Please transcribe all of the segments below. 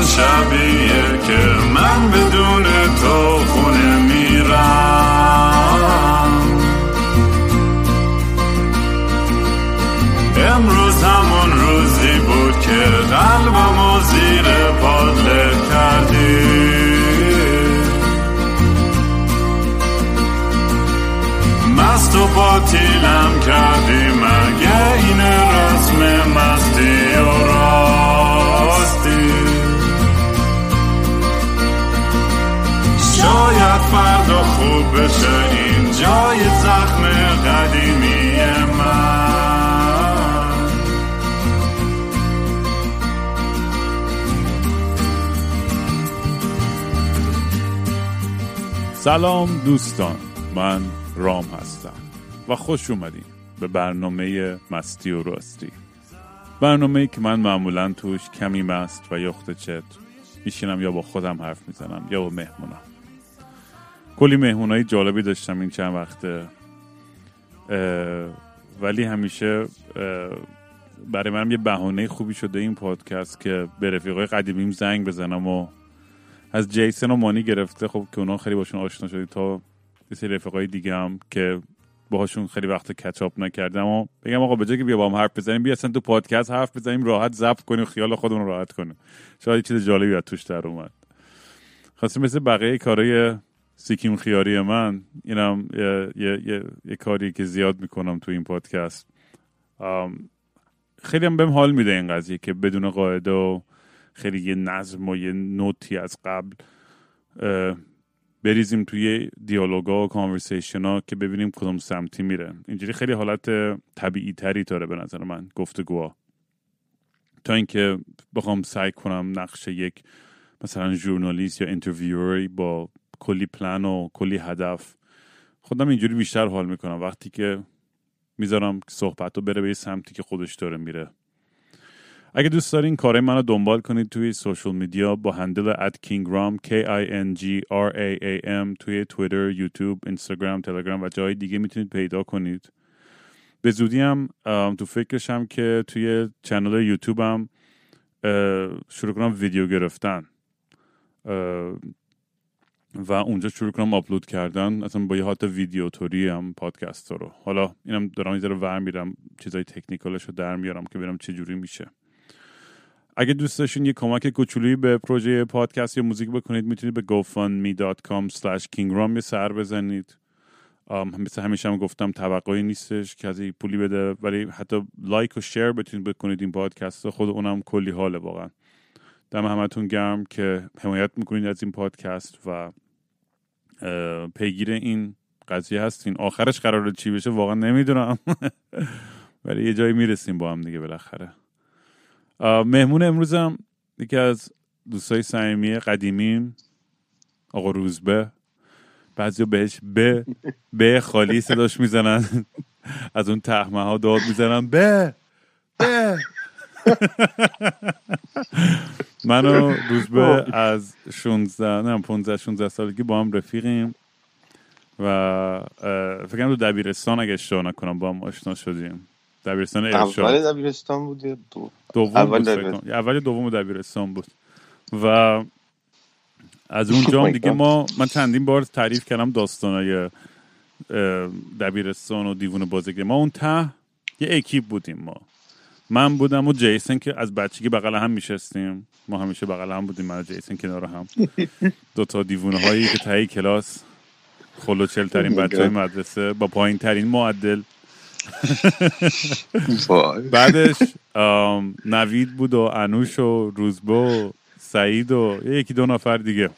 همون شبیه که من بدون سلام دوستان من رام هستم و خوش اومدین به برنامه مستی و راستی. برنامه ای که من معمولا توش کمی مست و یخت چت میشینم یا با خودم حرف می‌زنم یا با مهمونم. کلی مهمونای جالبی داشتم این چند وقته ولی همیشه برای منم یه بهانه خوبی شده این پادکست که به رفیقای قدیمیم زنگ بزنم و از جیسن و مانی گرفته. خب که اونا خیلی باشون آشنا شدی تا یه سری رفقای دیگه هم که باهاشون خیلی وقت کچاپ نکردم و بگم آقا به جای که بیا با هم حرف بزنیم بیا اصلا تو پادکست حرف بزنیم راحت ضبط کنیم خیال خودمون راحت کنیم. شاید چیز جالبی از توش در اومد. خواستم مثل بقیه کارهای سیکیم خیاری من اینم یه, یه, یه, یه کاری که زیاد می‌کنم تو این پادکست. خیلی هم بهم حال میده این قضیه که بدون قاعده و خیلی یه نظم و یه نوتی از قبل بریزیم توی دیالوگا و کانورسیشن ها که ببینیم کدوم سمتی میره. اینجوری خیلی حالت طبیعی تری داره به نظر من گفتگوها. تا اینکه بخوام سعی کنم نقش یک مثلا ژورنالیست یا انترویوری با کلی پلان و کلی هدف خودم اینجوری بیشتر حال می‌کنم. وقتی که می‌ذارم صحبت رو بره به یه سمتی که خودش داره میره. اگه دوست دارین کارهای منو دنبال کنید توی social media با handle at kingram k i n g r a a m توی تویتر، یوتیوب، اینستاگرام، تلگرام و جای دیگه می‌تونید پیدا کنید. به زودی هم تو فکرشم که توی channel یوتیوبم شروع کنم ویدیو گرفتن. و اونجا شروع کنم آپلود کردن. اصلا با یه حالت ویدیو طوری هم پادکست رو. حالا اینم دارم یه ذره ور میرم چیزای تکنیکالش رو در میارم که ببینم چه جوری میشه. اگه دوست داشتین یه کمک کوچولویی به پروژه پادکست یا موزیک بکنید می‌تونید به gofundme.com slash kingram یه سر بزنید. مثل همیشه هم گفتم توقعی نیستش که از این پولی بده ولی حتی لایک و شیر بتونید بکنید این پادکست. خود اونم کلی حاله واقعا. دم همتون گرم که حمایت می‌کنید از این پادکست و پیگیر این قضیه هستین. آخرش قرار چی بشه واقعا نمی‌دونم. ولی یه جایی می‌رسیم با هم دیگه بالاخره. مهمون امروزم یکی از دوستای صمیمی قدیمیم آقا روزبه. بعضی بهش به به خالی صداش می‌زنن. از اون تحمه ها داد می‌زنن. به به منو روزبه از 16 نه 15 16 سالگی با هم رفیقیم و فکر تو دبیرستان اگه اشتباه نکنم با هم آشنا شدیم. دبیرستان ارشاد. اول دبیرستان بود دو؟ دوم اول بود. اول دوم دبیرستان بود. و از اونجا هم دیگه. ما من چندین بار تعریف کردم داستانای دبیرستان و دیوونه بازیگری. ما اون ته یه اکیپ بودیم ما. من بودم و جیسن که از بچگی بغل هم میشستیم. ما همیشه بغل هم بودیم من و جیسن کنار هم. دو تا دیوونه هایی که تهی کلاس خلوچل ترین Oh بچه های. مدرسه با پایین ترین معدل. بعدش نوید بود و انوش و روزبه و سعید و یکی دو نفر دیگه.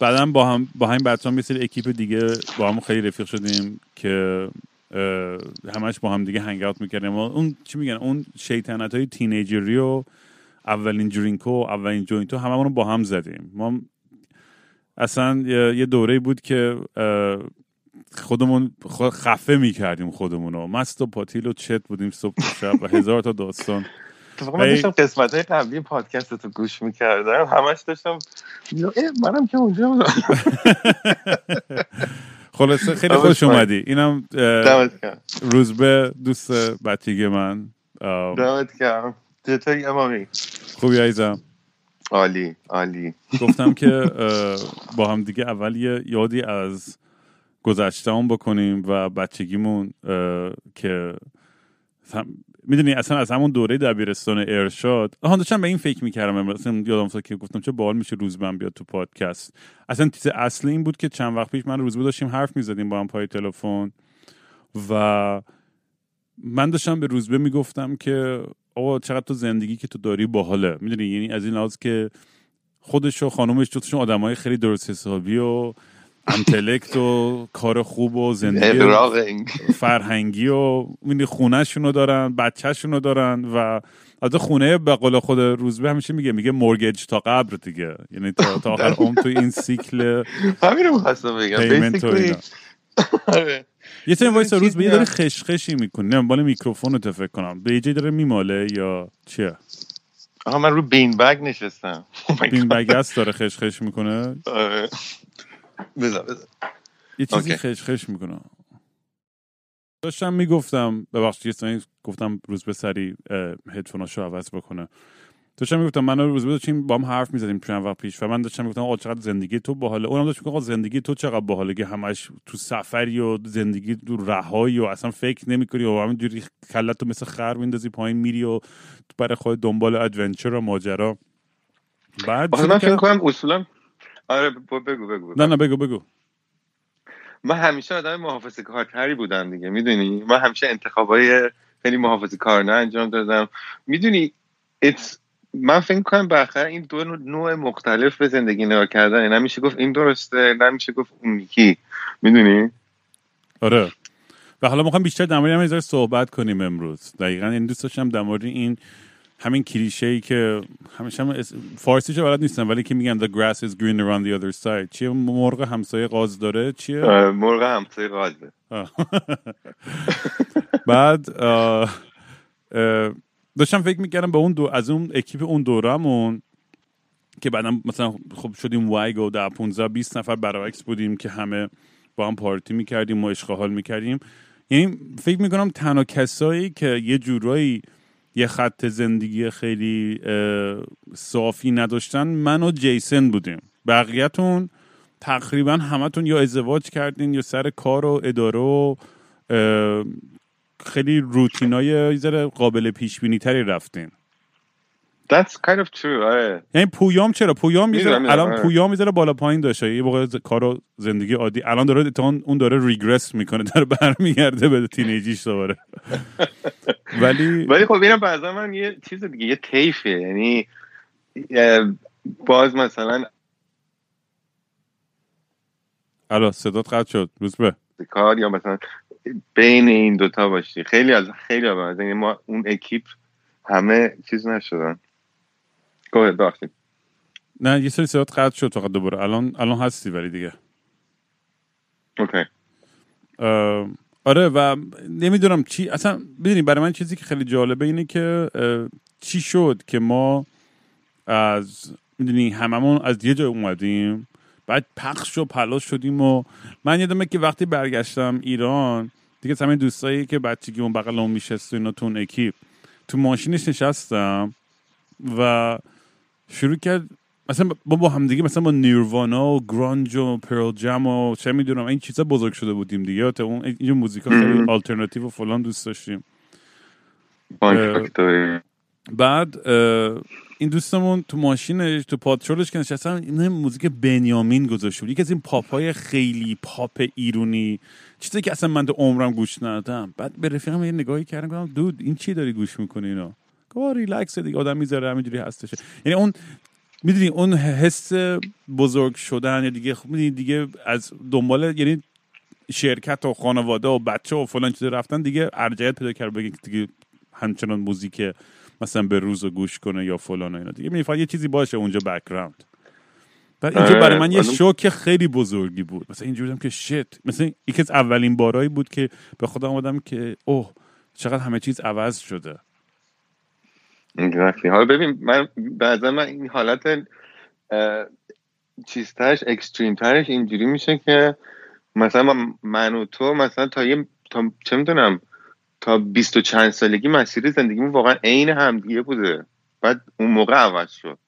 بعدا با هم با همین بچه هم مثل اکیپ دیگه با هم خیلی رفیق شدیم که همش با هم دیگه هنگ اوت می‌کردیم. اون چی میگن؟ اون شیطنت های تینیجری و اولین درینکو و اولین جوینتو هممون رو با هم زدیم. ما اصلا یه یه دوره بود که خودمون خفه می‌کردیم خودمون رو. مست و پاتیل و چت بودیم صبح شب و هزار تا داستان. اتفاقا من. داشتم قسمت های قبلی پادکست رو گوش می‌کردم. همش داشتم منم که اونجا بودم. خلاصه خیلی خوش. اومدی. اینم روزبه دوست بچگی من. دمت گرم. چطوری امامی؟ خوبی عزیزم؟ عالی عالی. گفتم که با هم دیگه اول یه یادی از گذشتهمون بکنیم و بچگیمون که می‌دونی اصلا از همون دوره دبیرستان ارشاد آها داشتم به این فکر می‌کردم اصلا یادم افتاد که گفتم چه باحال میشه روزبه بیاد تو پادکست. اصلا چیز اصلی این بود که چند وقت پیش من و روزبه داشتیم حرف می‌زدیم با هم پای تلفن و من داشتم به روزبه می‌گفتم که آقا چقدر تو زندگی که تو داری باحاله. می‌دونی؟ یعنی از این لحاظ که خودش و خانومش جفتشون آدمای خیلی درست حسابی و انتلکت و کار خوب و زندگی فرهنگی و می‌دونی خونهشون رو دارن بچهشون رو دارن و از خونه به قول خود روزبه همیشه میگه میگه مورگج تا قبر دیگه یعنی تا, تا آخر عمر تو این سیکل همین رو می‌خواستم بگم. آره. یه سری وایسا چیز روز به یه داره. خشخشی می‌کنه نه بالا میکروفون رو فکر کنم به یه داره میماله یا چیه آها من رو بین بگ نشستم Oh این God. بگست داره خشخش می‌کنه آره. بذار بذار. یه چیزی اوکی. خشخش می‌کنه. داشتم می‌گفتم ببخشید یه گفتم روز به سری هدفوناشو عوض بکنه. داشتم می‌گفتم من روز به داشتیم با هم حرف می‌زدیم چند وقت پیش و من داشتم می‌گفتم آقا چقدر زندگی تو باحاله. اونم داشت می‌گفت زندگی تو چقدر باحاله که همش تو سفری و زندگی تو رهایی و اصلا فکر نمی‌کنی و همینجوری کلت تو مثل خر میندازی پایین میری و برای خود دنبال ادونچر و ماجرا. بعد من فکر کنم اصولا آره ب- بگو بگو نه نه بگو بگو. من همیشه آدم محافظه کارتری بودم دیگه می‌دونی؟ من همیشه انتخابای خیلی محافظه کارانه انجام دادم. می‌دونی؟ من فکر کنم بالاخره این دو نوع- مختلف به زندگی نگاه کردن. نمیشه گفت این درسته نمیشه گفت اون یکی. می‌دونی؟ آره. و حالا می‌خوام بیشتر در مورد صحبت کنیم امروز. دقیقا این دوست داشتم در مورد این همین کلیشه ای که همیشه هم اس- فارسیشو بلد نیستم ولی که میگن the grass is greener on the other side. چیه مرغ همسایه قاز داره؟ چیه؟ مرغ همسایه آه. بعد آه، داشتم فکر می‌کردم به اون دو از اون اکیپ اون دورمون که بعدا مثلا خب شدیم وایگ و ده 15 20 نفر برعکس بودیم که همه با هم پارتی می‌کردیم و عشق حال می‌کردیم. یعنی فکر می‌کنم تنها کسایی که یه جورایی یه خط زندگی خیلی صافی نداشتن. من و جیسن بودیم. بقیهتون تقریبا همتون یا ازدواج کردین یا سر کار و اداره و خیلی روتینای ذره قابل پیش بینی تری رفتین. That's kind of true آره. یعنی پویام چرا؟ پویام می‌دونم، الان آره. پویام یه ذره بالا پایین داشته. یه موقع ز- کار و زندگی عادی الان داره اون داره ریگرس می‌کنه داره برمیگرده به تینیجیش دوباره. ولی ولی خب اینم بعضا من یه چیز دیگه یه طیفه. یعنی باز مثلا الان صدات قطع شد. روز به کار یا مثلا بین این دوتا باشی. خیلی از خیلی از یعنی ما اون اکیپ همه چیز نشدن. گوه بخشید نه یه سری صدات قطع شد فقط دوباره. الان الان هستی ولی دیگه. اوکی. آره و نمی‌دونم چی اصلا ببینید برای من چیزی که خیلی جالبه اینه که چی شد که ما از می‌دونی هممون از یه جای اومدیم بعد پخش و پلاش شدیم و من یادمه که وقتی برگشتم ایران دیگه همین دوستایی که بچگی اون بغل اون میشست و اینا تو اون اکیپ تو ماشینش نشستم و شروع کرد. مثلا ما با هم دیگه مثلا با Nirvana و grunge و Pearl Jam و چه می‌دونم این چیزا بزرگ شده بودیم دیگه. تا اون این موزیکا خیلی. آلترناتیو و فلان دوست داشتیم. اه، بعد اه، این دوستمون تو ماشینش تو پادشورش که نشستم این موزیک بنیامین گذاشته بود یکی از این پاپ های خیلی پاپ ایرونی چیزی که اصلا من تو عمرم گوش ندادم. بعد به رفیقم یه نگاهی کردم گفتم dude این چی داری گوش می‌کنی اینا؟ گفت ریلکس دیگه آدم می‌ذاره همینجوری هستش. یعنی اون می‌دونی اون حس بزرگ شدن یا دیگه می‌دونی دیگه از دنبال یعنی شرکت و خانواده و بچه و فلان چیز رفتن دیگه ارجحیت پیدا کرد بگه دیگه همچنان موزیک مثلا به روز رو گوش کنه یا فلان و اینا. دیگه می‌فهمم یه چیزی باشه اونجا background بعد اینجا برای من یه شوک خیلی بزرگی بود. مثلا اینجوری بودم که شت مثلا یکی از اولین بارایی بود که به خودم آمدم که اوه چقدر همه چیز عوض شده. Exactly. حالا ببین من بعضا من این حالت چیزترش اکستریم ترش اینجوری میشه که مثلا من- و تو مثلا تا یه تا چه می‌دونم تا بیست و چند سالگی مسیر زندگیمون واقعا عین همدیگه بوده بعد اون موقع عوض شد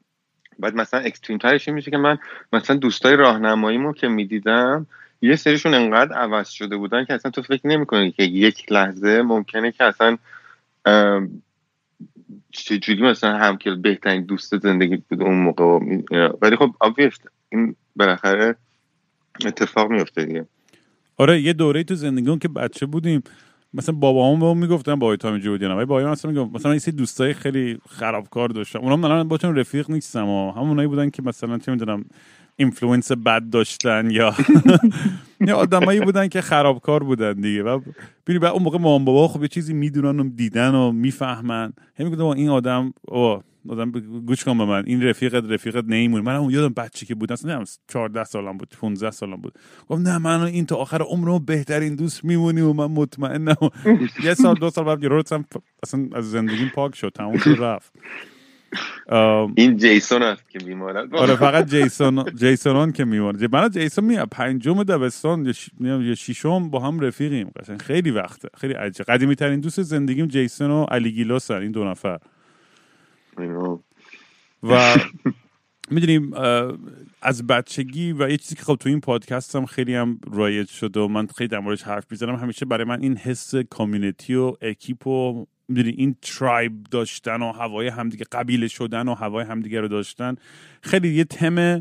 بعد مثلا اکستریم ترش میشه که من مثلا دوستای راهنماییمو که می‌دیدم یه سریشون انقدر عوض شده بودن که اصلا تو فکر نمی‌کنی که یک لحظه ممکنه که اصلا چجوری مثلا هم که بهترین دوست زندگی بود اون موقع ولی خب obvious این بالاخره اتفاق میفته دیگه. آره یه دوره تو زندگی که بچه بودیم مثلا بابا به می‌گفتن بابای تا اینجا بودین ولی بابا مثلا میگم مثلا یه دوستای خیلی خرابکار داشتم. اونم الان باتون رفیق نیستم و همونایی بودن که مثلا چه می‌دونم اینفلوئنس بد داشتن یا یا آدمایی بودن که خرابکار بودن دیگه. و ببین بعد اون موقع مام بابا خب یه چیزی می‌دونن و دیدن و می‌فهمن. همین گفتم این آدم او آدم گوش کن به من. این رفیقت رفیقت نیمون من اون یادم بچه که بود اصلا 14 سالم بود 15 سالم بود. گفتم نه من این تا آخر عمرم بهترین دوست میمونی و من مطمئنم. یه سال دو سال بعد یه اصلا از زندگیم پاک شد تموم شد رفت. این جیسون است که میمارد آره فقط جیسون جیسونان که میمارد من جیسون میام پنجم دبستان یا ششم با هم رفیقیم. قشنگ خیلی وقته. خیلی عجیب. قدیمی ترین دوست زندگیم جیسون و علی گیلاس این دو نفر. و می‌دونیم از بچگی و یه چیزی که خب تو این پادکست هم خیلی هم رایج شده و من خیلی در موردش حرف می‌زنم همیشه برای من این حس community و اکیپ و می‌دونی این tribe داشتن و هوای همدیگه قبیله شدن و هوای همدیگه رو داشتن. خیلی یه تم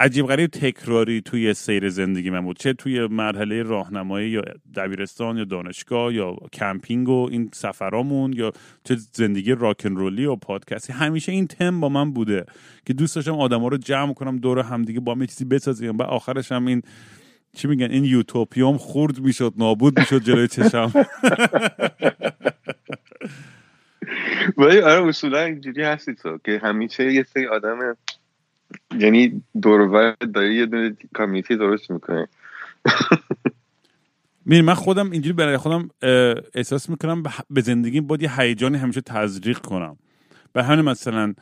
عجیب غریب تکراری توی سیر زندگی من بود. چه توی مرحله راهنمایی یا دبیرستان یا دانشگاه یا کمپینگ و این سفرامون یا چه زندگی راکن رولی و پادکستی همیشه این تم با من بوده که دوست داشتم آدما رو جمع کنم دور همدیگه با هم چیزی بسازیم. و آخرش هم این چی میگن این یوتوپیوم خورد می‌شد نابود می‌شد جلوی چشم. ولی آره اصولا اینجوری هستی تو که همیشه یه سری آدم یعنی دورور داری یه دونه کامیونیتی درست می‌کنه میری من خودم اینجوری برای خودم احساس می‌کنم به زندگی باید یه هیجانی همیشه تزریق کنم. به همین مثلا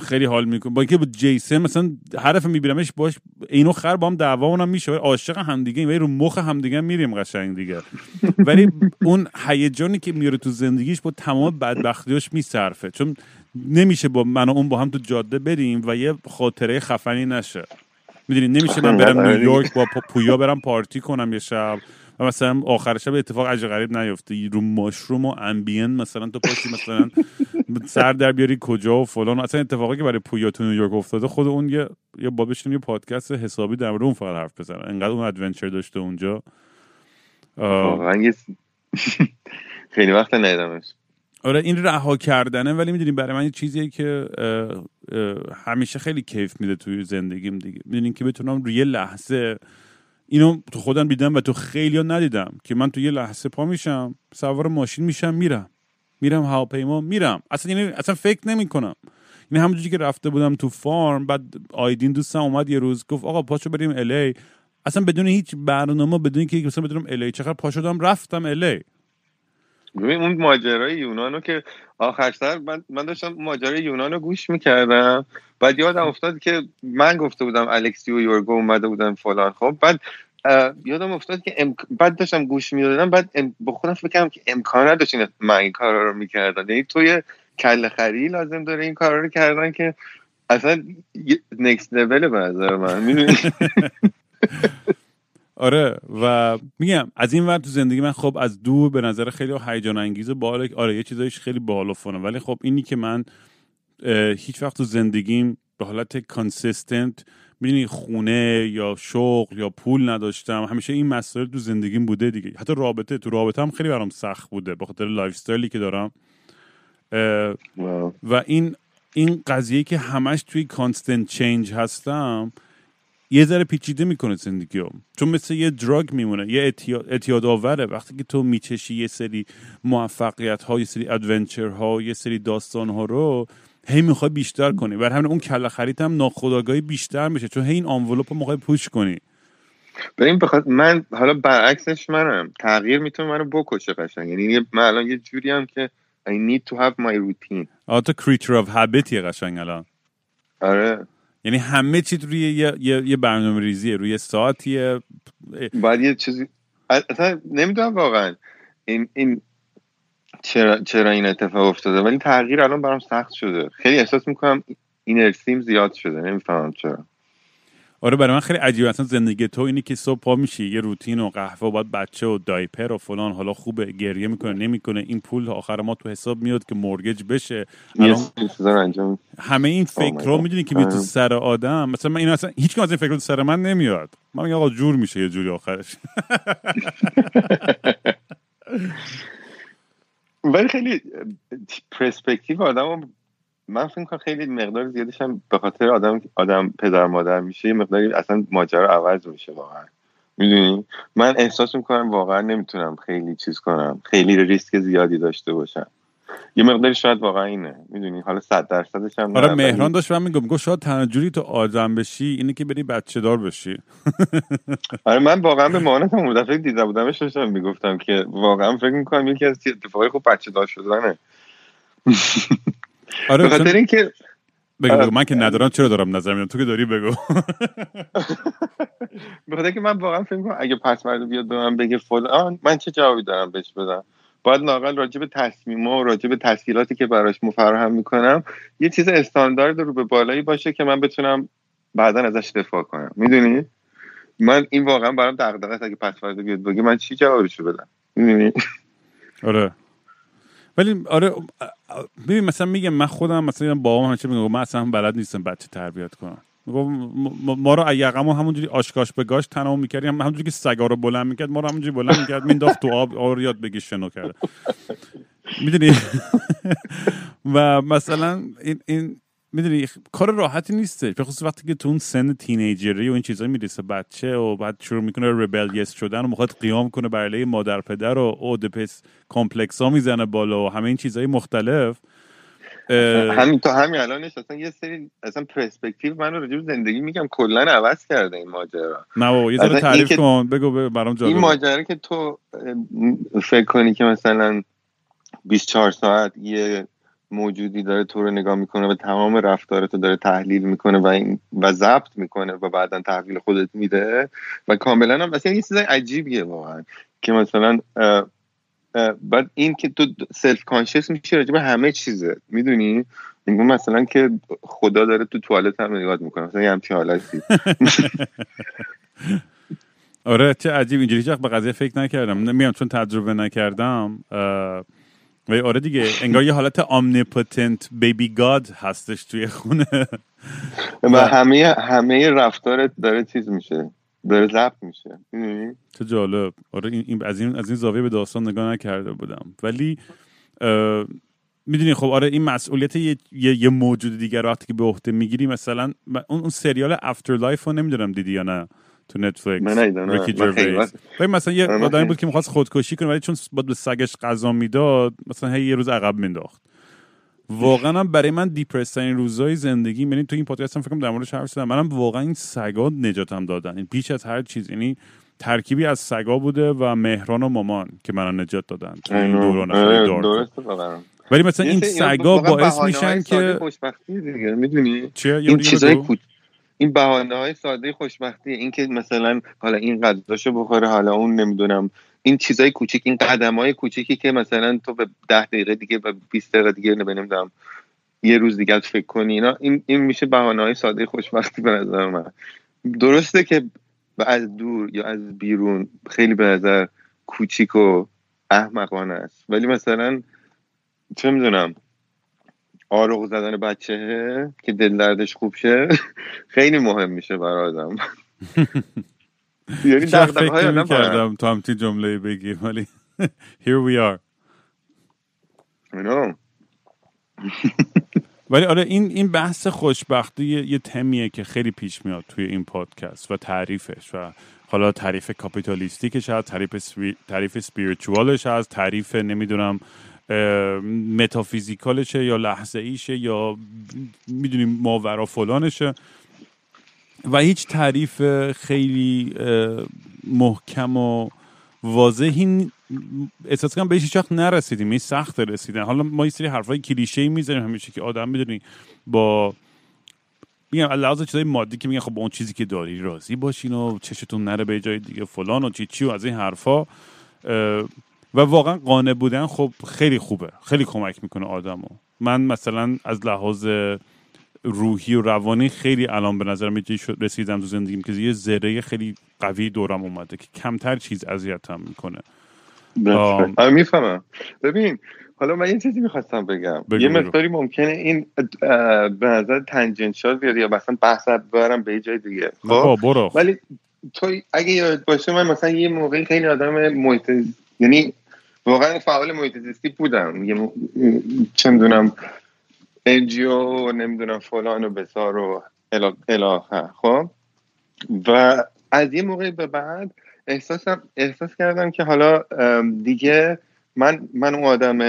خیلی حال می‌کنه. با اینکه با جیسن مثلا حرف میبینمش باش اینو خر با هم دعوا اونم میشه. عاشق همدیگه ولی رو مخ همدیگه میریم قشنگ دیگه. ولی اون هیجانی که میاره تو زندگیش با تمام بدبختیاش میصرفه. چون نمیشه با من و اون با هم تو جاده بریم و یه خاطره خفنی نشه. می‌دونی؟ نمیشه من برم نیویورک با پویا برم پارتی کنم یه شب. و مثلا آخر شب اتفاق عجیب غریب نیفته. رو mushroom و Ambien مثلا تو پاشی مثلا سر در بیاری کجا و فلان. اصلا اتفاقی که برای پویا تو نیویورک افتاده خود اون یه یه بابشون یه پادکست حسابی در اون فقط حرف بزنه. انقدر اون adventure داشته اونجا. خیلی وقت ندیدمش. آره این رها کردنه ولی می‌دونی برای من یه چیزیه که همیشه خیلی کیف میده توی زندگیم دیگه. می‌دونین که بتونم روی لحظه اینو تو خودم دیدم و تو خیلی ندیدم که من تو یه لحظه پا میشم سوار ماشین میشم میرم. میرم هواپیما میرم. اصلا یعنی اصلا فکر نمی کنم این یعنی همونجوری که رفته بودم تو فارم بعد آیدین دوستم اومد یه روز گفت آقا پاشو بریم الی اصلا بدون هیچ برنامه بدون که مثلا بدونم الی چقدر پا شدم رفتم الی ببین اون ماجرای یونانو که آخر سر من, من داشتم ماجرای یونانو گوش می‌کردم. بعد یادم افتاد که من گفته بودم الکسی و یورگو اومده بودن فلان. خب بعد یادم افتاد که ام... بعد داشتم گوش می‌دادم بعد ام... با خودم فکر کردم که امکان نداشت من این کارا رو می‌کردن. یعنی توی کل خری لازم داره این کارا رو کردن که اصلا نکست لول به نظر من. آره و میگم از این ور تو زندگی من خب از دور به نظر خیلی هیجان انگیز و آره یه چیزایش خیلی بالا فونه ولی خب اینی که من هیچ وقت تو زندگیم به حالت consistent می‌دونی خونه یا شغل یا پول نداشتم. همیشه این مسائل تو زندگیم بوده دیگه. حتی رابطه تو رابطه هم خیلی برام سخت بوده به خاطر lifestyle ی که دارم. و این این قضیه که همش توی constant change هستم یه ذره پیچیده می‌کنه زندگی هم. چون مثل یه drug میمونه یه اعتیاد آوره وقتی که تو میچشی یه سری موفقیت ها یه سری ادونچر ها یه سری داستان ها رو هی می‌خوای بیشتر کنی. بر همین اون کله خرید هم ناخداگاهی بیشتر میشه. چون هی این آنولوپ رو می‌خوای پوش کنی. ببین بخواد من حالا برعکسش منم. تغییر می‌تونه منو بکشه قشنگ. یعنی من الان یه جوری هم که I need to have my routine. آه تو creature of habit یه قشنگ الان. آره. یعنی همه چی روی یه, یه،, یه برنامه ریزیه روی ساعتیه. باید یه چیزی اصلا نمی‌دونم واقعا این این چرا چرا این اتفاق افتاده ولی تغییر الان برام سخت شده. خیلی احساس می‌کنم اینرسیم زیاد شده نمی‌فهمم چرا. آره برای من خیلی عجیبه. اصلا زندگی تو اینی که صبح پا میشی یه روتین و قهوه و باید بچه و دایپر و فلان. حالا خوبه گریه می‌کنه نمی‌کنه. این پول آخر ما تو حساب میاد که مورگج بشه. انجام همه این فکر رو می‌دونی که میاد تو سر آدم. مثلا من این اصلا هیچ از این فکر تو سر من نمیاد. من میگم آقا جور میشه یه جوری آخرش. ولی خیلی پرسپکتیو آدم من فکر کنم خیلی مقدار زیادش هم به خاطر آدم آدم پدر مادر میشه یه مقداری اصلا ماجرا عوض میشه واقعا. می‌دونی؟ من احساس می‌کنم واقعا نمی‌تونم خیلی چیز کنم. خیلی ریسک زیادی داشته باشم. یه مقداری شاید واقعا اینه. می‌دونی؟ حالا صد درصدش هم آره مهران داشت من میگم گفت شاید تنها جوری تو آدم بشی اینه که بری بچه دار بشی. آره من واقعا به مامانم اون دفعه دیده بودمش داشتم می‌گفتم که واقعا فکر می‌کنم یکی از اتفاقای خوب بچه دار شدنه. آره به خاطر اینکه بگو بگو. من که ندارم چرا دارم نظر میدم؟ تو که داری بگو. به خاطر که من واقعا فکر کنم اگه پس بیاد به من بگه فلان من چه جوابی دارم بهش بدم؟ باید ناقل راجع به تصمیم و راجع به تسهیلاتی که براش مفرهم می‌کنم یه چیز استاندارد رو به بالایی باشه که من بتونم بعدا ازش دفاع کنم. می‌دونی؟ من این واقعا برام دغدغه اگه پس فردا بیاد بگه من چی جوابشو بدم؟ می‌دونی؟ آره. ولی آره ببین مثلا میگم من خودم مثلا بابام همیشه میگم من اصلا بلد نیستم بچه تربیت کنم. ما رو یقمو همونجوری آشکاش به گاش تنمو می‌کردیم همونجوری که سگا رو بلند می‌کرد ما رو همونجوری بلند می‌کرد مینداخت تو آب آر یاد بگی شنو کرد. می‌دونی؟ و مثلا این, این می‌دونی کار راحتی نیسته به خصوص وقتی که تو اون سن تینیجری و این چیزایی می‌رسه بچه و بعد شروع می‌کنه ربلیس شدن و می‌خواد قیام کنه برای مادر پدر و اودپس کمپلکس ها می‌زنه بالا و همه این چیزهای مختلف. همین تا همین الانش اصلا یه سری اصلا پرسپکتیو من رو زندگی میگم کلا عوض کرده این ماجرا. نه بابا یه ذره تعریف کن. بگو برام جالب این ماجرا که تو فکر کنی که مثلا 24 ساعت یه موجودی داره تو رو نگاه می‌کنه و تمام رفتارتو داره تحلیل می‌کنه و این و ضبط می‌کنه و بعدا تحویل خودت میده. و کاملا هم مثلا یه چیز عجیبیه واقعا که مثلا بعد این که تو self-conscious میشه راجع به همه چیزه. می‌دونی؟ میگم مثلا که خدا داره تو توالت هم نگاه می‌کنه. مثلا یه همچین حالتی. آره چه عجیب. اینجوری به قضیه فکر نکردم. نمیام چون تجربه نکردم ولی آره دیگه انگار یه حالت omnipotent baby god هستش توی خونه. و همه همه رفتارت داره چیز میشه داره ضبط میشه. چه جالب. آره این از این از این زاویه به داستان نگاه نکرده بودم. ولی می‌دونی خب آره این مسئولیت یه, یه, موجود دیگر وقتی که به عهده می‌گیری مثلا اون, اون سریال After Life رو نمی‌دونم دیدی یا نه. تو نتفلیکس ریکی مثلا یه آره، آدمی بود که می‌خواست خودکشی کنه ولی چون باید به سگش غذا می‌داد مثلا هی یه روز عقب مینداخت واقعا هم برای من دیپرس ترین روزای زندگی یعنی تو این پادکست هم فکر در موردش حرف زدم. منم واقعا این سگا نجاتم دادن. این بیش از هر چیز. یعنی ترکیبی از سگا بوده و مهران و مامان که منو نجات دادن تو این دوران آره، ولی مثلا این سگا باعث میشن که می‌دونی؟ این چیزای این بهانه های ساده خوشبختی این که مثلا حالا این غذاشو بخوره حالا اون نمی‌دونم این چیزای کوچیک این قدم های کوچیکی که مثلا تو به ده دقیقه دیگه و 20 دقیقه دیگه نمی‌دونم یه روز دیگه فکر کنی اینا این, این میشه بهانه های ساده خوشبختی به نظر من. درسته که از دور یا از بیرون خیلی به نظر کوچیک و احمقانه است ولی مثلا چه می‌دونم آروغ زدن بچه که دل دردش خوب شه خیلی مهم میشه برای آدم. یعنی دقدقه های کردم تو همتی جمله بگیم ولی here we are. ولی آره این این بحث خوشبختی یه, یه تمیه که خیلی پیش میاد توی این پادکست و تعریفش و حالا تعریف کاپیتالیستیکش هست تعریف تعریف سپیریچوالش هست تعریف نمی‌دونم متافیزیکالشه یا لحظه ایشه یا می‌دونیم ماورا فلانشه. و هیچ تعریف خیلی محکم و واضحی احساس کنم بهش هیچ وقت نرسیدیم. این سخت رسیدن. حالا ما یه سری حرفای کلیشه ای می‌زنیم همیشه که آدم می‌دونی با میگم لحاظ چیزای مادی که میگن خب با اون چیزی که داری راضی باشین و چشتون نره به جای دیگه فلان و چی چی و از این حرفا. و واقعا قانع بودن خب خیلی خوبه. خیلی کمک می‌کنه آدمو. من مثلا از لحاظ روحی و روانی خیلی الان به نظرم یه رسیدم تو زندگیم که یه ذره خیلی قوی دورم اومده که کمتر چیز اذیتم می‌کنه. آره می‌فهمم. ببین حالا من یه چیزی می‌خواستم بگم. یه مقداری ممکنه این به نظر تنجنشال بیاد یا مثلا بحث برم به جای دیگه. خب؟ ولی تو اگه یاد باشه من مثلا یه موقعی خیلی آدم محیط یعنی واقعا فعال محیط زیستی بودم. یه. چه می‌دونم انجیو نمی‌دونم فلان و بسار و الاخه خب؟ و از یه موقعی به بعد احساسم احساس کردم که حالا دیگه من من اون آدم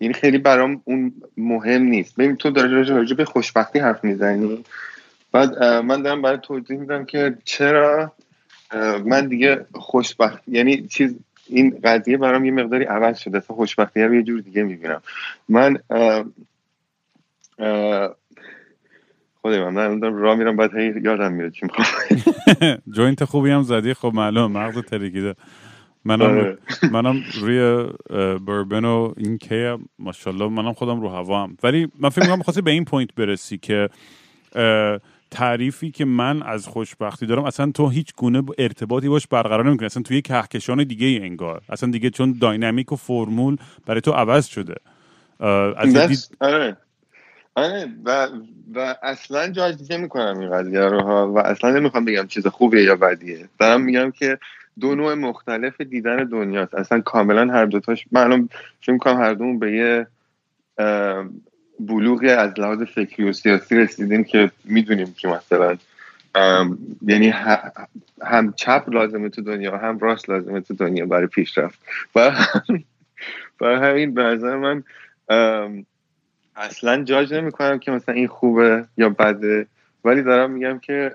یعنی خیلی برام اون مهم نیست. ببین تو داری راجع به خوشبختی حرف می‌زنی. بعد من دارم برای توضیح میدم که چرا من دیگه خوشبخت یعنی چیز این قضیه برام یه مقداری عوض شده. اصلا خوشبختی رو یه جور دیگه می‌بینم. من خودم من دارم راه میرم بعد هی یادم میره چی joint خوبی هم زدی؟ خب معلوم مغز ترکیده منم آره. منم روی بربن و این که ماشاءالله منم خودم رو هوا هم. ولی من فکر می‌کنم خواستی به این point برسی که تعریفی که من از خوشبختی دارم اصلا تو هیچ گونه ارتباطی باش برقرار نمی‌کنی. اصلا تو یه کهکشان دیگه ای انگار. اصلا دیگه چون dynamic و فرمول برای تو عوض شده. از آره. آره و, و اصلا جاج می‌کنم این قضیه رو ها و اصلا نمی‌خوام بگم چیز خوبیه یا بدیه. دارم میگم که دو نوع مختلف دیدن دنیاست. اصلا کاملا هر دوتاش من فکر می‌کنم هر دومون به یه بلوغی از لحاظ فکری و سیاسی رسیدیم که می‌دونیم که مثلا یعنی هم چپ لازمه تو دنیا هم راست لازمه تو دنیا برای پیشرفت. و برای همین به نظر من اصلا جاج نمی کنم که مثلا این خوبه یا بده ولی دارم میگم که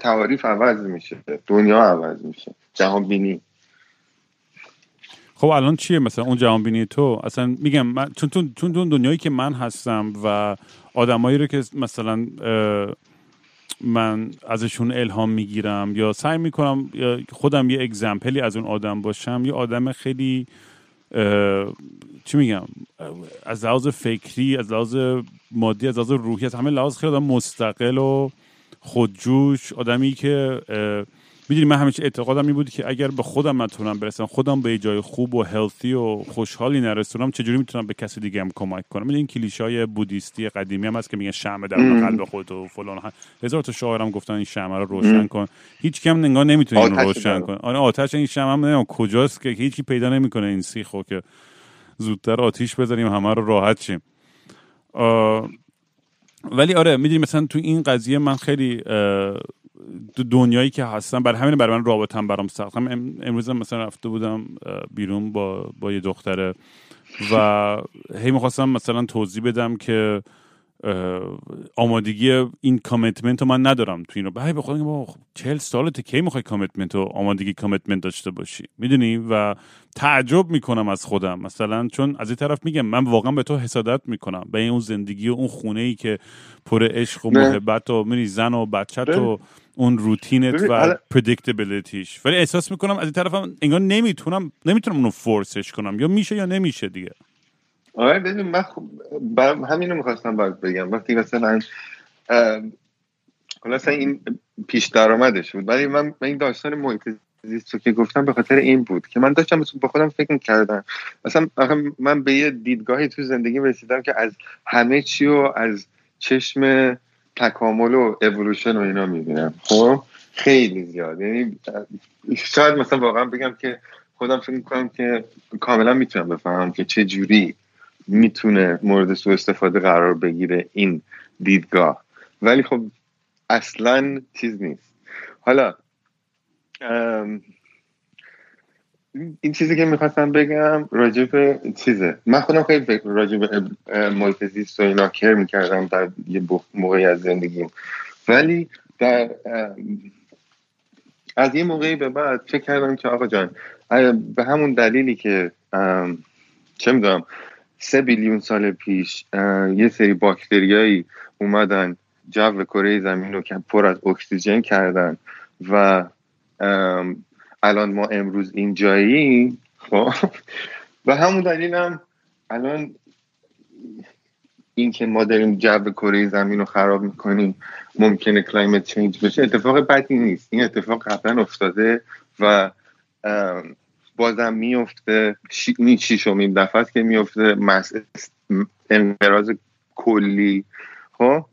تعاریف عوض میشه دنیا عوض میشه جهان بینی خب الان چیه مثلا اون جهان بینی تو؟ اصلا میگم من چون تو چون دنیایی که من هستم و آدمایی رو که مثلا من ازشون الهام می‌گیرم یا سعی می‌کنم خودم یه اگزمپلی از اون آدم باشم یه آدم خیلی چی میگم؟ از لحاظ فکری از لحاظ مادی از لحاظ روحی از همه لحاظ خیلی آدم مستقل و خودجوش آدمی که می‌دونی من همیشه اعتقادم این بود که اگر به خودم نتونم برسم خودم به جای خوب و هلتی و خوشحالی نرسونم چجوری می‌تونم به کسی دیگه هم کمک کنم؟ می‌دونی این کلیشای بودیستی قدیمی هم هست که میگن شمع در قلب خود و فلان هزار تا شاعرم گفتن این شمع رو روشن کن. هیچ کم نگاه نمی‌تونه اینو روشن کن آره آتش این شمع هم کجاست که هیچی پیدا نمی‌کنه این سیخو که زودتر آتیش بزنیم همه رو راحت شیم. ولی آره می‌دونی مثلا تو این قضیه من خیلی دنیایی که هستم برای همین برای من رابطم برام سخت. هم امروز مثلا رفته بودم بیرون با با یه دختره و هی می‌خواستم مثلا توضیح بدم که آمادگی این commitment رو من ندارم تو این رو. به خودم با چهل سالته کی می‌خوای commitment و آمادگی commitment داشته باشی؟ می‌دونی؟ و تعجب می‌کنم از خودم. مثلا چون از این طرف میگم من واقعا به تو حسادت می‌کنم. به اون زندگی و اون خونه ای که پر عشق و محبت و میری زن و بچت و اون روتینت و predictability ش ولی احساس می‌کنم از این طرفم انگار نمی‌تونم نمی‌تونم اونو force ش کنم. یا میشه یا نمیشه دیگه. آره ببین من خب همینو می‌خواستم باید بگم. وقتی مثلا حالا این پیش درآمدش بود ولی من این داستان محیط زیست که گفتم به خاطر این بود که من داشتم با خودم فکر می‌کردم. مثلا من به یه دیدگاهی تو زندگی رسیدم که از همه چی و از چشم تکامل و اولوشن و اینا می‌بینم. خب؟ خیلی زیاد. یعنی شاید مثلا واقعا بگم که خودم فکر می‌کنم که کاملا می‌تونم بفهمم که چه جوری می‌تونه مورد سوء استفاده قرار بگیره این دیدگاه. ولی خب اصلا چیز نیست. حالا این چیزی که می‌خواستم بگم راجب چیزه. من خودم خیلی راجب محیط زیست و اینا کر می‌کردم در یه موقعی از زندگیم. ولی در از یه موقعی به بعد فکر کردم که آقا جان به همون دلیلی که چه می‌دونم سه بیلیون سال پیش یه سری باکتریایی اومدن جو کره زمین رو پر از اکسیژن کردن و الان ما امروز اینجاییم خب؟ و همون دلیلم الان این که ما داریم جو کره زمین رو خراب می‌کنیم ممکنه climate change بشه اتفاق بدی نیست. این اتفاق قبلا افتاده و بازم میفته این شیشمین دفعه است که میفته انقراض کلی خب؟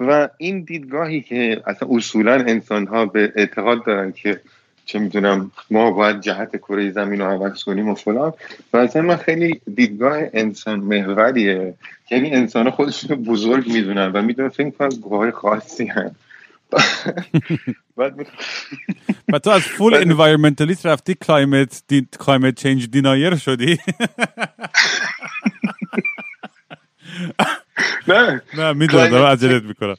و این دیدگاهی که اصلا اصولا انسان ها به اعتقاد دارن که چه می‌دونم ما باید جهت کره زمین رو عوض کنیم و فلان. و اصلا من خیلی دیدگاه انسان محوریه یعنی انسان خودشون بزرگ می‌دونن و می‌دونن فکر کنم گوهای خاصی هن. و تو از full environmentalist رفتی climate climate change denier شدی نه نه می‌دونم دارم عجلت می‌کنم؟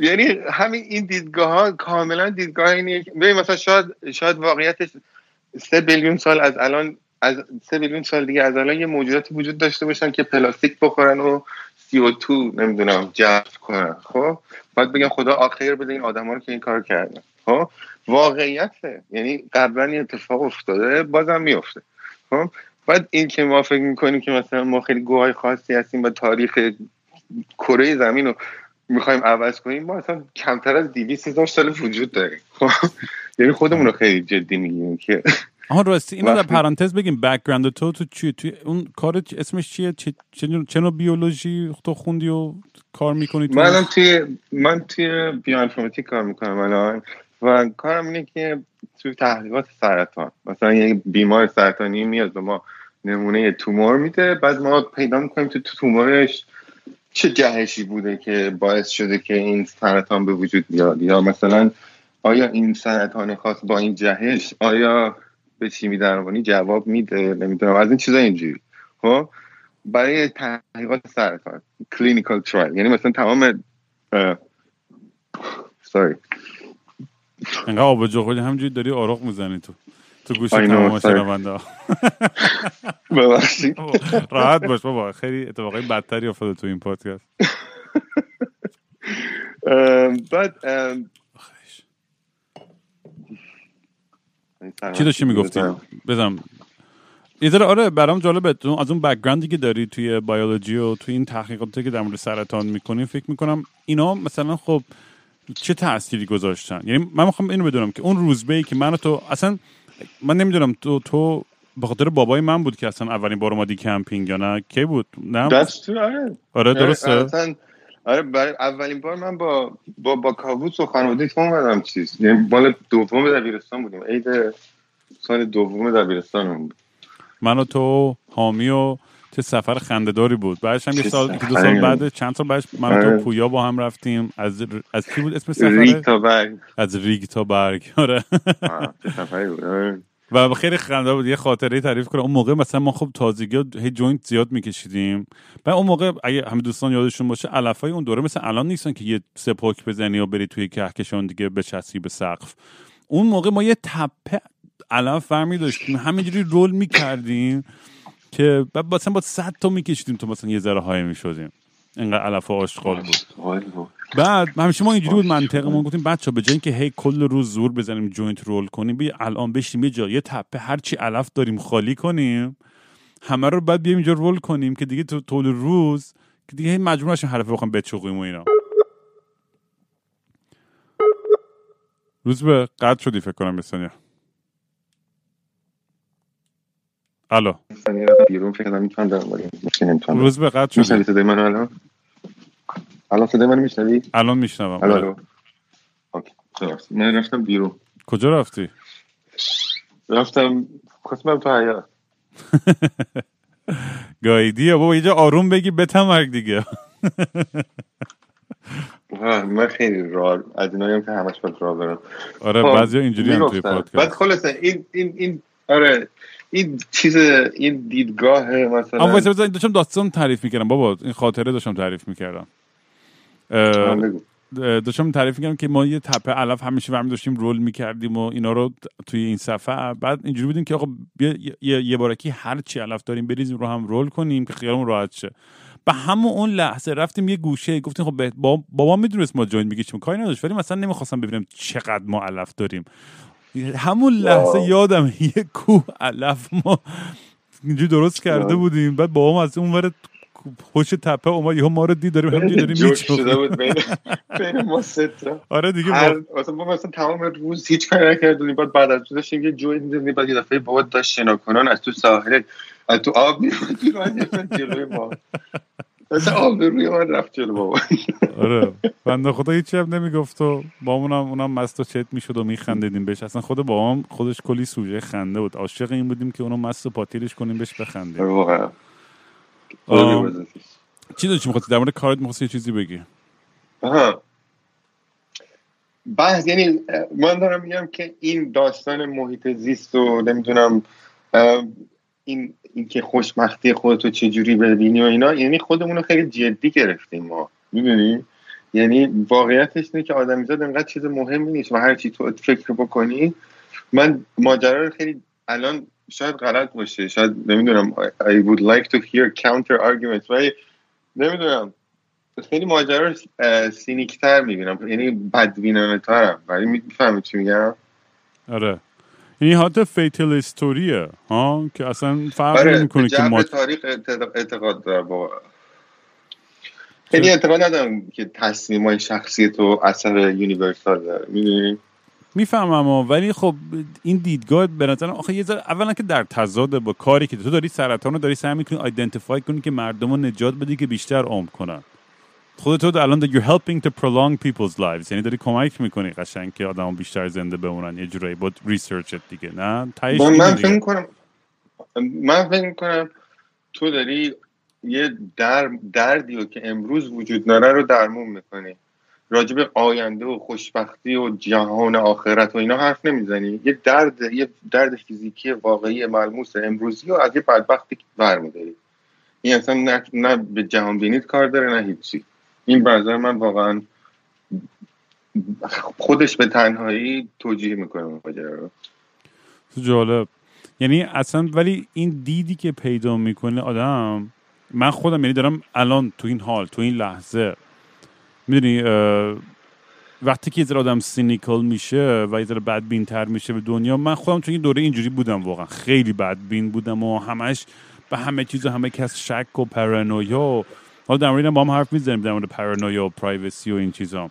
یعنی همین این دیدگاه ها کاملا دیدگاه اینه ببین مثلا شاید شاید واقعیتش سه بیلیون سال از الان از سه بیلیون سال دیگه از الان یه موجوداتی وجود داشته باشن که پلاستیک بخورن و CO2 نمی‌دونم جذب کنن. خب؟ باید بگم خدا آخر بده این آدما رو که این کار کردن. خب؟ واقعیته. یعنی قبلا این اتفاق افتاده بازم میفته خب؟ بعد این که ما فکر می‌کنیم که مثلا ما خیلی گوهای خاصی هستیم و تاریخ کره زمین رو می‌خوایم عوض کنیم ما اصلا کمتر از 200 هزار سال وجود داریم. خب؟ یعنی خودمون رو خیلی جدی می‌گیریم که آها راستی اینو در پرانتز بگیم background تو تو چی؟ توی اون کار اسمش چیه؟ چه نوع بیولوژی تو خوندی و کار می‌کنی تو من توی من توی bioinformatic کار می‌کنم الان و کارم اینه که توی تحقیقات سرطان. مثلا یه بیمار سرطانی میاد به ما نمونه تومور میده بعد ما پیدا می‌کنیم تو تومورش چه جهشی بوده که باعث شده که این سرطان به وجود بیاد. یا مثلا آیا این سرطان خاص با این جهش آیا به شیمی درمانی جواب میده نمی‌دونم. از این چیزا اینجوری. خب؟ برای تحقیقات سرطان clinical trial یعنی مثلا تمام sorry انقدر آبجو همین‌جوری داری آروغ می‌زنی تو. تو گوش تمام شنونده ببخشید. راحت باش بابا. خیلی اتفاقای بدتری افتاده تو این پادکست. بعد چی داشتی می‌گفتی؟ بزن. یه ذره آره برام جالبه از اون background ی که داری توی بیولوژی و توی این تحقیقاتی که در مورد سرطان می‌کنی فکر می‌کنم اینا مثلا خب چه تأثیری گذاشتن؟ یعنی من می‌خوام اینو بدونم که اون روزبه ای که من تو اصلا من نمی‌دونم تو تو به خاطر بابای من بود که اصلا اولین بار اومدی کمپینگ یا نه. کی بود؟ نه؟ آره. آره درسته. آره برای اولین بار من با با با کاووس و خانواده تو اومدم چیز یعنی سال دوم دبیرستان بودیم عید سال دوم دبیرستان بود. من و تو حامی و چه سفر خندهداری بود. بعدش هم یه سال دو سال بعد چند سال بعدش من تو آره. پویا با هم رفتیم. از از کی بود اسم سفر ریگ تا برگ. از ریگ تا برگ. آره. و خیلی خنده بود. یه خاطره تعریف کنم. اون موقع مثلا ما خب تازگی هی joint زیاد میکشیدیم. و اون موقع اگه همه دوستان یادشون باشه علفای اون دوره مثل الان نیستن که یه پاک بزنی و بری توی کهکشان دیگه بچسبی به سقف. اون موقع ما یه تپه علف فرمی داشتیم. همینجوری roll می‌کردیم که مثلا با صد تا میکشیدیم تو مثلا یه ذره high می‌شدیم. اینقدر علف آشغال بود. بعد همیشه ما اینجوری بود منطقمون گفتیم بچه به جای اینکه هی کل روز زور بزنیم joint roll کنیم بیا الان بشیم یه جا یه تپه هرچی علف داریم خالی کنیم همه رو بعد بیایم اینجا رول کنیم که دیگه تو طول روز که دیگه مجبور نشیم حرف بخوام بچقیم و اینا. روز به قد شدی فکر کنم بسانیا الو. بیرون فکر کنم می‌تونم روز به قد شدی میشنوی صدای من الان؟ الان صدای من میشنوی؟ الان میشنوم. الو اوکی. من رفتم بیرون. کجا رفتی؟ رفتم خواستم تو حیات گایدی بابا اینجا آروم بگی بتمرگ دیگه. من خیلی راه از اینایی هم که همش باید راه برم. آره خب، بعضی اینجوری هم توی بعد پادکست. خلاصه این این این آره. این چیز این دیدگاه اما مثلا وایسا بذار داشتم داستان تعریف می‌کردم. بابا این خاطره داشتم تعریف می‌کردم. بگو. داشتم تعریف می‌کردم که ما یه تپه علف همیشه برمی داشتیم رول می‌کردیم و اینا رو توی این صفحه. بعد اینجوری بودیم که آقا بیا یه, یه بارکی هر چی علف داریم بریزیم رو هم رول کنیم که خیالمون راحت شه. به همون اون لحظه رفتیم یه گوشه گفتیم خب بابا, بابا می‌دونست ما جوین میگیشیم کاری نداشت ولی مثلا نمی‌خواستم ببینم چقدر ما علف داریم. همون لحظه یادم یه کوه علف ما اینجوری درست کرده بودیم. بعد بابام از اون ور پشت تپه اومد یهو ما رو دید داریم همینجوری داریم جوش شده بود بین بین ما ستا آره دیگه هر. مثلا ما مثلا تمام روز هیچ کاری نکردیم بعد بعد از داشتیم یه جوی می‌زدیم بعد یه دفعه بابا داشت شناکنان از تو ساحل از تو آب یه جلوی ما. مثلا آب روی من رفت جلو بابا. آره. بنده خدا هیچی هم نمی‌گفت و بامونم اونم مست و چت می‌شد و میخندیدیم بهش. اصلا خود بابام خودش کلی سوژه خنده بود. عاشق این بودیم که اونو مست و پاتیلش کنیم بهش بخندیم. آره، واقعا. چی داشتی می‌خواستی؟ در مورد کارت می‌خواستی یه چیزی بگی؟ آها. بحث یعنی من دارم میگم که این داستان محیط زیست و نمی‌دونم این اینکه خوشبختی خودتو چجوری ببینی و اینا یعنی خودمون رو خیلی جدی گرفتیم ما. می‌دونی؟ یعنی واقعیتش اینه که آدمیزاد انقدر چیز مهمی نیست و هر چی تو فکر بکنی. من ماجرا رو خیلی الان شاید غلط باشه شاید نمی‌دونم I would like to hear counter arguments ولی نمی‌دونم. خیلی ماجرا cynical تر می‌بینم یعنی بدبینانه ترم ولی می‌فهمی چی میگم؟ آره. یعنی حتی fatalistic ئه ها؟ که اصلا فرق آره نمی‌کنه که ما تاریخ اعتقاد دارم با خیلی اعتقاد ندارم که تصمیم های شخصی تو اثر universal داره می‌دونی؟ می‌فهمم ولی خب این دیدگاه به نظرم آخه یه ذره اولا که در تضاد با کاری که تو داری سرطان رو داری سعی می‌کنی آیدنتیفای کنی که مردم رو نجات بدی که بیشتر عمر کنن. خودت الان you're helping to prolong people's lives. یعنی داری کمک می‌کنی قشنگ که آدم بیشتر زنده بمونن. یه جورایی با ریسرچت دیگه. نه؟ تایش من فکر می‌کنم من فکر می‌کنم تو داری یه در دردی رو که امروز وجود داره رو درمون می‌کنی. راجب آینده و خوشبختی و جهان آخرت و اینا حرف نمی‌زنی. یه درد یه درد فیزیکی واقعی ملموس امروزی و از یه بدبختی برمیداری. این اصلا نه, نه به جهان بینید کار داره نه هیچی. این برزر من واقعا خودش به تنهایی توجیه می‌کنه ماجرا رو. جالب. یعنی اصلا ولی این دیدی که پیدا می‌کنه آدم من خودم یعنی دارم الان تو این حال تو این لحظه می‌دونی وقتی که یه آدم cynical میشه و یه ذره بدبین تر میشه به دنیا من خودم تو این دوره اینجوری بودم واقعا. خیلی بدبین بودم و همش به همه چیز و همه کس شک و paranoia حالا در مورد با هم حرف می‌زنیم در مورد paranoia و privacy و این چیزا.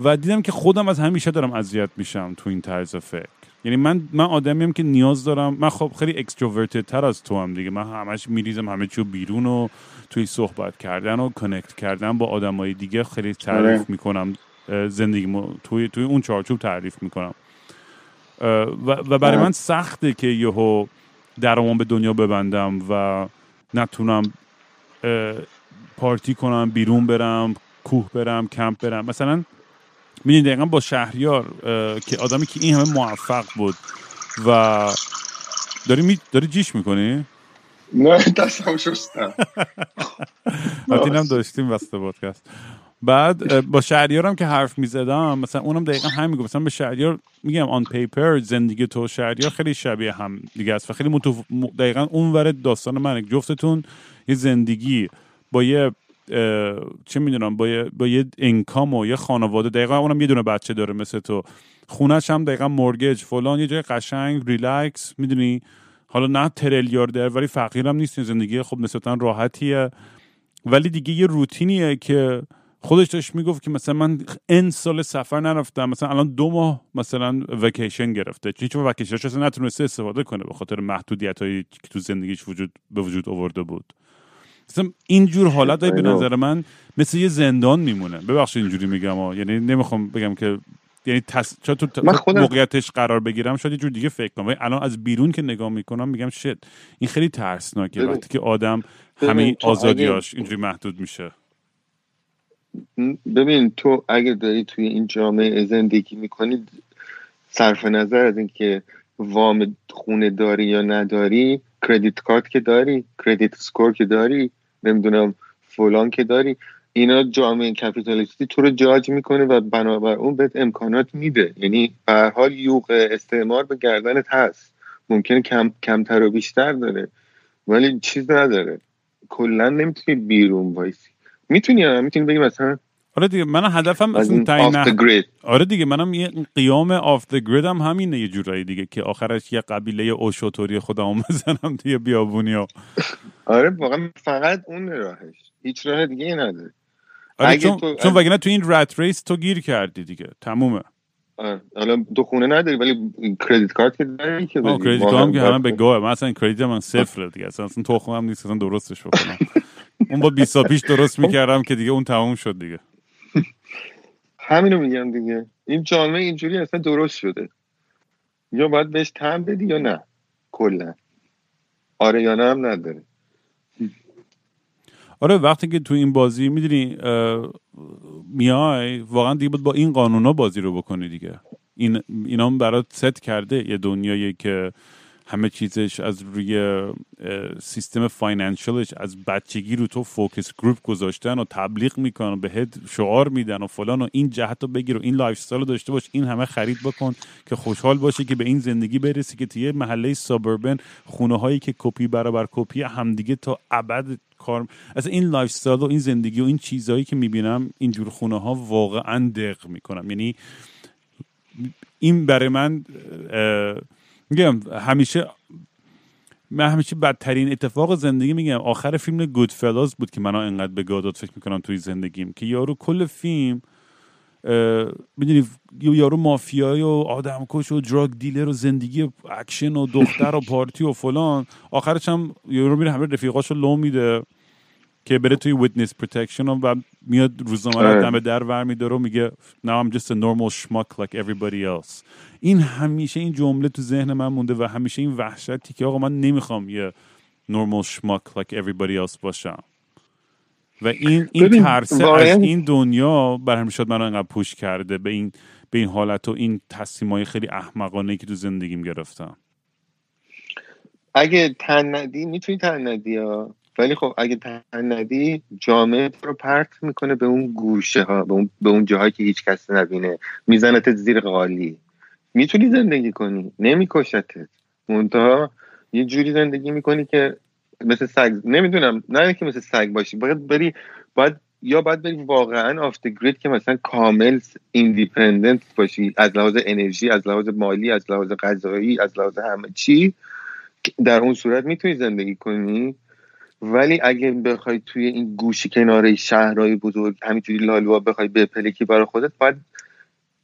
و دیدم که خودم از همیشه دارم اذیت میشم تو این طرز فکر. یعنی من من آدمیم که نیاز دارم من خب خیلی extroverted تر از تو هم دیگه. من همش میریزم همه چیو بیرون و توی صحبت کردن و کنکت کردن با آدمای دیگه خیلی تعریف می‌کنم. زندگی توی توی اون چارچوب تعریف می‌کنم. و, و برای من سخته که یهو درمون به دنیا ببندم و نتونم پارتی کنم بیرون برم کوه برم کمپ برم. مثلا می‌دونی دقیقا با شهریار که آدمی که این همه موفق بود و داری, می... داری جیش می‌کنی؟ نه دستم شستم. هم داشتیم وسط پادکست. بعد با شهریارم که حرف می‌زدم مثلا اونم دقیقا همین میگم مثلا به شهریار میگم آن پیپر زندگی تو شهریار خیلی شبیه هم دیگه است و خیلی متف... دقیقا اون ور داستان من جفتتون یه زندگی. با یه چه می‌دونم با یه, با یه انکام و یه خانواده دقیقا اونم یه دونه بچه داره مثل تو. خونش هم دقیقا مورگج فلان یه جای قشنگ ریلکس می‌دونی؟ حالا نه تریلیاردر ولی فقیرم نیست زندگی خب نسبتا راحتیه. ولی دیگه یه روتینیه که خودش داشت می‌گفت که مثلا من این سال سفر نرفتم مثلا الان دو ماه مثلا وکیشن گرفته. هیچ وکیشنش اصلا نتونسته استفاده کنه به خاطر محدودیت هایی که تو زندگیش وجود به وجود آورده بود. مثلا اینجور حالت به نظر من مثل یه زندان میمونه. ببخشید اینجوری میگم یعنی نمی‌خوام بگم که یعنی تس... تو موقعیتش قرار بگیرم شاید یه جور دیگه فکر کنم. الان از بیرون که نگاه می‌کنم میگم شت. این خیلی ترسناکه. وقتی که آدم همه آزادیاش اینجوری محدود میشه. ببین تو اگه داری توی این جامعه زندگی می‌کنی صرف نظر از اینکه وام خونه داری یا نداری کردیت کارت که داری کردیت سکور که داری نمی‌دونم فلان که داری اینا جامعه کپیتالیستی تو رو جاج می‌کنه و بنابر اون بهت امکانات میده. یعنی به حال یوق استعمار به گردنت هست. ممکنه کم، کمتر و بیشتر داره. ولی چیز نداره. کلا نمی‌تونی بیرون وایسی. می‌تونی می‌تونی بگی مثلا آره دیگه من هدفم از این تعیین آره دیگه منم یه قیام آف the grid هم همینه یه جورایی دیگه که آخرش یه قبیله اوشوتوری خودمو بزنم توی بیابونی و آره واقعا فقط اون راهش. هیچ راه دیگه ای نداره. آره اگه چون, تو- چون وگرنه تو این رت ریس تو گیر کردی دیگه. تمومه. آره. حالا دو خونه نداری ولی کردیت کارت که داری که بدی. کردیت واقعا کارم که همه به گوه من اصلا کردیت من صفره دیگه. اصلا, تخمم هم نیست اصلا درستش بکنم. اون با 20 سال پیش درست می‌کردم که دیگه اون تموم شد دیگه. همینو میگم دیگه. این جامعه اینجوری اصلا درست شده. یا باید بهش تن بدی یا نه. کلا. آره یا نه هم نداره. آره وقتی که تو این بازی می‌دونی میای واقعا دیگه با این قانونا بازی رو بکنی دیگه. این اینا برات ست کرده یه دنیایی که همه چیزش از روی سیستم financial ش از بچگی رو تو focus group گذاشتن و تبلیغ می‌کنن و بهت شعار میدن و فلان و این جهت رو بگیر و این lifestyle رو داشته باش این همه خرید بکن که خوشحال باشی که به این زندگی برسی که توی محله suburban خونه هایی که کپی برابر کپی همدیگه تا ابد کار اصلا این lifestyle و این زندگی و این چیزهایی که می‌بینم اینجور خونه ها واقعا دق می‌کنم. یعنی این برای من میگم همیشه من همیشه بدترین اتفاق زندگی میگم. آخر فیلم Goodfellas بود که من انقدر به Goodfellas فکر می‌کنم توی زندگیم که یارو کل فیلم می‌دونی یارو مافیایی و آدم کش و drug dealer و زندگی اکشن و دختر و پارتی و فلان. آخرش هم یارو میره همه رفیقاشو لو میده. که بره توی witness protection و میاد روزنامه رو آره. دم در ور میداره و میگه now I'm just a normal schmuck like everybody else. این همیشه این جمله تو ذهن من مونده و همیشه این وحشتی که آقا من نمی‌خوام یه normal schmuck like everybody else باشم. و این این واقعاً- از این دنیا بر همین شد منو انقدر پوش کرده به این به این حالت و این تصمیمای خیلی احمقانه که تو زندگیم گرفتم. اگه تن ندی می‌تونی تن ندی ها؟ ولی خب اگه تن ندی جامعه رو پرت می‌کنه به اون گوشه ها به اون, جاهایی که هیچ کس نبینه. میزنتت زیر قالی می‌تونی زندگی کنی. نمیکشتت. منتها یه جوری زندگی می‌کنی که مثل سگ نمی‌دونم نه که مثل سگ باشی باید بری باید یا باید بری واقعا off grid که مثلا کامل independent باشی. از لحاظ انرژی از لحاظ مالی از لحاظ غذایی از لحاظ همه چی در اون صورت می‌تونی زندگی کنی. ولی اگه بخوای توی این گوشه کناره شهرهای بزرگ همینجوری لالوا بخوای بپلکی برای خودت باید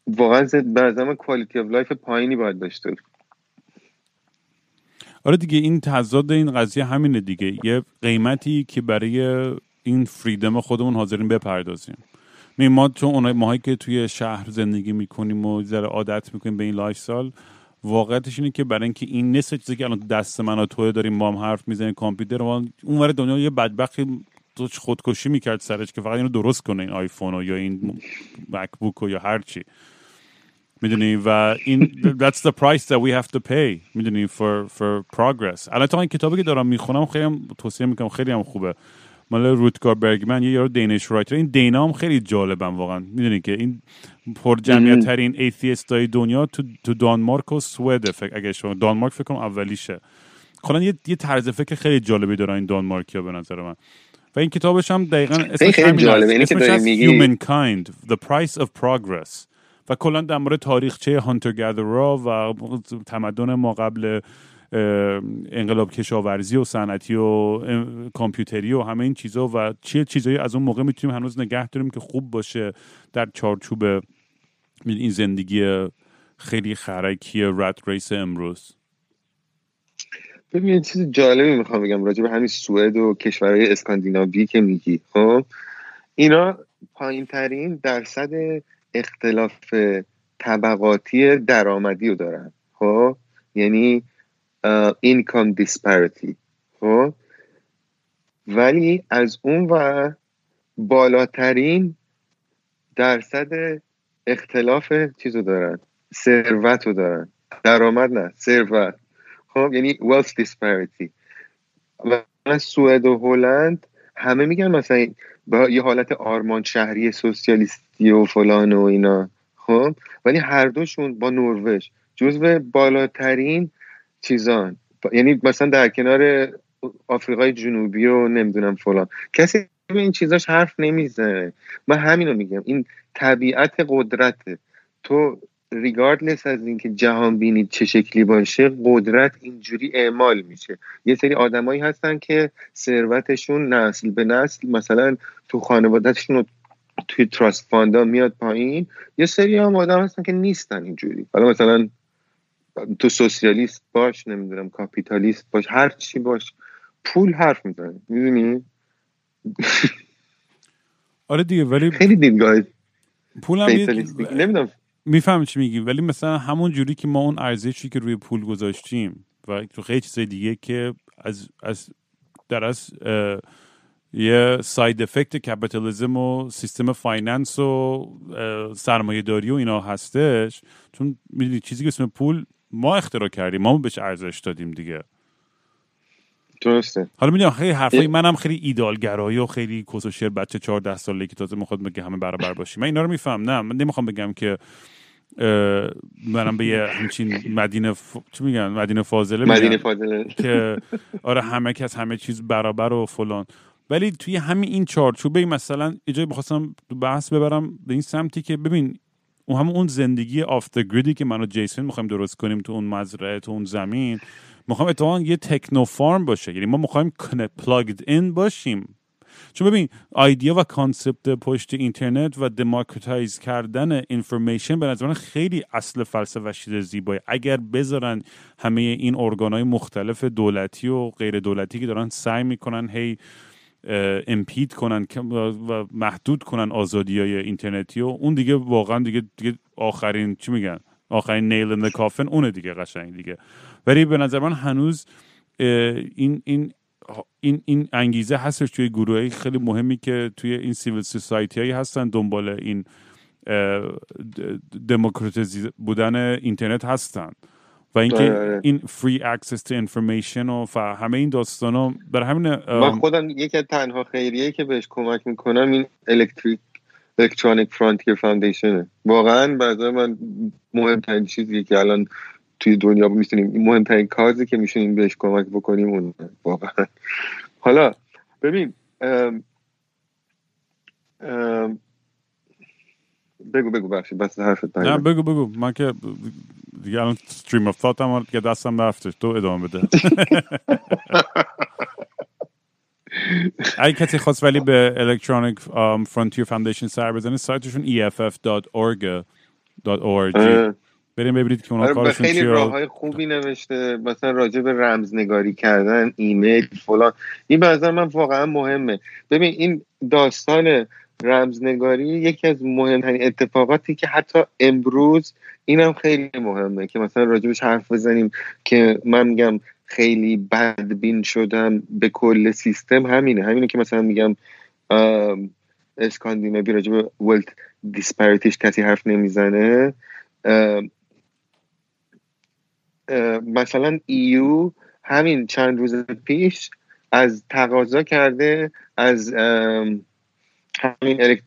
واقعا به نظرم quality of life پایینی باید داشته. آره دیگه این تضاد این قضیه همینه دیگه یه قیمتی که برای این freedom خودمون حاضریم بپردازیم می ما چون اونای ماهایی که توی شهر زندگی می‌کنیم و ذره عادت می‌کنیم به این lifestyle واقعیتش اینه که برای اینکه این نصف چیزی که الان دست من و تو داریم با هم حرف می‌زنیم کامپیوتر و اون ور دنیا یه بدبختی توش خودکشی می‌کرد سرش که فقط اینو درست کنه این آیفون و یا این مکبوک و یا هر چی. می‌دونی؟ و این that's the price that we have to pay می‌دونی؟ for for progress. الان تا این کتابی که دارم می‌خونم خیلی هم توصیه می‌کنم خیلی هم خوبه. مال روتگر برگمن یه یارو Danish writer. این Dane ا هم خیلی جالبم واقعا. می‌دونی که این پر جمعیت ترین atheist های دنیا تو تو دانمارک و سوئد فکر اگه شما دانمارک فکر کنم اولیشه. کلا یه یه طرز فکر خیلی جالبی دارن این دانمارکیا به نظر من. و این کتابش هم دقیقا اسمش خیلی جالبه. اینی که داری میگی- Humankind The Price of Progress. و کلا در مورد تاریخچه هانتر گادرا و تمدن ما قبل انقلاب کشاورزی و صنعتی و کامپیوتری و همه این چیزا و چه چیزایی از اون موقع می‌تونیم هنوز نگه داریم که خوب باشه در چارچوب این زندگی خیلی خرکی رد ریس امروز؟ ببین چیز جالبی می‌خوام بگم راجع به همین سوئد و کشورهای اسکاندیناوی که میگی خب؟ اینا پایین ترین درصد اختلاف طبقاتی درآمدی رو دارن خب؟ یعنی اینکام دیسپریتی خب؟ ولی از اون و بالاترین درصد اختلاف چیزو دارن. ثروت رو دارن. درآمد نه ثروت. خب؟ یعنی wealth disparity. مثلا سوئد و هلند همه میگن مثلا با یه حالت آرمان شهری سوسیالیستی و فلان و اینا. خب؟ ولی هر دوشون با نروژ. جزو بالاترین چیزان. یعنی مثلا در کنار آفریقای جنوبی و نمی‌دونم فلان. کسی به این چیزاش حرف نمی‌زنه. من همینو میگم. این طبیعت قدرته. تو ریگاردلس از اینکه جهان بینید چه شکلی باشه قدرت اینجوری اعمال میشه. یه سری آدمایی هستن که ثروتشون نسل به نسل مثلا تو خانوادهشون توی تراست فاندا میاد پایین. یه سری هم آدم هستن که نیستن اینجوری. حالا مثلا تو سوسیالیست باش نمی‌دونم کاپیتالیست باش هر چی باش پول حرف می‌زنه. می‌دونی؟ آره دیگه ولی خیلی دیدگاه پولم نمی‌دونم. میفهمم چی میگی ولی مثلا همون جوری که ما اون ارزشی که روی پول گذاشتیم و تو خیلی چیزای دیگه که از از در از یه side effect capitalism و سیستم finance و سرمایه داری و اینا هستش. چون می‌دونی چیزی که اسم پول ما اختراع کردیم ما بهش ارزش دادیم دیگه؟ درسته. حالا می‌دونم خیلی حرفای منم خیلی ایدالگرایی و خیلی کس بچه 14 ساله که تازه می‌خواد بگه همه برابر باشیم. من اینا رو میفهم نه من نمی‌خوام بگم که منم به یه همچین مدینه ف... چی میگن؟ مدینه فاضله مدینه فاضله. که آره همه کس همه چیز برابر و فلان. ولی توی همین این چارچوبه مثلا اینجا بخواستم بحث ببرم به این سمتی که ببین اون هم اون زندگی off grid ی که من و جیسون می‌خوایم درست کنیم تو اون مزرعه تو اون زمین می‌خوایم اتفاقا یه techno farm باشه. یعنی ما می‌خوایم plugged in باشیم. چون ببین idea و concept پشت اینترنت و democratize کردن information به نظر خیلی اصل فلسفه شده زیبایی اگر بذارن همه این ارگانهای مختلف دولتی و غیر دولتی که دارن سعی می‌کنن هی impede کنن و محدود کنن آزادی های اینترنتی و اون دیگه واقعا دیگه, دیگه آخرین چی میگن؟ آخرین nail in coffin اونه دیگه قشنگ دیگه. ولی به نظر من هنوز این این این این انگیزه هستش توی گروه خیلی مهمی که توی این civil society هایی هستن دنبال این democratize ی بودن اینترنت هستن. و اینکه آره، آره. این free access to information و همه این داستان ها برای همین من خودم یکی از تنها خیریه که بهش کمک می‌کنم این Electric Electronic Frontier Foundation ه واقعا برای من مهمترین چیزی که الان توی دنیا می‌تونیم مهمترین cause ی که می‌تونیم بهش کمک بکنیم اون واقعا. حالا ببین ام ام بگو بگو بخشی بس حرفت نه بگو بگو. من که دیگه الان stream of thought هم که دستم رفتش تو ادامه بده. اگه کسی خواست ولی به Electronic Frontier Foundation سر بزنه سایتشون eff.org .org بریم ببینید که اونا آره کارشون خیلی راه های خوبی نوشته. مثلا راجع به رمزنگاری کردن ایمیل فلان. این به نظر من واقعا مهمه. ببین این داستان رمزنگاری یکی از مهمترین اتفاقاتی که حتی امروز اینم خیلی مهمه که مثلا راجبش حرف بزنیم که من میگم خیلی بدبین شدم به کل سیستم همینه. همینه که مثلا میگم اسکاندیناوی راجب ولت دیسپریتیش کسی حرف نمی‌زنه. مثلا ایو همین چند روز پیش از تقاضا کرده از همین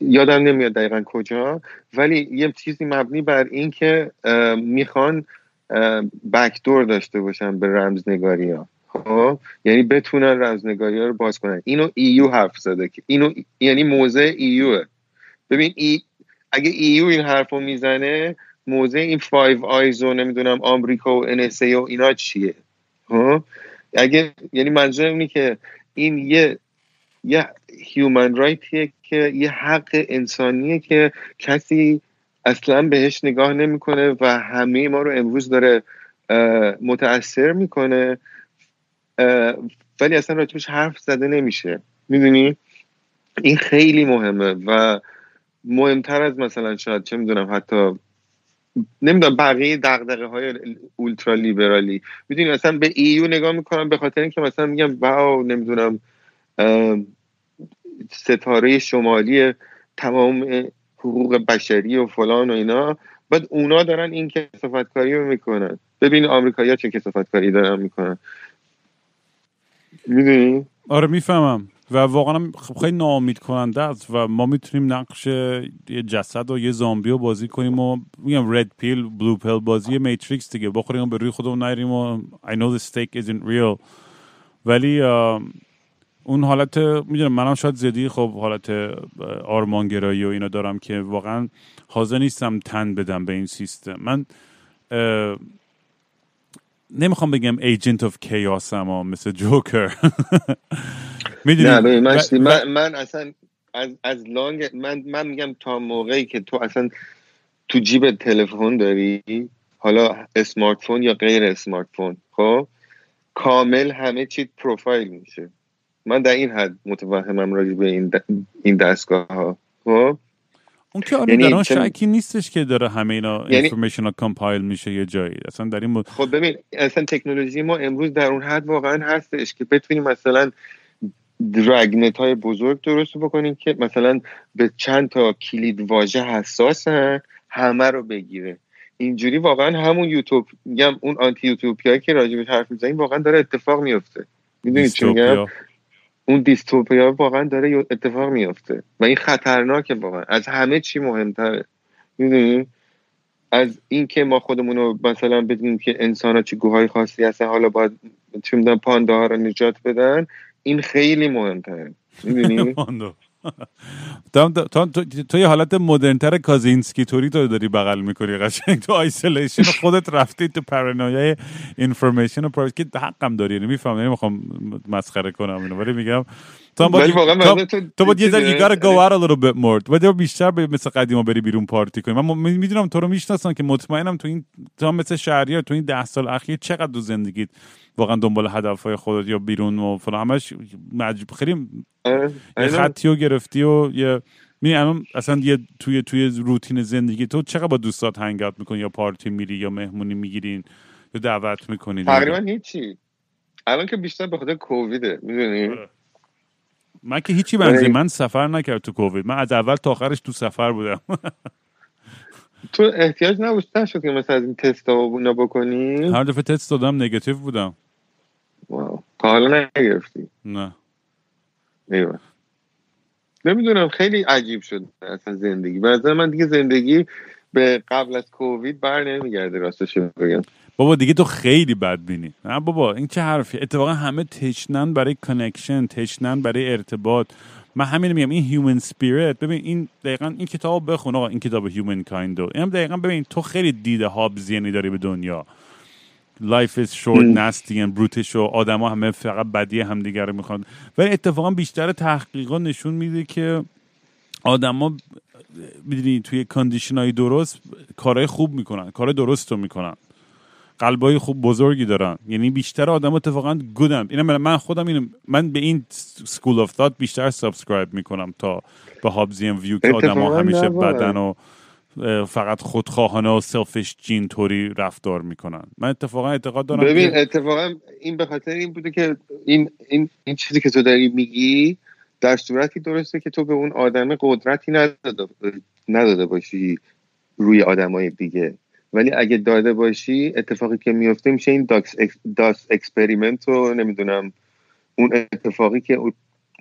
یادم نمیاد دقیقا کجا. ولی یه چیزی مبنی بر این که می‌خوان بکدور داشته باشن به رمزنگاری ها خب؟ یعنی بتونن رمزنگاری ها رو باز کنن. اینو EU حرف زده که اینو یعنی موضع EU ئه ببین ای اگه EU این حرف رو می‌زنه موضع این Five Eyes و نمی‌دونم آمریکا و NSA و اینا چیه؟ ها اگه یعنی منظور اینه که این یه یه human right یه که یه حق انسانیه که کسی اصلا بهش نگاه نمی‌کنه و همه ما رو امروز داره متاثر می‌کنه. ولی اصلا راجبش حرف زده نمیشه. می‌دونی؟ این خیلی مهمه و مهمتر از مثلا شاید چه می‌دونم حتی نمی‌دونم بقیه دغدغه های اولترا لیبرالی می‌دونی مثلا به ایو نگاه می‌کنم به خاطر اینکه مثلا میگم واو نمی‌دونم. ستاره شمالی تمام حقوق بشری و فلان و اینا. بعد اونا دارن این کسافت کاری رو می‌کنن. ببین آمریکایی‌ها چه کسافت کاری دارن می‌کنن. می‌دونی؟ آره می‌فهمم. و واقعا خیلی ناامید کننده است و ما می‌تونیم نقش یه جسد و یه زامبی رو بازی کنیم و میگم رد پیل بلو پیل بازی میتریکس دیگه. بخوریم به روی خودمون نریم و I know the stake isn't real. ولی اون حالت می‌دونم منم شاید زیادی خب حالت آرمانگرایی و اینا دارم که واقعا حاضر نیستم تن بدم به این سیستم. من نمی‌خوام بگم agent of chaos اما مثل جوکر. می‌دونی؟ من, من, من اصلا as, as long من, من میگم تا موقعی که تو اصلا تو جیب تلفن داری حالا smart phone یا غیر smart phone خب کامل همه چی پروفایل میشه. من در این حد متوهمم راجع به این, این دستگاه ها خب؟ اون که آره یعنی در شکی نیستش که داره همه اینا یعنی... انفورمیشن کامپایل میشه یه جایی. اصلا در این خب ببین اصلا تکنولوژی ما امروز در اون حد واقعا هستش که بتونیم مثلا درگنت های بزرگ درست بکنیم که مثلا به چند تا کلید واژه حساسن همه رو بگیره. اینجوری واقعا همون یوتوب میگم اون آنتی یوتوپیا که راجبش حرف می‌زنیم واقعا داره اتفاق میفته می‌دونید چی میگم؟ اون dystopia واقعا داره اتفاق میفته و این خطرناکه واقعا. از همه چی مهمتره. می‌دونی؟ از اینکه ما خودمون رو مثلا بدونیم که انسان ها چه گوهای خاصی هستن حالا باید چه می‌دونم پاندا ها رو نجات بدن این خیلی مهمتره. می‌دونی؟ تو, تو, تو, یه حالت مدرنتر کازینسکی theory تو داری بغل می‌کنی قشنگ. تو isolation خودت رفتی تو paranoia ی اینفورمیشن و پرویس که حقم داری یعنی نمی‌خوام مسخره کنم اینو ولی میگم تو باید تو باید یه ذره gotta go out a little bit more. باید بیشتر به مثل قدیما بری بیرون پارتی کنی. من می‌دونم تو رو می‌شناسم که مطمئنم تو این تو مثل شهریار تو این ده سال اخیر چقدر دو زندگیت واقعا دنبال هدفهای خودت یا بیرون و فلان. همش مجب... خیلی یه خطی رو گرفتی و یه می الان اصلا یه توی توی روتین زندگی تو چقدر با دوستات هنگات می‌کنی؟ یا پارتی میری یا مهمونی می‌گیرین یا دعوت می‌کنی تقریبا هیچی. الان که بیشتر به خاطر کوویده می‌دونی؟ آره. من که هیچی بنزی. من سفر نکرد تو کووید. من از اول تا آخرش تو سفر بودم. تو احتیاج نبود شد که مثلا از این تست ها بکنی؟ هر دفعه تست دادم نگاتیو بودم. واو. تا حالا نگرفتی. نه. ایوه. نمی‌دونم خیلی عجیب شد اصلا زندگی. به من دیگه زندگی به قبل از کووید بر نمیگرده راستش بگم. بابا دیگه تو خیلی بد بینی. نه بابا این چه حرفی اتفاقا همه تشنن برای connection تشنن برای ارتباط. من همین میگم این human spirit ببین این دقیقا این کتاب بخون آقا این کتاب Humankind و این دقیقا ببین تو خیلی دیده Hobbesian ی داری به دنیا. Life is short nasty and brutish و آدما همه فقط بدی همدیگه رو می‌خوان. ولی اتفاقا بیشتر تحقیقات نشون میده که آدما می‌دونی توی condition های درست کارهای خوب می‌کنن کار درست رو می‌کنن. قلبای خوب بزرگی دارن. یعنی بیشتر آدم اتفاقا good م این من خودم اینم من به این school of بیشتر subscribe می‌کنم تا به Hobbesian view که آدم ها همیشه بدن و فقط خودخواهانه و selfish این طوری رفتار می‌کنن. من اتفاقا اعتقاد دارم ببین اتفاقا این به خاطر این بوده که این این این چیزی که تو داری میگی در صورتی درسته که تو به اون آدم قدرتی نداده, نداده باشی روی آدمای دیگه. ولی اگه داده باشی اتفاقی که میفته میشه این داکس داس experiment رو نمی‌دونم اون اتفاقی که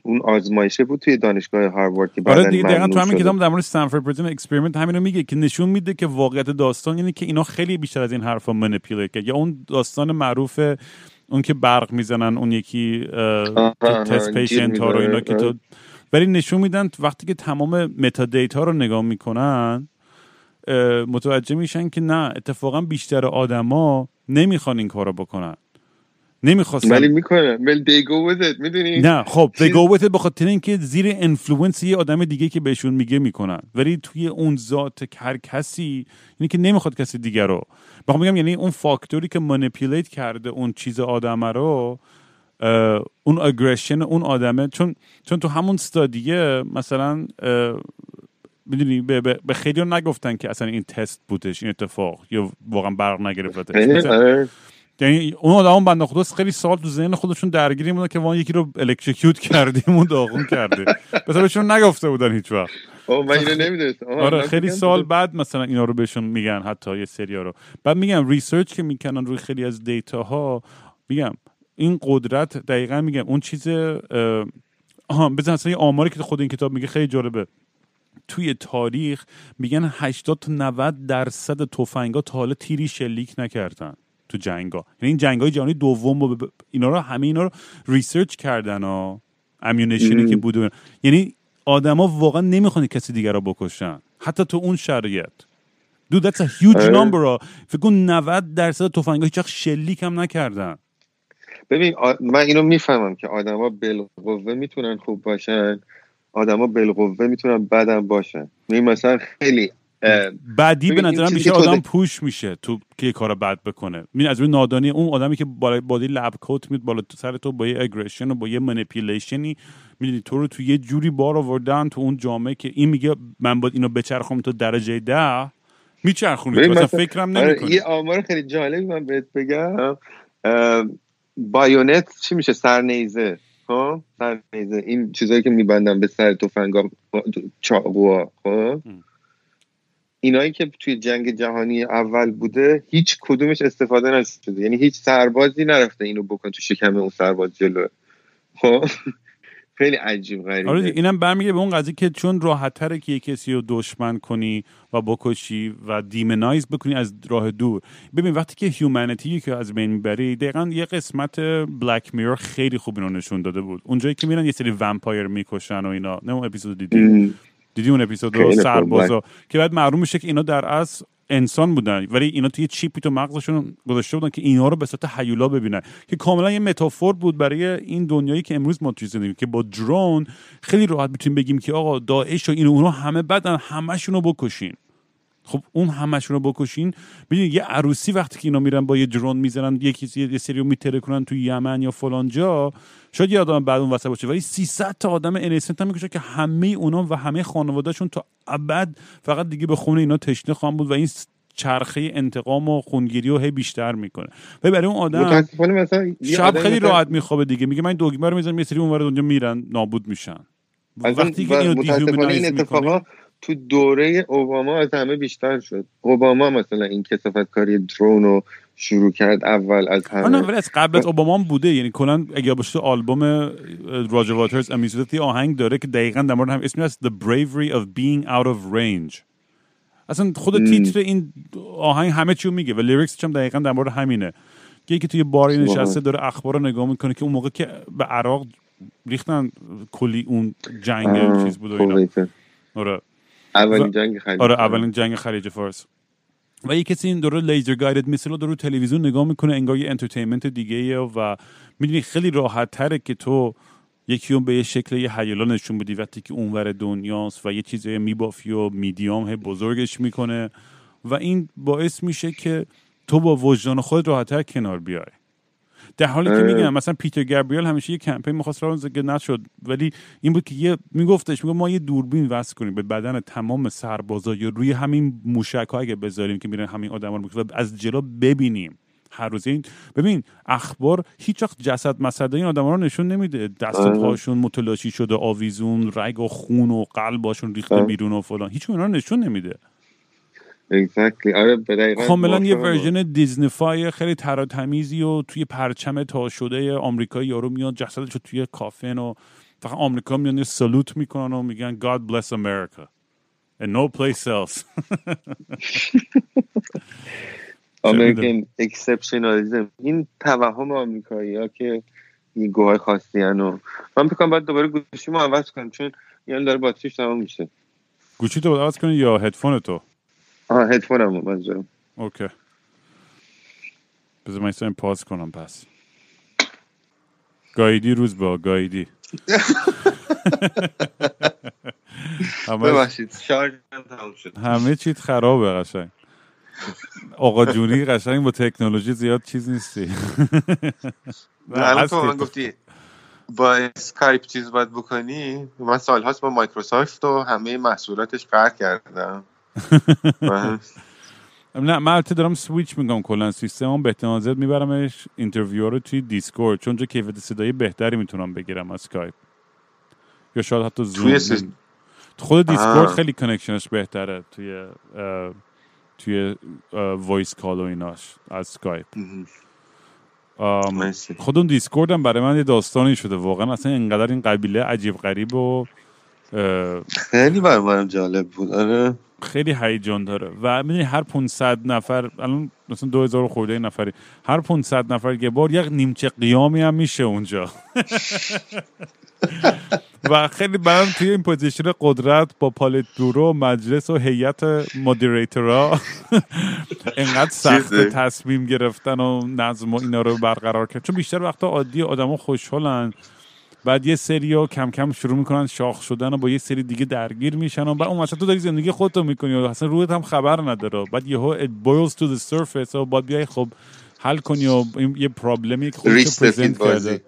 اون آزمایشه بود توی دانشگاه هاروارد که آره دیگه دقیقاً تو همین کتاب در مورد Stanford Prison Experiment همینو میگه که نشون میده که واقعیت داستان اینه که اینا خیلی بیشتر از این حرفا manipulate کرد. یا اون داستان معروف اون که برق می‌زنن اون یکی test patient ها رو اینا که تو ولی نشون میدن وقتی که تمام metadata رو نگاه می‌کنن متوجه میشن که نه اتفاقا بیشتر آدما نمی‌خوان این کارو بکنن. نمی‌خواستن ولی می‌کنن ولی with it می‌دونی؟ نه خب go with it بخاطر اینکه زیر influence یه آدم دیگه که بهشون میگه می‌کنن. ولی توی اون ذات هر کسی یعنی که نمی‌خواد کسی دیگه رو. بخوام میگم یعنی اون فاکتوری که منیپولیت کرده اون چیز آدم رو اون اگریشن اون آدمه. چون چون تو همون استادیه مثلا می‌دونی به, به, خیلی نگفتن که اصلا این تست بودش این اتفاق یا واقعا برق نگرفتش. یعنی اون آدم بنده خدا خیلی سال تو ذهن خودشون درگیری بودن که ما یکی رو الکتریکیوت کردیم و داغون کرده مثلا بهشون نگفته بودن هیچ وقت. من اینو آره خیلی سال بعد مثلا اینا رو بهشون میگن حتی یه سری رو. بعد میگم research که می‌کنن روی خیلی از data ها میگم این قدرت دقیقا میگم اون چیز آها بزن اصلا یه آماری که خود این کتاب میگه خیلی جالبه. توی تاریخ میگن 80 تا 90 درصد تفنگا تا حالا تیری شلیک نکردن. تو جنگا. یعنی این جنگ های جهانی دوم و ب... اینا رو همه اینا رو research کردن و ammunition ی که بود یعنی آدما واقعا نمی‌خوان کسی دیگر رو بکشن. حتی تو اون شرایط. دو that's a huge آره. number فکر کن 90 درصد تفنگ‌ها هیچ شلیک هم نکردن. ببین آ- من اینو می‌فهمم که آدما بالقوه می‌تونن خوب باشن. آدما بالقوه می‌تونن بدم باشن. این مثلا خیلی بعدی به نظرم بیشتر تو آدم push میشه تو که کار بد بکنه. این از روی نادانی اون آدمی که بالا با یه lab coat میاد بالا تو سر تو با یه aggression و با یه manipulation ی می‌دونی تو رو تو یه جوری بار آوردن تو اون جامعه که این میگه من باید اینو بچرخم تا درجه ده میچرخونی تو. مثلا- فکرم آره، نمی‌کنی یه آمار خیلی جالبی من بهت بگم. بایونت چی میشه؟ سرنیزه خب؟ سرنیزه. این چیزایی که میبندن به سر تفنگا چاقوها خب. اینایی که توی جنگ جهانی اول بوده هیچ کدومش استفاده نشده. یعنی هیچ سربازی نرفته اینو بکن تو شکم اون سرباز جلو. خب؟ خیلی عجیب غریبه. آره اینم برمیگه به اون قضیه که چون راحت تره که یه کسی رو دشمن کنی و بکشی و دیمنایز بکنی از راه دور. ببین وقتی که هیومانیتی که از بین می‌بری دقیقا یه قسمت بلک میرور خیلی خوب اینو نشون داده بود. اونجایی که میرن یه سری ومپایر می‌کشن و اینا. نه اون اپیزود دیدی. دیدی اون اپیزود سربازا که بعد معلوم میشه که اینا در اصل انسان بودن ولی اینا توی چیپی تو مغزشون گذاشته بودن که اینا رو به صورت هیولا ببینن. که کاملا یه متافور بود برای این دنیایی که امروز ما توی زندگی که با درون خیلی راحت می‌تونیم بگیم که آقا داعش و این اونها همه بدن همشون رو بکشین. خب اون همشون رو بکشین. ببینید یه عروسی وقتی که اینا میرن با یه درون می‌زنن یه کسی یه سری رو میتره کنن تو یمن یا فلان جا شاید یه آدم بعد اون وسط باشه ولی 300 تا آدم انیسنت هم می‌کشه که همه اونا و همه خانوادهشون تا ابد فقط دیگه به خون اینا تشنه خواهم بود و این چرخه انتقام و خونگیری رو هی بیشتر می‌کنه. و برای اون آدم مثلا شب خیلی مثلا- راحت میخوابه دیگه میگه من دگمه رو می‌زنم یه سری اونور دنیا میرن نابود میشن. وقتی که و اینو این اتفاقا تو دوره اوباما از همه بیشتر شد. اوباما مثلا این کسافت کاری درون رو شروع کرد اول از همه. ولی از قبل از اوباما هم بوده. یعنی کلا اگه باشه تو آلبوم راجر واترز امیزودت یه آهنگ داره که دقیقا در مورد هم اسمی هست The Bravery of Being Out of Range. اصلا خود. تیتر این آهنگ همه چیو میگه و lyrics هم دقیقا در مورد همینه. که یکی توی باری. نشسته داره اخبار رو نگاه می‌کنه که اون موقع که به عراق ریختن کلی اون جنگ چیز بود و اینا. آره. اولین جنگ خلیج آره اولین جنگ خلیج فارس. و یه کسی این داره laser guided missile رو تلویزیون نگاه می‌کنه انگار یه entertainment دیگه و می‌دونی خیلی راحت تره که تو یکی رو به یه شکل یه هیولا نشون بدی. وقتی که اونور دنیاست و یه چیزی میبافی و میدیام بزرگش می‌کنه و این باعث میشه که تو با وجدان خود راحتتر کنار بیای. در حالی که. میگم مثلا پیتر گابریل همیشه یه کمپین می‌خواست رو که نشد ولی این بود که یه میگفتش میگه ما یه دوربین وصل کنیم به بدن تمام سربازا یا روی همین موشک ها اگه بذاریم که میرن همین آدم رو از جلو ببینیم هر روز این ببین اخبار هیچ وقت جسد مسد این آدم رو نشون نمیده دست و آره. پاشون متلاشی شده آویزون رگ و خون و قلباشون ریخته آره. بیرون و فلان هیچ اینا رو نشون نمیده Exactly. آره به کاملا یه موافقم. ورژن Disneyfied خیلی تراتمیزی و توی پرچم تا شده آمریکایی یارو میاد جسدش رو توی coffin و فقط آمریکا میان یه salute می‌کنن و میگن God bless America. And no place else. American exceptionalism این توهم آمریکایی ها که این گوهای خاصی هن و من فکرم باید دوباره گوشیمو عوض کنم چون یعنی داره باتریش تمام میشه. گوشی تو عوض کنی یا هدفون تو؟ آها هدفونم منظورم. اوکی. بذار من این پاس کنم پس. گایدی روز با گایدی همه, ببخشید همه چیت خرابه قشنگ. آقا جونی قشنگ با تکنولوژی زیاد چیز نیستی. من. گفتی با اسکایپ چیز باید بکنی؟ من سالهاست با مایکروسافت و همه محصولاتش قهر کردم. نه من البته دارم سویچ میگم کلا. سیستمم به احتمال زیاد میبرمش. interview رو توی Discord. چون اونجا کیفیت صدایی بهتری می‌تونم بگیرم از اسکایپ یا شاید حتی زوم توی سیست- خود Discord. خیلی connection ش بهتره توی اه، توی voice call و ایناش از اسکایپ. خود اون Discord هم برای من یه داستانی شده. واقعا اصلا اینقدر این قبیله عجیب غریب و اه، خیلی برای من جالب بود. آره. خیلی هیجان داره. و می‌دونی هر 500 نفر الان مثلا 2000 خورده نفری هر 500 نفر که بار یک نیمچه قیامی هم میشه اونجا. و خیلی برام توی این position قدرت با Politburo مجلس و هیئت مدیریتورا انقدر سخت تصمیم گرفتن و نظم و اینا رو برقرار کرد. چون بیشتر وقتا عادی آدما خوشحالن. بعد یه سری ها کم کم شروع می‌کنن شاخ شدن و با یه سری دیگه درگیر میشن و بعد اون وسط تو داری زندگی خودتو می‌کنی و اصلا رویت هم خبر نداره. بعد یهو it boils to the surface و بعد بیای خب حل کنی و یه پرابلمی که خودش پرزنت کرده.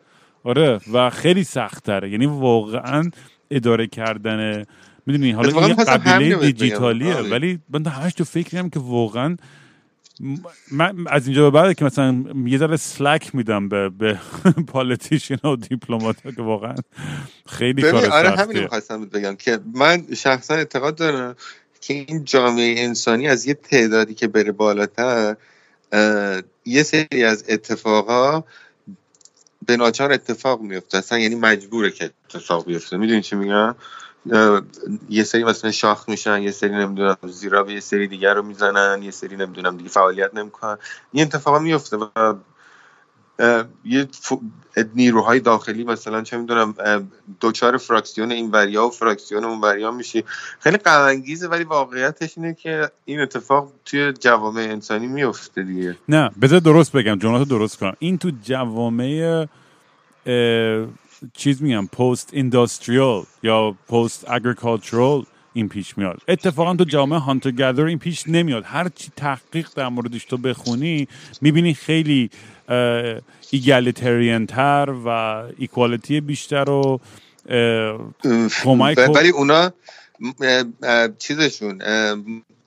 آره و خیلی سخت تره یعنی واقعا اداره کردن می‌دونی حالا این قبیله دیجیتالیه آره. ولی من همش تو فکریم که واقعا من از اینجا به بعد که مثلا یه ذره سلک میدم به به پالیتیشن و دیپلمات که واقعا خیلی کار آره همین خواستم بگم که من شخصا اعتقاد دارم که این جامعه انسانی از یه تعدادی که بره بالاتر یه سری از اتفاقا به ناچار اتفاق میفته اصلا یعنی مجبوره که اتفاق بیفته. می‌دونی چی میگم؟ یه سری مثلا شاخ میشن یه سری نمی‌دونم زیرا به یه سری دیگر رو می‌زنن یه سری نمی‌دونم دیگه فعالیت نمی‌کنن. این اتفاقا میفته و یه نیروهای داخلی مثلا چه می‌دونم دوچار فراکسیون این وریا و فراکسیون اون وریا میشی. خیلی غم ولی واقعیتش اینه که این اتفاق توی جوامع انسانی میفته دیگه. نه بذار درست بگم جملاتو درست کنم. این تو جوامع چیز میگم پست اندستریال یا پست اگریکالچرال این پیش میاد. اتفاقا تو جامعه هانتر گدر این پیش نمیاد. هر چی تحقیق در موردش تو بخونی می‌بینی خیلی ایگالیتریان تر و ایکوالیتی بیشتر و کمک ولی اونا چیزشون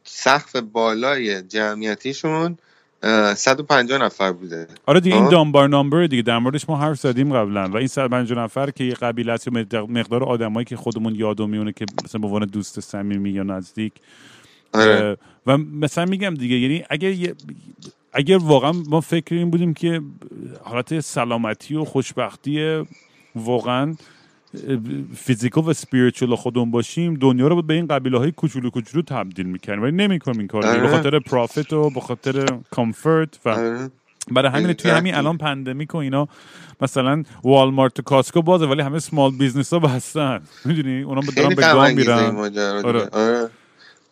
سقف بالای جمعیتیشون 150 نفر بوده. آره دیگه این دامبار نامبر دیگه در موردش ما حرف زدیم قبلا. و این 150 نفر که یه قبیله است مقدار آدمایی که خودمون یادو میونه که مثلا به عنوان دوست صمیمی یا نزدیک. آره. و مثلا میگم دیگه یعنی اگر اگر واقعا ما فکر این بودیم که حالت سلامتی و خوشبختی واقعا physical و spiritual خودمون باشیم دنیا رو به این قبیله های کوچولو کوچولو تبدیل می‌کنیم ولی نمی‌کنیم این کار به خاطر profit و به خاطر comfort و برای همین توی همین الان pandemic و اینا مثلا والمارت و Costco بازه ولی همه small business ها بستن. می‌دونی؟ اونا دارن به گا میرن. آره. آره.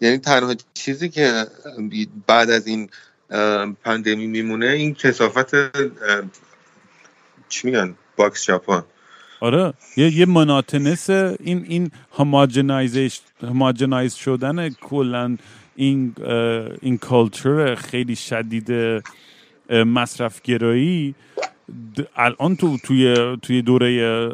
یعنی تنها چیزی که بعد از این پندمی میمونه این کثافت چی میگن؟ باکس ژاپن. آره. یه یه مناتنس این این هماجنایز شدن کلا این این کالچر خیلی شدید مصرف گرایی الان تو توی توی دوره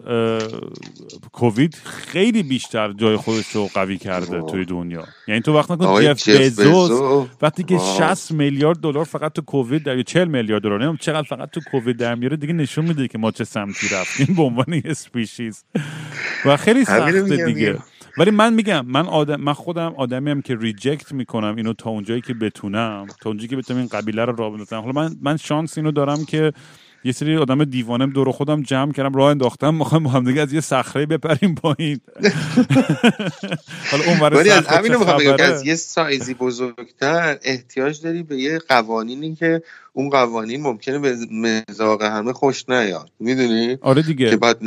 کووید خیلی بیشتر جای خودش رو قوی کرده توی دنیا. یعنی تو وقت نکن جف بزوس وقتی که 60 میلیارد دلار فقط تو کووید در 40 میلیارد دلار نمی‌دونم چقدر فقط تو کووید در میاره دیگه نشون میده که ما چه سمتی رفتیم به عنوان یه سپیشیز. و خیلی سخته دیگه. ولی من میگم من آدم من خودم آدمی هم که ریجکت می‌کنم اینو تا اونجایی که بتونم تا اونجایی که بتونم این قبیله رو راه بندازم. حالا من من شانس اینو دارم که یه سری آدم دیوانم دور خودم جمع کردم راه انداختم می‌خوام با هم دیگه از یه صخره بپریم پایین. حالا اون از همینو می‌خوام بگم از یه سایزی بزرگتر احتیاج داری به یه قوانینی که اون قوانین ممکنه به مزاق همه خوش نیاد. می‌دونی؟ آره دیگه. که بعد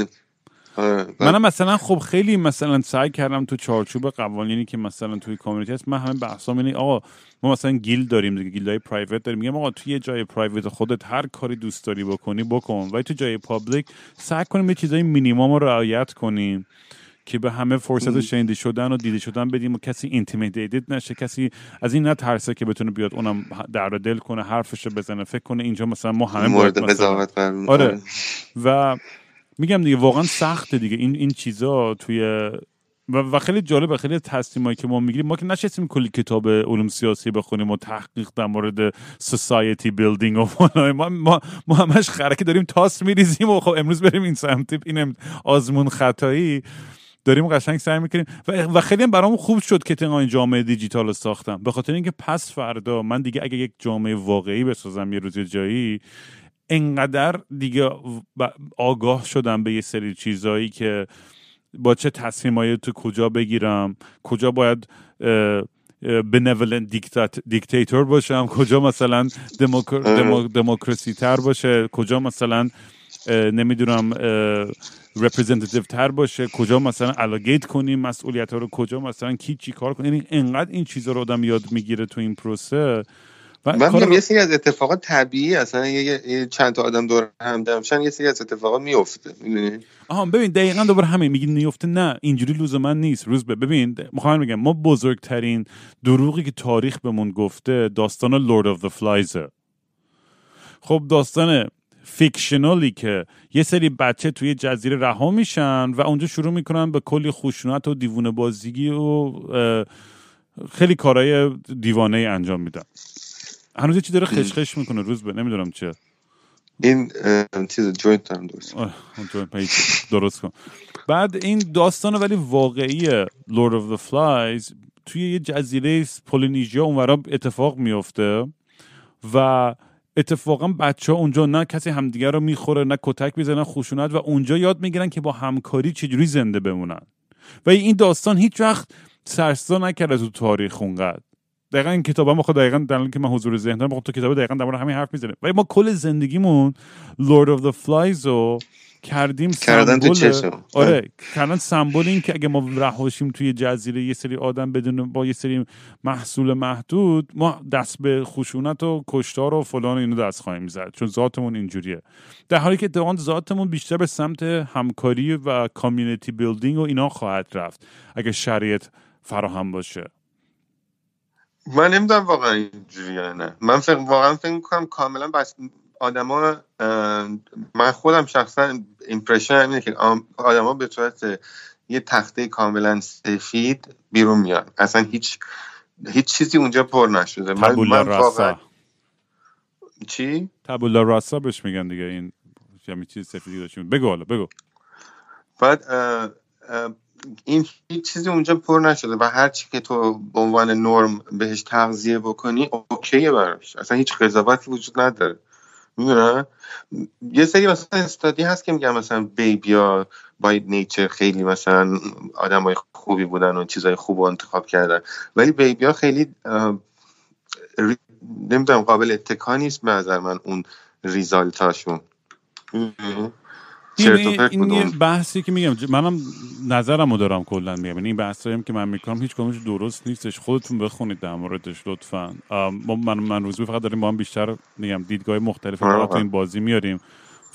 منم مثلا خب خیلی مثلا سعی کردم تو چارچوب قوانینی که مثلا توی community هست من همه بحثام اینه آقا ما مثلا guild داریم دیگه guild های private داریم. میگم آقا توی جای private خودت هر کاری دوست داری بکنی بکن. ولی تو جای public سعی کنیم یه چیزای مینیمم رو رعایت کنیم که به همه فرصت شنیده شدن و دیده شدن بدیم و کسی intimidated نشه. کسی از این نترسه که بتونه بیاد اونم درد دل کنه حرفش رو بزنه فکر کنه اینجا مثلا ما همه مورد قضاوت آره. و میگم دیگه واقعا سخته دیگه. این این چیزا توی و, و خیلی جالبه خیلی تصمیمایی که ما می‌گیریم ما که نشستیم کلی کتاب علوم سیاسی بخونیم و تحقیق در مورد سوسایتی بیلدینگ و ما, ما, ما همش خرکی داریم تاس میریزیم و خب امروز بریم این سمت این آزمون خطایی. داریم قشنگ سعی می‌کنیم. و, خیلی هم برام خوب شد که این جامعه دیجیتال رو ساختم. به خاطر اینکه پس فردا من دیگه اگه یک جامعه واقعی بسازم یه روز جایی انقدر دیگه آگاه شدم به یه سری چیزایی که با چه تصمیمایی تو کجا بگیرم کجا باید benevolent dictator باشم کجا مثلا دموکراسی تر باشه کجا مثلا نمی‌دونم representative تر باشه کجا مثلا delegate کنیم مسئولیت ها رو کجا مثلا کی چی کار کنیم. یعنی انقدر این چیزا رو آدم یاد می‌گیره تو این پروسه. من میگم یه سری از اتفاقات طبیعی اصلا یه چند تا آدم دور هم جمع شن یه سری از اتفاقات میفته می‌دونی؟ آها ببین دقیقا دوباره همین میگی نیفته نه اینجوری لزوما نیست. روزبه ببین می‌خوام میگم ما بزرگترین دروغی که تاریخ بهمون گفته داستان Lord of the Flies ه خب داستان fictional ی که یه سری بچه توی جزیره رها میشن و اونجا شروع می‌کنن به کلی خشونت و دیوونه بازیگی و خیلی کارهای دیوانه ای انجام میدن. هنوز یه چی داره خشخش می‌کنه روزبه نمی‌دونم چه این چیز joint هم درست. درست کن. بعد این داستان ولی واقعی Lord of the Flies توی یه جزیره Polynesia اونورا اتفاق میفته و اتفاقا بچه ها اونجا نه کسی همدیگه رو می‌خوره نه کتک می‌زنن خشونت و اونجا یاد می‌گیرن که با همکاری چجوری زنده بمونن. و این داستان هیچ وقت سرستا نکرده تو تاریخ اونقدر. دقیقا این کتاب هم خود دقیقا در که من حضور ذهن دارم تو کتاب دقیقا در همین حرف می‌زنه. ولی ما کل زندگیمون Lord of the Flies رو کردیم کردن تو آره کردن سمبل این که اگه ما رهاشیم توی جزیره یه سری آدم بدون با یه سری محصول محدود ما دست به خشونت و کشتار و فلان اینو دست خواهیم زد چون ذاتمون اینجوریه. در حالی که اتفاقا ذاتمون بیشتر به سمت همکاری و کامیونیتی بیلدینگ و اینا خواهد رفت. اگه شرایط فراهم باشه. من نمی‌دونم واقعا اینجوریه نه. من فکر واقعا فکر می‌کنم کاملا بس آدما من خودم شخصا ایمپرشن اینه که آدما به صورت یه تخته کاملا سفید بیرون میان. اصلا هیچ هیچ چیزی اونجا پر نشده. من, من واقعا چی؟ تابولا راسا بهش میگن دیگه این همین چیز سفیدی داشتیم بگو حالا بگو. بعد این هیچ چیزی اونجا پر نشده و هر چی که تو به عنوان نرم بهش تغذیه بکنی اوکیه براش. اصلا هیچ قضاوتی وجود نداره. می‌دونن یه سری مثلا استادی هست که میگن مثلا بیبیا باید نیچر خیلی مثلا آدم های خوبی بودن و چیزای خوب انتخاب کردن. ولی بیبیا خیلی نمی‌دونم قابل اتکا نیست به نظر من اون ریزالتاشون این, این, یه بحثی که میگم منم نظرم رو دارم کلا میگم. یعنی این بحثایی که من می‌کنم هیچ کدومش درست نیستش. خودتون بخونید در موردش لطفا. من من روزی فقط داریم با هم بیشتر میگم دیدگاه مختلف رو این بازی میاریم.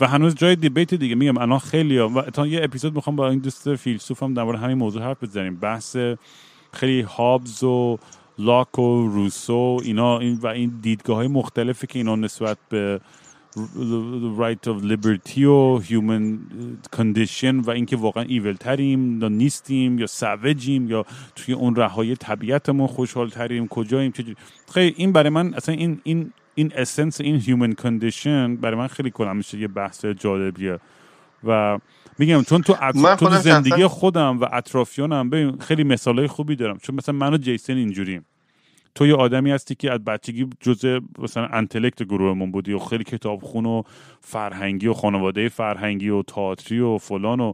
و هنوز جای دیبیت دیگه میگم الان خیلی ها و تا یه اپیزود می‌خوام با این دوست فیلسوف هم در مورد همین موضوع حرف بزنیم. بحث خیلی هابز و لاک و روسو اینا این و این دیدگاه های مختلفی که اینا نسبت به right of liberty و human condition و اینکه واقعا ایول تریم یا نیستیم یا سوجیم یا توی اون رهای طبیعتمون خوشحال تریم کجاییم چجوری خیلی این برای من اصلا این این این اسنس این هیومن کندیشن برای من خیلی کنم میشه یه بحث جالبیه. و میگم چون تو, تو زندگی خودم و اطرافیانم ببین خیلی مثالای خوبی دارم. چون مثلا من و جیسن اینجوریم. تو یه آدمی هستی که از بچگی جزء مثلا انتلکت گروهمون بودی و خیلی کتابخون و فرهنگی و خانواده فرهنگی و تئاتری و فلان و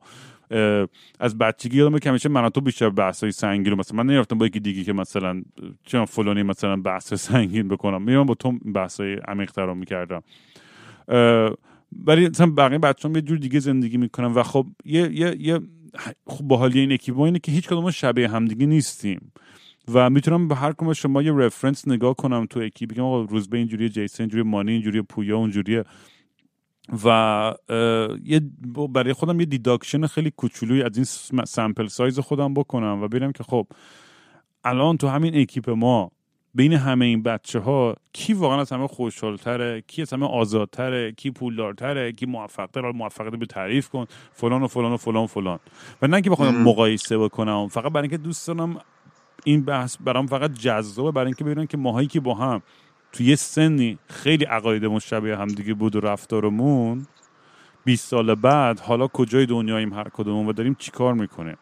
از بچگی یادم که همیشه من تو بیشتر بحث های سنگین رو مثلا من نرفتم با یکی دیگه که مثلا چون فلانی مثلا بحث سنگین بکنم. میام با تو بحث های عمیق رو می‌کردم. ولی مثلا بقیه بچه‌ها یه جور دیگه زندگی می‌کنن و خب یه یه یه خب باحالی این اکیپ اینه که هیچ کدوم شبیه همدیگه نیستیم. و می‌تونم به هر کدوم شما یه reference نگاه کنم تو اکیپ بگم آقا روزبه اینجوری جیسن اینجوری مانی اینجوری پویا اونجوریه. و یه برای خودم یه deduction خیلی کوچولوی از این sample size خودم بکنم و ببینم که خب الان تو همین اکیپ ما بین همه این بچه ها کی واقعا از همه خوشحالتره کی از همه آزادتره کی پولدارتره کی موفقتره موفقیت به تعریف کن فلان و فلان و فلان و فلان. و نه که بخوام مقایسه بکنم فقط برای اینکه دوست دارم این بحث برام فقط جذابه برای اینکه ببینن که ماهایی که با هم تو یه سنی خیلی عقاید مشابه هم دیگه بود و رفتارمون 20 سال بعد حالا کجای دنیاییم هر کدومون و داریم چیکار می‌کنه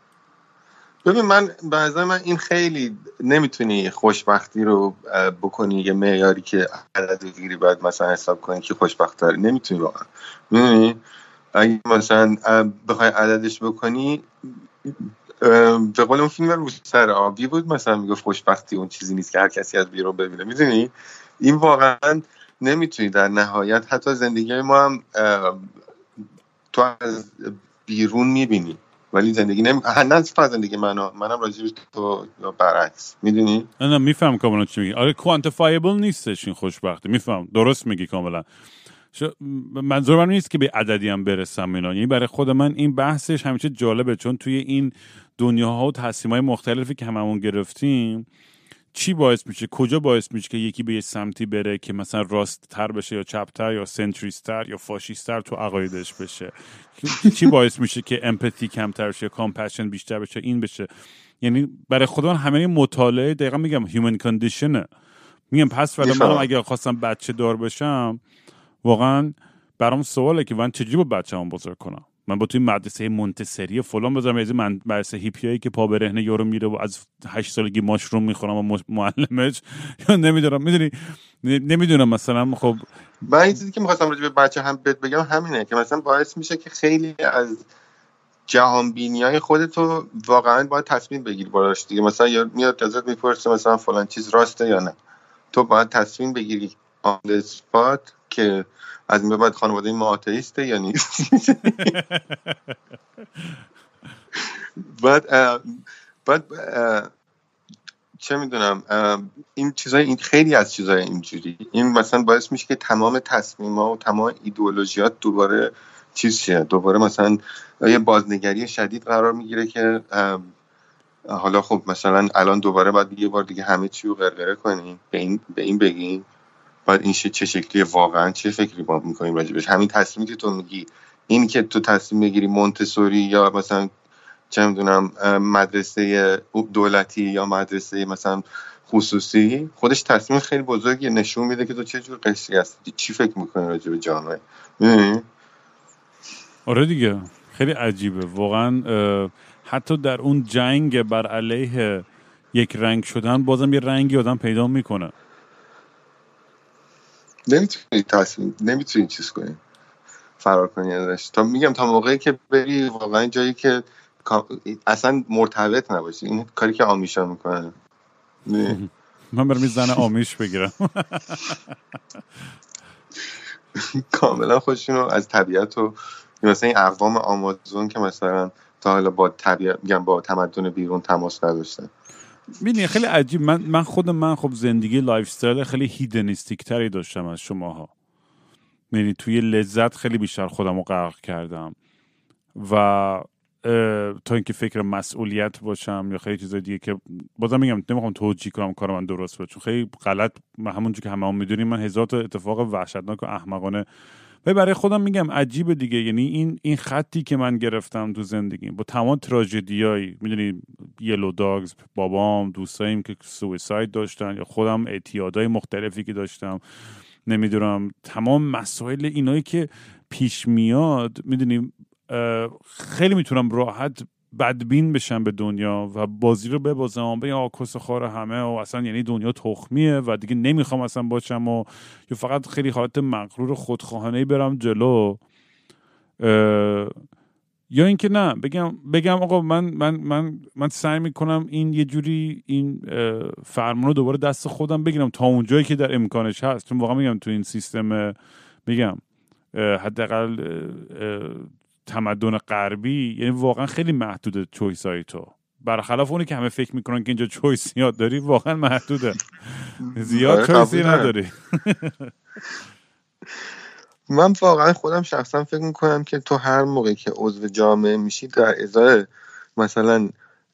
ببین من بعضا من این خیلی نمی‌تونی خوشبختی رو بکنی یه معیاری که عدد گیری باید مثلا حساب کنی که خوشبخت داری نمی‌تونی واقعا. می‌دونی؟ اگه مثلا بخوای عددش بکنی به قول اون فیلم رو سر آبی بود. مثلا می‌گفت خوشبختی اون چیزی نیست که هر کسی از بیرون ببینه. می‌دونی؟ این واقعا نمی‌تونی در نهایت حتی زندگی ما هم تو از بیرون می‌بینی. ولی زندگی نمی نه فقط زندگی منو منم راجع تو یا برعکس. می‌دونی؟ نه نه میفهم کاملا چی میگی. آره کوانتیفایبل نیستش این خوشبختی. میفهم درست میگی کاملا. منظور من نیست که به عددی هم برسم اینا. یعنی برای خود من این بحثش همیشه جالبه چون توی این دنیاها و تصمیم های مختلفی که هممون گرفتیم چی باعث میشه؟ کجا باعث میشه که یکی به یه سمتی بره که مثلا راست تر بشه یا چپ تر یا centrist تر یا فاشیستر تو عقایدش بشه؟ چی باعث میشه که empathy کمتر بشه compassion بیشتر بشه این بشه؟ یعنی برای خودم همه مطالعه دقیقا میگم human condition ه میگم پس ولی منم اگر خواستم بچه دار بشم واقعا برام سواله که من چجوری با بچه هم بزرگ کنم؟ من با توی مدرسه منتصری فلان بذارم از من مدرسه هیپیایی که پا برهنه یارو میره و از هشت سالگی ماشروم می‌خورم و معلمش. یا نمی‌دونم می‌دونی؟ نمی‌دونم مثلا خب. من این چیزی که می‌خواستم راجع به بچه هم بگم همینه که مثلا باعث میشه که خیلی از جهان بینی های خودتو واقعا باید تصمیم بگیری باراش دیگه. مثلا میاد ازت می‌پرسه مثلا فلان چیز راسته یا نه. تو باید تصمیم بگیری آن که از این بعد خانواده ما آتئیسته یا نیست؟ بعد بعد چه می‌دونم این چیزای این خیلی از چیزای اینجوری. این مثلا باعث میشه که تمام تصمیم ها و تمام ایدئولوژیات دوباره چیز شه. دوباره مثلا یه بازنگری شدید قرار می‌گیره که حالا خب مثلا الان دوباره باید یه بار دیگه همه چی رو غرغره کنیم به این به این بگیم. باید این چه شکلی واقعا چه فکری با می‌کنیم راجبش همین تصمیمی که تو میگی. این که تو تصمیم بگیری مونتسوری یا مثلا چه می‌دونم مدرسه دولتی یا مدرسه مثلا خصوصی خودش تصمیم خیلی بزرگی نشون میده که تو چه جور قشری هستی. چی فکر می‌کنی راجع به جامعه؟ آره دیگه. خیلی عجیبه. واقعا حتی در اون جنگ بر علیه یک رنگ شدن بازم یه رنگی آدم پیدا می‌کنه. نمی‌تونی تصمیم نمی‌تونی چیز کنی. فرار کنی ازش. تا میگم تا موقعی که بری واقعا جایی که اصلا مرتبط نباشی. این کاری که آمیشا می‌کنه. من برم زن آمیش بگیرم. کاملا خودشونو از طبیعت و مثلا این اقوام آمازون که مثلا تا حالا با طبیعت میگم با تمدن بیرون تماس نداشتن. ببینید خیلی عجیب. من من خود من خب زندگی lifestyle خیلی hedonistic تری داشتم از شماها. یعنی توی لذت خیلی بیشتر خودم رو غرق کردم. و تا اینکه فکر مسئولیت باشم یا خیلی چیزای دیگه که بازم میگم نمی‌خوام توجیه کنم کار من درست باشه. چون خیلی غلط. همونجور که همه هم می‌دونیم من هزار تا اتفاق وحشتناک و احمقانه و برای خودم میگم عجیبه دیگه. یعنی این این خطی که من گرفتم تو زندگی با تمام تراژدیایی می‌دونی یلو داگز بابام دوستاییم که سویساید داشتن یا خودم اعتیادای مختلفی که داشتم. نمی‌دونم تمام مسائل اینایی که پیش میاد می‌دونی خیلی می‌تونم راحت بدبین بشم به دنیا و بازی رو ببازم به آکس خار همه و اصلا یعنی دنیا تخمیه و دیگه نمی‌خوام اصلا باشم و یا فقط خیلی حالت مغرور خودخواهانه برم جلو. یا اینکه نه بگم بگم آقا من من من من سعی می‌کنم این یه جوری این فرمان رو دوباره دست خودم بگیرم تا اونجایی که در امکانش هست. چون واقعا میگم تو این سیستم میگم حداقل تمدن غربی یعنی واقعا خیلی محدوده چویس های تو. برخلاف اونی که همه فکر می‌کنن که اینجا چویس زیاد داری واقعا محدوده. زیاد آره، چویسی نداری. من واقعا خودم شخصا فکر می‌کنم که تو هر موقعی که عضو جامعه میشی در ازای مثلا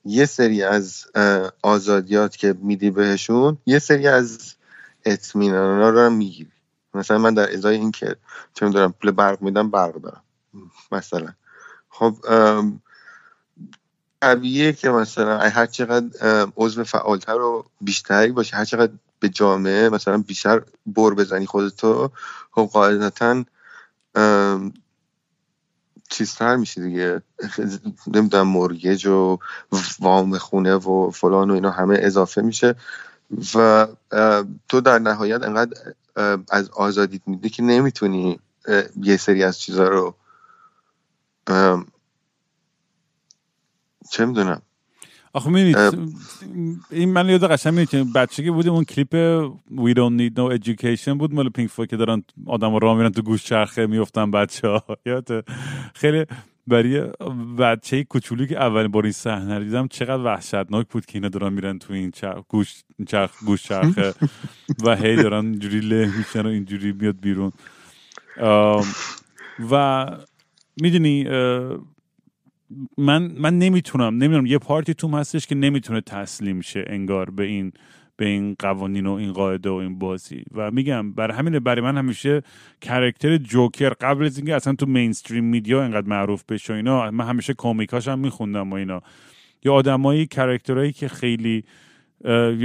یه سری از آزادیات که میدی بهشون یه سری از اطمینان رو هم می‌گیری. مثلا من در ازای این که چه می‌دونم پول برق میدم برق دارم. مثلا. خب طبیعیه که مثلا هر چقدر عضو فعالتر و بیشتری باشه هر چقدر به جامعه مثلا بیشتر بر بزنی خودتو خب قاعدتا چیزتر میشه دیگه. نمی‌دونم مرگج و وام خونه و فلان و اینا همه اضافه میشه و تو در نهایت انقدر از آزادیت میده که نمی‌تونی یه سری از چیزها رو چه می‌دونم؟ آخه می‌بینید این من یاد قشنگ می‌بینید که بچگی بودیم اون کلیپ We don't need no education بود مال پینک فلوید که دارن آدم را میرن تو گوش چرخه میفتن بچه ها خیلی برای بچه کوچولی که اولین بار این صحنه رو دیدم چقدر وحشتناک بود که اینا دارن میرن تو این گوش چرخ گوش چرخه و هی دارن اینجوری له میشن و اینجوری میاد بیرون. و می‌دونی من من نمی‌تونم نمی‌دونم یه partی توم هستش که نمی‌تونه تسلیم شه انگار به این به این قوانین و این قاعده و این بازی. و میگم برای همینه برای من همیشه character جوکر قبل از اینکه اصلا تو mainstream media انقدر معروف بشه و اینا من همیشه comicاش هم میخوندم و اینا. یا آدمایی characterهایی که خیلی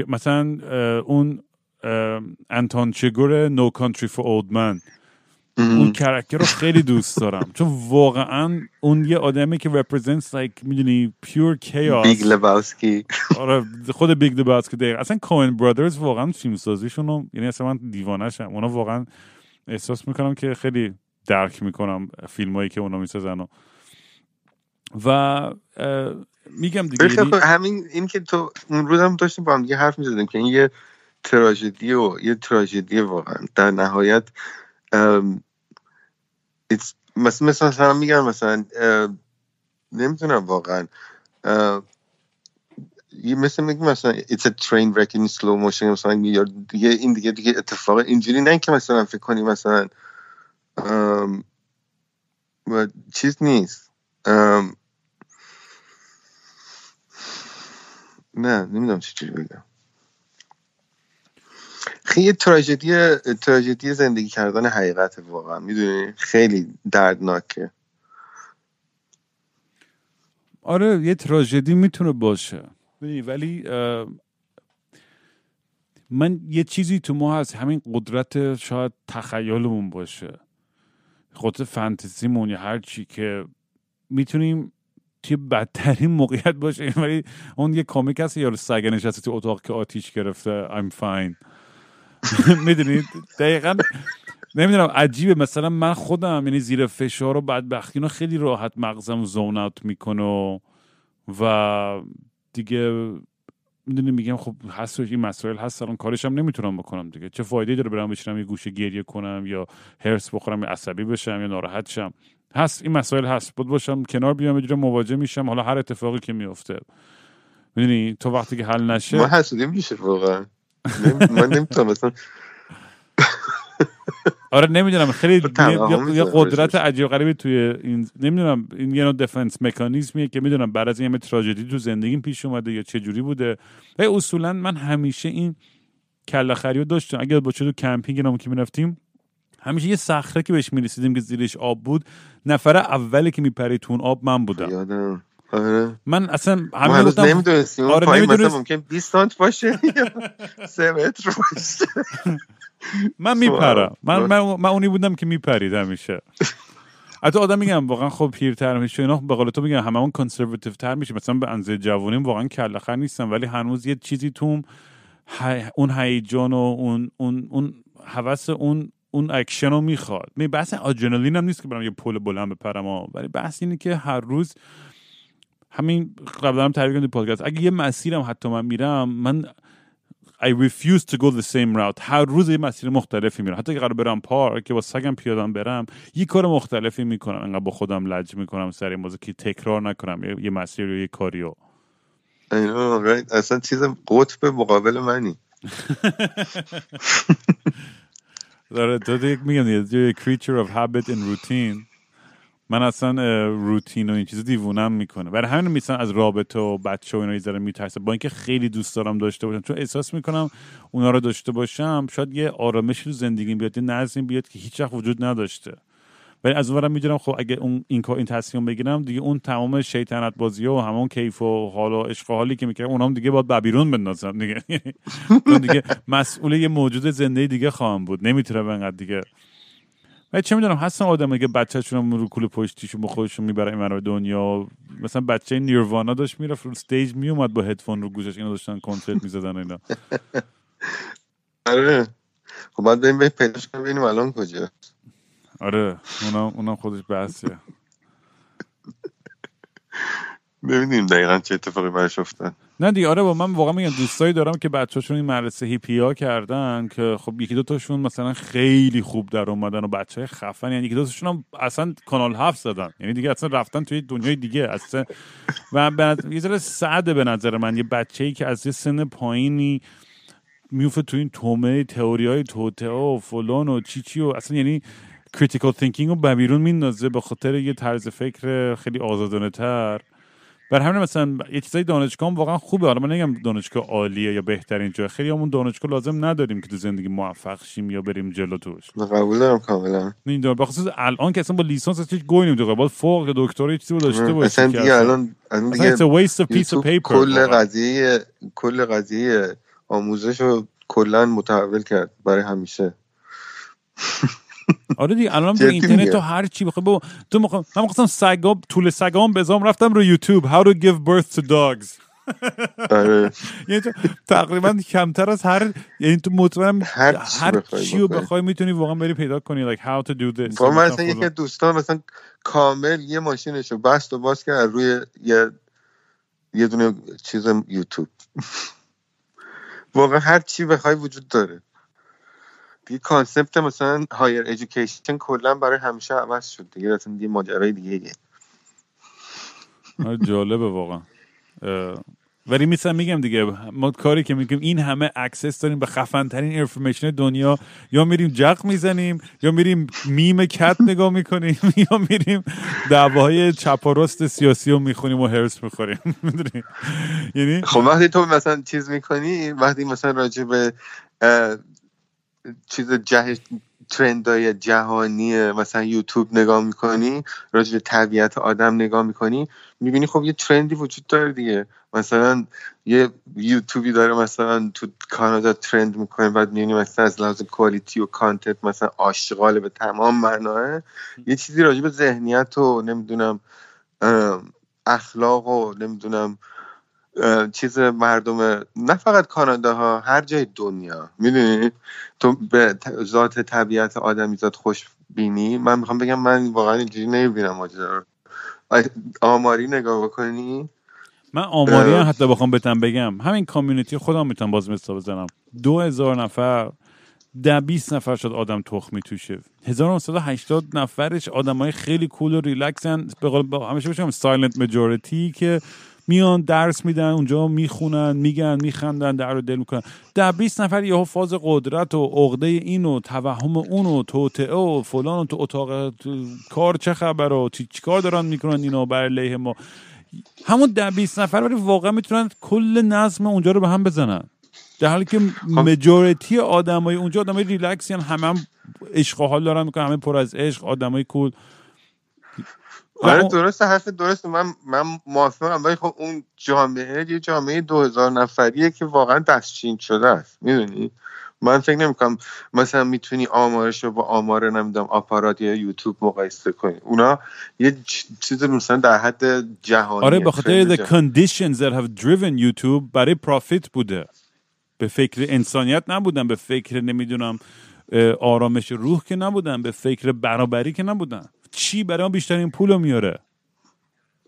مثلا اون انتون چگور No Country for Old Men اون character رو خیلی دوست دارم. چون واقعا اون یه آدمی که represents like می‌دونی pure chaos. بیگ لباسکی. آره خود بیگ لبوسکی دقیقا. اصلا کوئن برادرز واقعا فیلم سازیشون یعنی اصلا من دیوانه شم اونا واقعا احساس می‌کنم که خیلی درک می‌کنم فیلم هایی که اونا می‌سازن و میگم دیگه یعنی همین این که تو اون روز هم داشتیم با هم دیگه حرف می‌زدیم که این یه تراژدی و یه تراژدی واقعا. در نهایت مثلا مثلا میگم مثلا نمی‌تونم واقعا. یه مثل میگم مثلا it's a train wreck in slow motion مثلا یا دیگه این دیگه دیگه اتفاق اینجوری نه که مثلا فکر کنی مثلا و چیز نیست. نه نمی‌دونم چی بگم. خیلی تراژدی تراژدی زندگی کردن حقیقت واقعا. می‌دونی؟ خیلی دردناکه. آره یه تراژدی می‌تونه باشه. ولی من یه چیزی تو ما هست. همین قدرت شاید تخیلمون باشه. قدرت فانتزیمون یا هر چی که می‌تونیم توی بدترین موقعیت باشه ولی اون یه کامیک هست یارو سگه نشسته تو اتاق که آتیش گرفته I'm fine. می‌دونید دقیقا. نمی‌دونم عجیبه. مثلا من خودم یعنی زیر فشار و بدبختی خیلی راحت مغزم زون اوت می‌کنه و دیگه می‌دونی میگم خب هست این مسائل هست الان کارش هم نمی‌تونم بکنم دیگه. چه فایده داره برم بشینم یه گوشه گریه کنم یا هرس بخورم یا عصبی بشم یا ناراحت شم؟ هست این مسائل هست. بود باشم کنار بیام یه مواجه میشم. حالا هر اتفاقی که میفته می‌دونی؟ تو وقتی که حل نشه ما حسودی میشه واقعا. من نمی‌تونم مثلا آره نمی‌دونم. خیلی یه قدرت عجیب غریبی توی این نمی‌دونم این یه نوع دفنس مکانیزمیه که می‌دونم بعد از این همه تراژدی تو زندگیم پیش اومده یا چه جوری بوده. اصولا من همیشه این کله خریو داشتم. اگر با تو کمپینگ نامو که می‌رفتیم همیشه یه صخره که بهش می‌رسیدیم که زیرش آب بود نفر اولی که میپرید تو آب من بودم. یادم آره. من اصلا همین هنوز نمی‌دونستیم. آره نمی‌دونست... ممکن 20 سانت باشه یا 3 متر باشه. من میپرم. من, من, من اونی بودم که میپرید همیشه. حتی آدم میگم واقعا خب پیرتر میشه اینا. به قول تو میگم همه اون کنسرواتیو تر میشه. مثلا به اندازه جوونیم واقعا کلخر نیستم ولی هنوز یه چیزی توم اون هیجان و اون اون اون هوس اون اون اکشن رو می‌خواد. می بحث آدرنالین هم نیست که برام یه پل بلند بپرم ولی بحث اینه که هر روز همین قبلا هم تعریف کردم پادکست. اگه یه مسیرم حتی من میرم من I refuse to go the same route. هر روز یه مسیر مختلفی میرم. حتی که قرار برم پارک که با سگم پیادم برم یه کار مختلفی می‌کنم. انقدر با خودم لج می‌کنم سر این موضوع که تکرار نکنم. یه مسیر یا یه کاریو. اصلا چیز قطب مقابل منی. داره تو دیگه میگم یه creature of habit and routine. من اصلا روتین و این چیز دیوونم می‌کنه. برای همین میسن از رابطه و بچه و اینا یه میترسه. با اینکه خیلی دوست دارم داشته باشم. چون احساس می‌کنم اونا رو داشته باشم شاید یه آرامش تو زندگی بیاد یه نظمی بیاد که هیچ وقت وجود نداشته. ولی از اونورم می‌دونم خب اگه اون این این تصمیم بگیرم دیگه اون تمام شیطنت بازی و همون کیف و حال و عشق حالی که می‌کنم اونام دیگه باید ببیرون بندازم دیگه. دیگه مسئول یه موجود زنده دیگه خواهم بود. نمی‌تونم انقدر دیگه من چه می‌دونم هستن آدمایی که بچه‌شون رو کول پشتیشون با خودشون می‌بره این دنیا. مثلا بچه نیروانا داشت می‌رفت رو استیج میومد با هدفون رو گوشش اینو داشتن کنسرت می‌زدن اینا. آره. خب بعد بریم پیداش کنیم ببینیم الان کجا. آره اونم اونم خودش بحثیه. ببینیم دقیقا چه اتفاقی براش افتاد. نه دیگه آره با من واقعا میگم دوستایی دارم که بچه‌شون این مدرسه هیپی ها کردن که خب یکی دو تاشون مثلا خیلی خوب در اومدن و بچه خفن یعنی یکی دو تاشون هم اصلا کانال هفت زدن. یعنی دیگه اصلا رفتن توی دنیای دیگه اصلا. و یه ذره سخته به نظر من یه بچه‌ای که از یه سن پایینی میوفه تو این تو تئوری های توطئه و فلان و چی چی و اصلا یعنی critical thinking رو به بیرون میندازه به خاطر یه طرز فکر خیلی آزادانه تر بر همین مثلا یه چیزای دانشگاه هم واقعا خوبه. حالا من نگم دانشگاه عالیه یا بهترین جای خیلی همون دانشگاه لازم نداریم که تو زندگی موفق شیم یا بریم جلو توش. قبول دارم کاملا. این دار بخصوص الان که اصلا با لیسانس هیچ گوی نمیده باید فوق دکترا یه چیزی داشته باشی اصلا دیگه الان دیگه of piece of یوتیوب paper. کل. قضیه کل قضیه آموزش رو کلا متحول کرد برای همیشه. آره دیگه الان تو اینترنت. تو هر چی بخوای بابا تو مخ... من می‌خواستم سگا طول سگام بزام رفتم رو یوتیوب how to give birth to dogs آره یعنی تو تقریبا کمتر از هر یعنی تو مطمئنم هر چی هر چی رو. بخوای می‌تونی واقعا بری پیدا کنی like how to do this من مثلا یکی. از دوستان مثلا کامل یه ماشینش رو بست و باز کرد روی یه یه دونه چیز یوتیوب واقعا هر چی بخوای وجود داره دیگه concept مثلا higher education کلا برای همیشه عوض شد دیگه. اصلا یه ماجرای دیگه جالبه واقعا. ولی مثلا میگم دیگه ما کاری که میگیم این همه access داریم به خفن ترین information دنیا. یا میریم جق می‌زنیم یا میریم meme cat نگاه می‌کنیم یا میریم دعواهای چپ و راست سیاسی رو می‌خونیم و حرص می‌خوریم. می‌دونی؟ یعنی خب وقتی تو مثلا چیز می‌کنی وقتی مثلا راجع به چیز جه trendای جهانی مثلا یوتیوب نگاه می‌کنی راجع به طبیعت آدم نگاه می‌کنی می‌بینی خب یه ترندی وجود داره دیگه. مثلا یه یوتیوبی داره مثلا تو کانادا ترند می‌کنه بعد می‌بینی مثلا از لحاظ کوالیتی و کانتنت مثلا آشغال به تمام معناه. یه چیزی راجع به ذهنیت و نمی‌دونم اخلاق و نمی‌دونم چیز مردم نه فقط کانادا ها هر جای دنیا. می‌دونی؟ تو به ذات طبیعت آدمیزاد خوش بینی من می‌خوام بگم من واقعا اینجوری نمی‌بینم ماجرا رو آماری نگاه بکنی. من آماری هم. حتی بخوام بتم بگم. همین کامیونیتی خودم می‌تونم باز مثال بزنم. دو هزار نفر ده 20 نفر شد آدم تخمی توشه 1980 نفرش آدم های خیلی کول و ریلکسن به قول همیشه بشم سایلنت مجورتی که میان درس میدن اونجا می‌خونن میگن میخندن در رو دل می‌کنن. ده 20 نفر یهو فاز قدرت و عقده این و توهم اون و توطئه و فلان و تو اتاق تو کار چه خبر و چی چیکار دارن می‌کنن اینا بر علیه ما. همون ده 20 نفر ولی واقعا می‌تونن کل نظم اونجا رو به هم بزنن. در حالی که مجورتی آدمای اونجا آدمای ریلکسی هم همه هم عشق و حال دارن می‌کنن همه پر از عشق آدمای کول. آره درست حرف درست من من موافقم ولی خب اون جامعه یه جامعه دو هزار نفریه که واقعا دستچین شده است. می‌دونی؟ من فکر نمی‌کنم مثلا می‌تونی آمارش رو با آمار نمی‌دونم آپارات یا یوتیوب مقایسه کنی. اونا یه چیز مثلا در حد جهانی آره به خاطر the conditions that have driven YouTube برای پرافیت بوده. به فکر انسانیت نبودن به فکر نمی‌دونم آرامش روح که نبودن به فکر برابری که نبودن. چی برای ما بیشترین پول رو میاره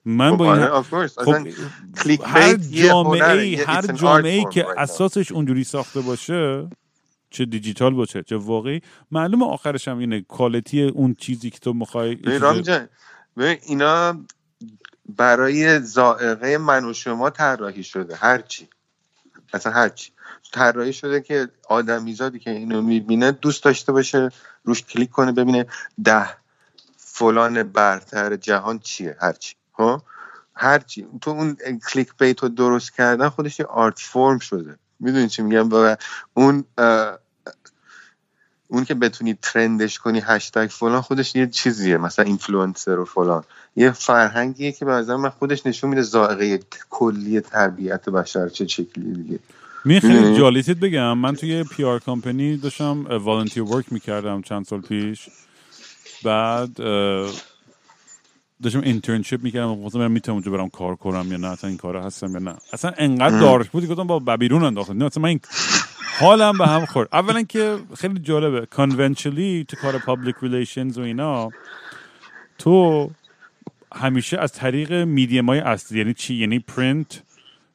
من با این آره. خب هر جامعه. ای هر جامعه ای که. اساسش اونجوری ساخته باشه چه دیجیتال باشه چه واقعی معلومه آخرش هم اینه کالتی اون چیزی که تو می‌خوای اینا برای زائقه من و شما طراحی شده هرچی اصلا هرچی طراحی شده که آدمیزادی که اینو می‌بینه دوست داشته باشه روش کلیک کنه ببینه ده فلان برتر جهان چیه؟ هرچی ها هرچی تو اون clickbait رو درست کردن خودش یه art form شده. می‌دونی چی میگم؟ و اون اون که بتونی trendش کنی هشتگ فلان خودش یه چیزیه. مثلا اینفلوئنسر و فلان. یه فرهنگیه که نظر من خودش نشون میده ذائقه کلی تربیت بشر چه شکلی دیگه. می خیلی؟ جالیتت بگم. من توی PR company داشتم volunteer work می‌کردم چند سال پیش. بعد داشتم internship می‌کردم و خواستم برم می‌تونم اونجا برم کار کنم یا نه اصلا این کار هستم یا نه. اصلا انقدر ام. dark بودی گفتم با بیرون انداختم. نه اصلا من این حالم به هم خورد. اولا که خیلی جالبه. conventionally تو کار public relations و اینا تو همیشه از طریق میدیم های اصلی یعنی چی؟ یعنی پرینت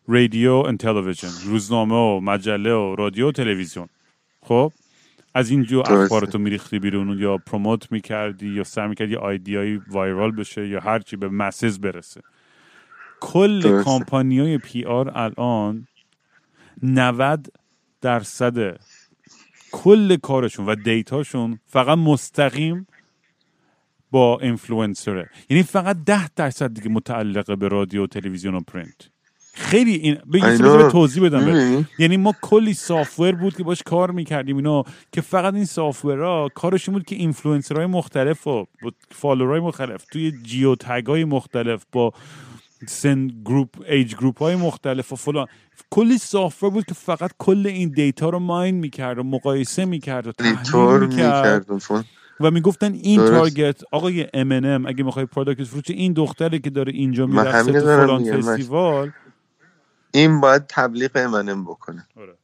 رادیو و تلویزیون روزنامه و مجله و رادیو و تلویزیون. خب؟ از اینجا اخبارتو میریختی بیرون یا promote می‌کردی یا سعی می‌کردی یا ideaیی viral بشه یا هرچی به masses برسه. کل کامپانی های PR الان 90 درصد کل کارشون و دیتاشون فقط مستقیم با influencerه یعنی فقط ده درصد دیگه متعلقه به رادیو تلویزیون و پرینت خیلی این به توضیح بدم. یعنی ما کلی software بود که باش کار می‌کردیم اینا که فقط این softwareها کارشون بود که influencerهای مختلف و followerهای مختلف توی جیو های مختلف با سن group age group های مختلف و فلان. کلی software بود که فقط کل این دیتا رو mine می‌کرد و مقایسه می‌کرد و تحلیل می‌کرد. و می‌گفتن این درست. target آقای M&M اگه می‌خوای product فروش این دختری که داره اینجا میرقصه تو فلان فستیوال این باید تبلیغ M&M بکنه. آره.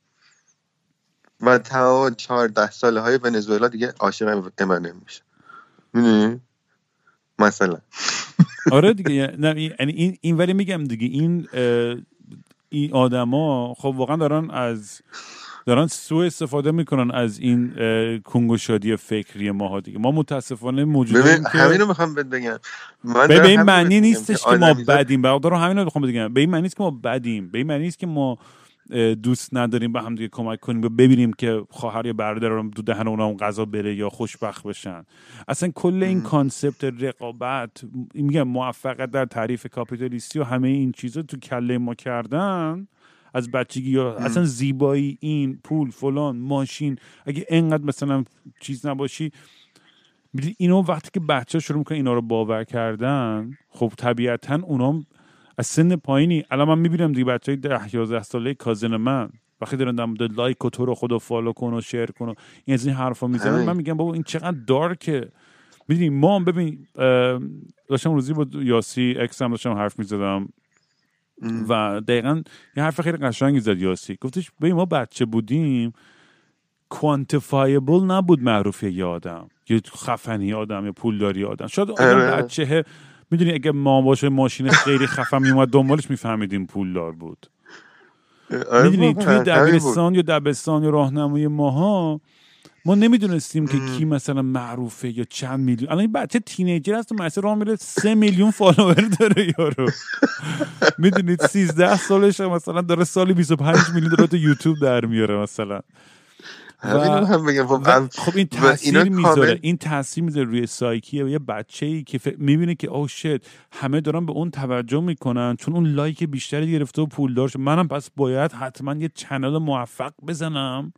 و تا چهارده ساله های ونزوئلا دیگه عاشق M&M میشه. می‌دونی؟ مثلا. آره دیگه نه یعنی این این ولی میگم دیگه این این آدما خب واقعا دارن از دارن سوء استفاده می‌کنن از این کنگوشادی فکری ما دیگه. ما متاسفانه موجود که همین رو می‌خوام بگم. به این معنی نیستش که, ما بدیم. برادر همین رو می‌خوام بگم. به این معنی نیست که ما بدیم. به این معنی نیست که ما دوست نداریم به هم دیگه کمک کنیم و ببینیم که خواهر یا برادر دو دهن اونا اون غذا بره یا خوشبخت بشن. اصلا کل این کانسپت رقابت میگم موفقیت در تعریف کاپیتالیستی و همه این چیزا تو کله ما کردن از بچگی یا اصلا زیبایی این پول فلان ماشین اگه انقدر مثلا چیز نباشی اینو وقتی که بچه شروع می‌کنن اینا رو باور کردن خب طبیعتا اونا از سن پایینی. الان من می‌بینم دیگه بچه های ده یازده ساله cousin من وقتی دارن در like و تو رو خدا follow کن و share کن و این از این حرفا می‌زنن من میگم بابا این چقدر darkه. می‌دونی ما ببین داشتم روزی با یاسی exم هم داشتم حرف می‌زدم. و دقیقا یه حرف خیلی قشنگی زد یاسی گفتش ببین ما بچه بودیم کوانتیفایبل نبود معروفی یه آدم یه خفنی آدم یا پولداری آدم. شاید آدم آره. بچه می‌دونی اگه ما باشه ماشین خیلی خفن میومد دنبالش میفهمیدیم پولدار بود. آره می‌دونی توی دبیرستان یا دبستان یا راهنمای ماها ما نمی‌دونستیم که کی مثلا معروفه یا چند میلیون. الان این بچه تینیجر هست و مثلا راه میره سه میلیون فالوور داره یارو. می‌دونید سیزده سالش مثلا داره سالی 25 میلیون داره تو یوتیوب در میاره مثلا. هم بگم. خب, خب این تاثیر می‌ذاره. این تاثیر می‌ذاره روی سایکی و یه بچه ای که می‌بینه که oh shit همه دارن به اون توجه می‌کنن چون اون like بیشتری گرفته و پولدار شد منم پس باید حتما یه channel موفق بزنم.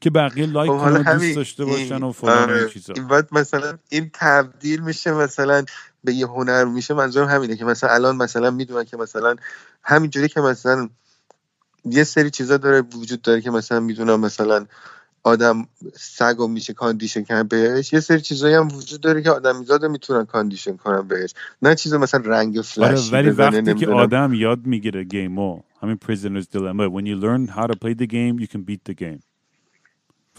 که بقیه like خب کنن دوست داشته باشن و فلان آره. چیزا. این باید مثلا این تبدیل میشه مثلا به یه هنر. میشه منظورم همینه که مثلا الان مثلا می‌دونن که مثلا همینجوری که مثلا یه سری چیزا داره وجود داره که مثلا می‌دونم مثلا آدم سگ و میشه condition کنن بهش. یه سری چیزایی هم وجود داره که آدمیزاده می‌تونن condition کنن بهش. نه چیز مثلا رنگ آره، فلش ولی وقتی که آدم یاد می‌گیره game و همین prisoners dilemma when you learn how to play the game you can beat the game.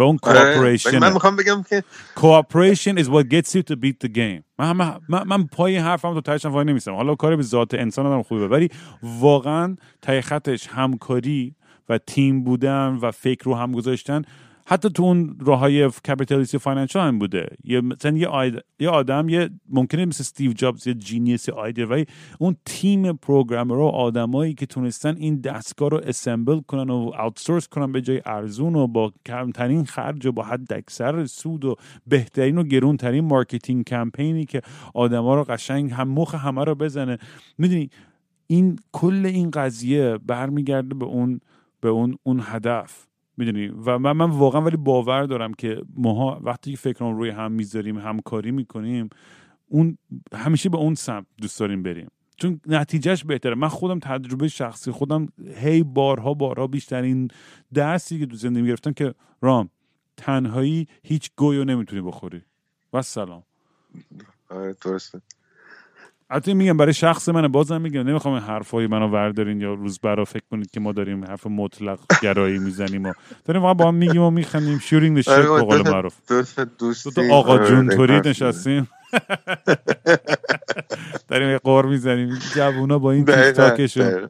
و اون cooperation من می‌خوام بگم که cooperation is what gets you to beat the game. من, من, من, پای حرفم تو تایشم وای نمیستم. حالا کار به ذات انسان آدم خوبه. ولی واقعا ته خطش همکاری و تیم بودن و فکر رو هم گذاشتن حتی تو اون راه های capitalisti financial هم بوده. یه مثلا یه, آید... یه آدم یه ممکنه مثل استیو جابز یه genius idea ولی اون تیم programmer و آدمایی که تونستن این دستگاه رو assemble کنن و outsource کنن به جای ارزون و با کمترین خرج و با حد اکثر سود و بهترین و گرونترین marketing campaign ی که آدما رو قشنگ هم مخ همه رو بزنه. می‌دونی این کل این قضیه برمیگرده به اون به اون اون هدف. می‌دونی. و من, من واقعا ولی باور دارم که ماها وقتی فکران روی هم می‌ذاریم همکاری می‌کنیم اون همیشه به اون سمت دوست داریم بریم. چون نتیجهش بهتره. من خودم تجربه شخصی خودم هی بارها بارها بیشترین درسی که تو زندگی گرفتم که رام تنهایی هیچ گویو نمی‌تونی بخوری. و سلام. آره درسته. البته میگم برای شخص من بازم میگم نمی‌خوام این حرفای منو وردارین یا روز برا فکر کنید که ما داریم حرف مطلق گرایی می‌زنیم و داریم با هم میگیم و میخندیم. شورینگ نشه به قول معروف. دوست دوستی. آقا جون توری نشستیم. داریم قور می‌زنیم. جوونا با این تیک تاکشون.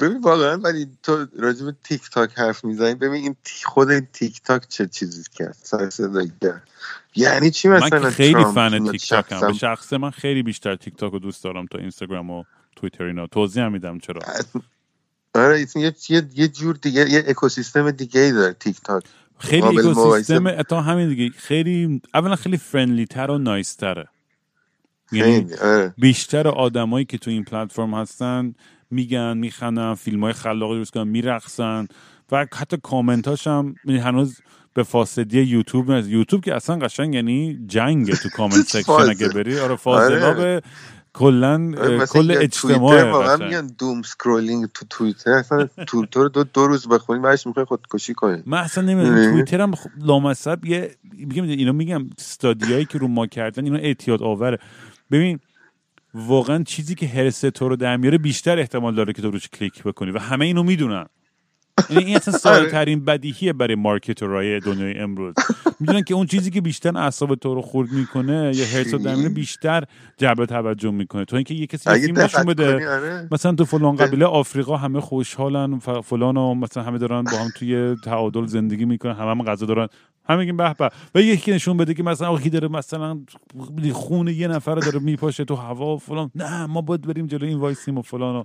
ببین واقعا ولی تو راجع به تیک تاک حرف می‌زنی ببین این خود این تیک تاک چه چیزی کرد؟ سر صدایی کرد. یعنی چی من مثلا که خیلی فن تیک تاکم. شخصاً به شخص من خیلی بیشتر تیک تاک رو دوست دارم تا اینستاگرام و توییتر اینا. توضیح هم میدم چرا. آره این یه, یه, یه جور دیگه یه اکوسیستم دیگه ای داره تیک تاک. خیلی اکوسیستم اتا همین دیگه. خیلی اولا خیلی friendly تر و nice تره یعنی آره. بیشتر آدمایی که تو این پلتفرم هستن میگن میخندن فیلم های خلاقی درست کنن میرقصن و حتی کامنتاش هم یعنی هنوز به فاصله یوتیوب نیست یوتیوب که اصلا قشنگ یعنی جنگه تو comment section. اگه بری آره فاضلا آره. به کلا مثلا کل اجتماع واقعا. میگن doom scrolling تو توییتر اصلا تو رو دو, دو روز بخونی بعدش می‌خوای خودکشی کنی من اصلا نمی‌دونم می‌دونی؟ توییتر هم خب لامصب یه میگم اینا میگم study هایی که رو ما کردن اینا اعتیاد آوره ببین واقعا چیزی که هرس تو رو در میاره بیشتر احتمال داره که تو روش کلیک بکنی و همه اینو می‌دونن. یعنی این اصلا ساده ترین بدیهیه برای مارکتورهای دنیای امروز. می‌دونن که اون چیزی که بیشتر اعصاب تو رو خورد می‌کنه یا هرس میاره بیشتر جلب توجه می‌کنه. تو اینکه یه کسی فیلم نشون بده آره. مثلا تو فلان قبیله آفریقا همه خوشحالن فلان و مثلا همه دارن با هم توی تعادل زندگی می‌کنن همه هم غذا دارن. همه میگن به به. و یکی نشون بده که مثلا آخی داره مثلا خون یه نفر داره میپاشه تو هوا و فلان. نه ما باید بریم جلو این وایسیم و فلان و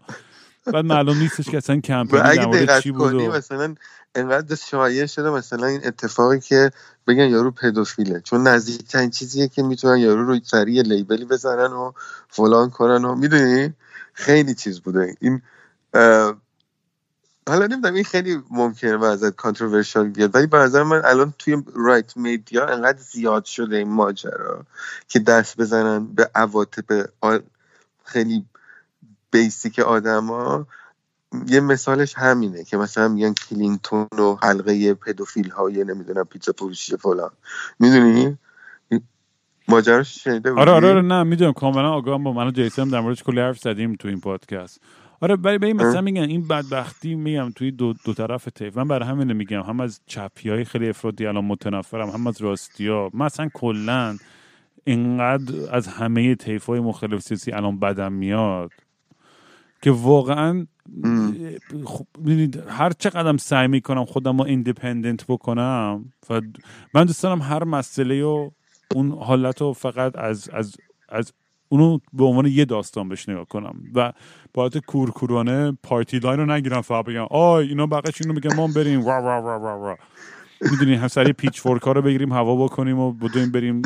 بعد معلوم نیستش که اصلا و کمپینی در اگه مورد چی بود کنی و مثلا انقدر شایع شده مثلا این اتفاقی که بگن یارو پدوفیله. چون نزدیکترین چیزیه که می‌تونن یارو رو سریع لیبلی بزنن و فلان کنن و می‌دونی؟ خیلی چیز بوده. این حالا نمی‌دونم این خیلی ممکنه ازت controversial بیاد ولی به نظر من الان توی right media انقدر زیاد شده این ماجرا که دست بزنن به عواطف خیلی basic آدما. یه مثالش همینه که مثلا میگن کلینتون و حلقه pedophile های نمی‌دونم پیتزا فروشی فلان. می‌دونی؟ ماجراش شنیده بودی آره آره آره نه می‌دونم کاملا آگاهم با من و جیسن هم در موردش کلی حرف زدیم تو این پادکست. آره برای برای مثلا میگن این بدبختی میگم توی دو, دو طرف تیف من برای همین میگم هم از چپی های خیلی افرادی الان متنفرم هم از راستی ها. مثلا کلا اینقدر از همه تیف های مختلف سیاسی الان بدم میاد که واقعا خب هر چقدر سعی می‌کنم خودم رو ایندیپندنت بکنم و من دوست دارم هر مسئله و اون حالت رو فقط از از از اونو به عنوان یه داستان بهش نگاه کنم. و با حالت کورکورانه party line رو نگیرم فقط بگم آی اینا بقیش اینو میگن ما بریم. وا وا وا وا وا. می‌دونی هم سریع pitchfork ها رو بگیریم هوا بکنیم و بدویم بریم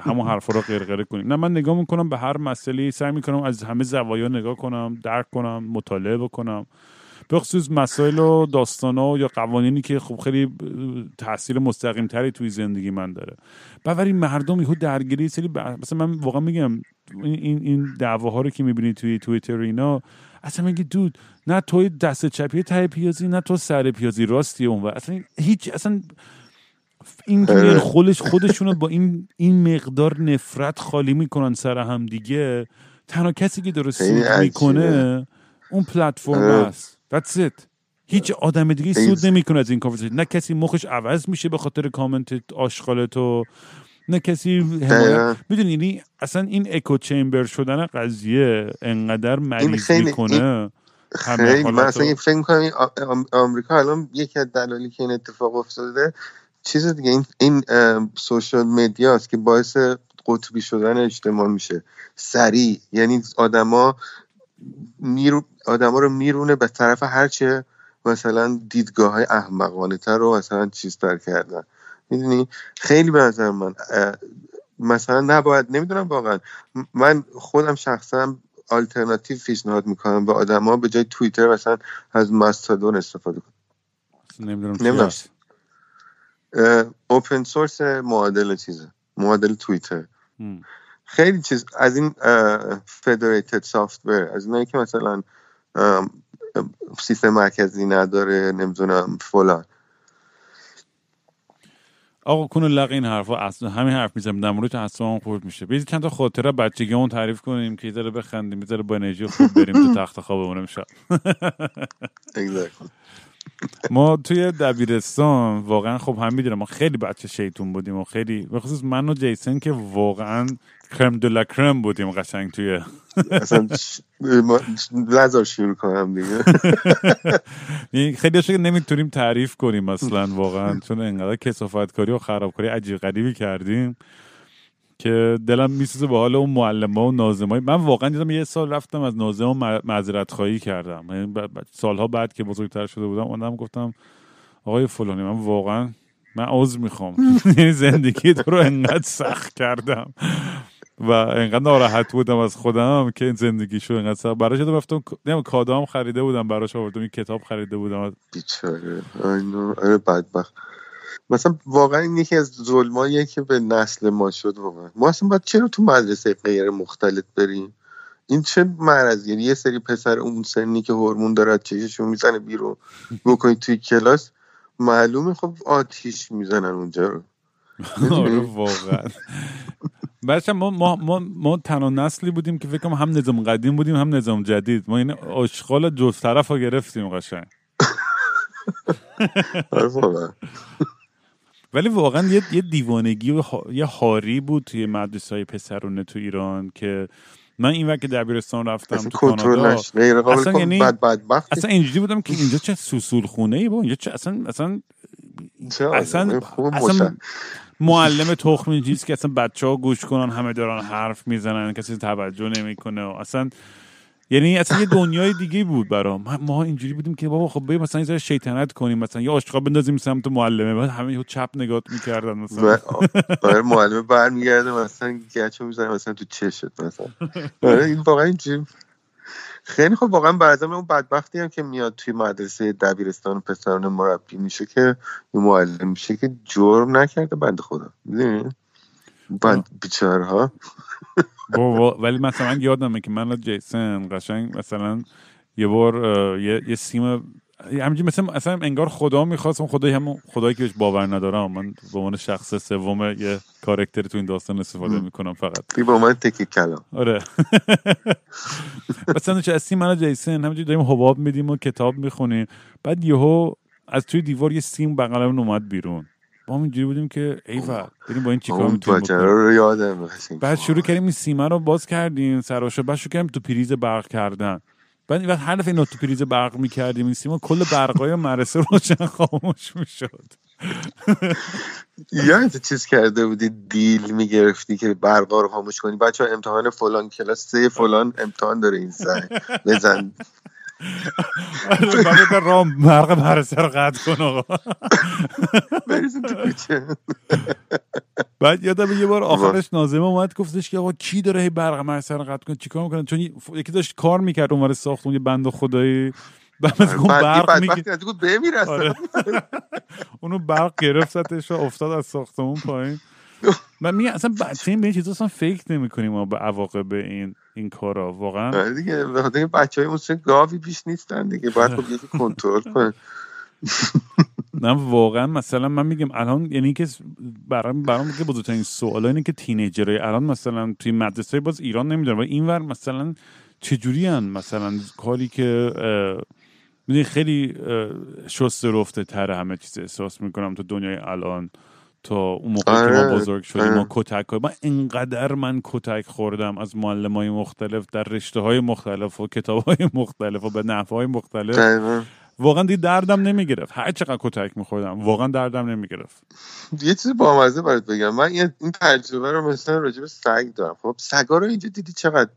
همون حرفا رو غرغره کنیم. نه من نگاه می‌کنم به هر مسئله سعی می‌کنم از همه زوایا نگاه کنم درک کنم مطالعه بکنم. به خصوص مسائل و داستان ها یا قوانینی که خب خیلی تاثیر مستقیم تری توی زندگی من داره ولی مردم یهو درگیری سری ب- مثلا من واقعا میگم این این, دعواها رو که می‌بینی توی توییتر اینا اصلا میگه دود نه توی دست چپی ته پیازی نه تو سر پیازی راستی اون و اصلا هیچ اصلا این که. میان خودش خودشونو با این این مقدار نفرت خالی می‌کنن سر هم دیگه تنها کسی که داره خیلی سود عجیبه. می‌کنه اون پلتفرم آره. است That's it. هیچ آدم دیگه سود نمی‌کنه از این کانورسیشن نه کسی مخش عوض میشه به خاطر کامنت آشغال تو. نه کسی. می‌دونی یعنی اصلا این اکو چمبر شدن قضیه انقدر مریض خیلی- می‌کنه. خیلی من اصلا فکر می‌کنم آمریکا الان یکی از دلایلی که این اتفاق افتاده چیز دیگه این این سوشال مدیا است که باعث قطبی شدن اجتماع میشه. سریع. یعنی آدما میرو آدما رو میرونه به طرف هرچه مثلا دیدگاه های احمقانه تر رو مثلا چیز تر کردن. می‌دونی؟ خیلی به نظر من مثلا نباید نمی‌دونم واقعا. من خودم شخصا آلترناتیو پیشنهاد می‌کنم به آدما به جای توییتر مثلا از ماستادون استفاده کنم. نمی‌دونم نمی‌دونم. اوپن سورس معادل چیزه. معادل توییتر. خیلی چیز از این فدریتد سافتور از اینایی که مثلا سیستم مرکزی نداره نمی‌دونم فلان. آقا کنو لق این حرفا اصلا همین حرف می‌زنم در مورد اصلا خورد میشه. بیاید چند تا خاطره بچگی اون تعریف کنیم که ذره بخندیم یه ذره با انرژی خوب بریم تو تخت خوابمون امشب. Exactly. ما توی دبیرستان واقعا خب هم می‌دونم ما خیلی بچه شیطون بودیم و خیلی به خصوص من و جیسن که واقعا کرم دو کرم بودیم قشنگ توی. اصلا لازار شروع کنم دیگه. خیلی که نمی‌تونیم تعریف کنیم مثلا واقعا چون انقدر کسافت کاری و خرابکاری عجیب غریبی کردیم. که دلم میسوزه به حال اون معلمه و نازمایی من واقعا دیدم یه سال رفتم از نازم و معذرت خواهی کردم. یعنی سالها بعد که بزرگتر شده بودم اونم گفتم آقای فلانی من واقعا من عوض می‌خوام. یعنی زندگی تو رو انقدر سخت کردم. و انقدر ناراحت بودم از خودم که این زندگی شو انقدر سخت. براش دادم رفتم نیم کادام خریده بودم. براش آوردم این کتاب خریده بودم. بیچاره. آره بدبخت. مثلا واقعا این یکی از ظلماییه که به نسل ما شد واقعا. ما اصلا باید چرا تو مدرسه غیر مختلط بریم؟ این چه مرض یعنی یه سری پسر اون سنی که هورمون دارد چششون می‌زنه بیرون بکنید توی کلاس معلومه خب آتیش می‌زنن اونجا رو. آره واقعا. بچه ما, ما, ما, ما تنها نسلی بودیم که فکر هم نظام قدیم بودیم هم نظام جدید. ما این آشغال جز طرف رو گرفتیم قشنگ. آره ولی واقعا یه, یه دیوانگی و یه هاری بود توی مدرسه های پسرونه تو ایران که من این وقت که دبیرستان رفتم تو کانادا اصلا یعنی اصلا اینجوری بودم که اینجا چه سوسول خونه ای با اینجا چه اصلا اصلا اصلا, اصلا معلم تخم چیز که اصلا بچه ها گوش کنن همه دارن حرف می‌زنن کسی توجه نمی‌کنه اصلا یعنی اصلا یه دنیای دیگه بود برام. ما اینجوری بودیم که بابا خب بریم مثلا یه شیطنت کنیم مثلا یه آشغال بندازیم سمت معلمه. بعد همه چپ نگات می‌کردن مثلا. آره معلمه برمیگرده مثلا گچو می‌زنه مثلا تو چشت مثلا. آره این واقعا اینجوری. خیلی خب واقعا بعضا اون بدبختی هم که میاد توی مدرسه دبیرستان پسران مربی میشه که معلم میشه که جرم نکرده بند خدا. می‌دونی؟ بند بیچارها ولی مثلا یادمه که من جیسن قشنگ مثلا یه بار یه, یه سیم همینجوری مثلا اصلا انگار خدا می‌خواستم خدای همون خدایی که بهش باور ندارم. من به عنوان شخص سوم یه کارکتر تو این داستان استفاده می‌کنم فقط. بی با من تکی کلام. آره. مثلا چه اصلی من جیسن همینجوری داریم حباب میدیم و کتاب می‌خونیم. بعد یهو از توی دیوار یه سیم بغلمون اومد بیرون. ما اینجوری بودیم که ای بریم با این چیکار می‌تونیم رو یادم بعد شروع کردیم این سیمه رو باز کردیم سراشو بعد شروع کردیم تو پریز برق کردن. بعد وقت هر دفعه اینو تو پریز برق می‌کردیم این سیما کل برقای مرسه روشن خاموش می‌شد. یا چیز کرده بودی دیل می‌گرفتی که برقا رو خاموش کنی؟ بچه امتحان فلان کلاس سه فلان امتحان داره این سر. بزن. بعد رام مرق مرسه رو قطع کن آقا. بعد یادم یه بار آخرش نازمه اومد گفتش که آقا کی داره هی برق مرسه رو قطع کن چیکار می‌کنه؟ چون یکی داشت کار می‌کرد اونور ساختمون یه بند خدایی. بعد اون برق میگه آره. اونو برق گرفتش و افتاد از ساختمون پایین. من میگم اصلا بچه این به این چیزا اصلا فکر نمی کنیم ما به عواقب این این کارا. واقعا. آره دیگه بخاطر بچه های اون گاوی پیش نیستن دیگه باید خب یکی کنترل کنه. نه واقعا مثلا من میگم الان یعنی که برام برام که بزرگترین سوال اینه که تینیجرای الان مثلا توی مدرسه باز ایران نمی‌دونم و اینور مثلا چجوری هن مثلا کاری که می‌دونی خیلی شسته رفته تر همه چیز احساس می‌کنم تو دنیای الان. تا اون موقع که ما آره، بزرگ شدیم ما آره. کتک من اینقدر من کتک خوردم از معلم های مختلف در رشته های مختلف و کتاب های مختلف و به نحوه های مختلف واقعا دیگه دردم نمی‌گرفت. هر چقدر کتک میخوردم واقعا دردم نمی‌گرفت. یه چیز بامزه برات بگم. من این تجربه رو مثلا راجع به سگ دارم. خب سگا رو اینجا دیدی چقدر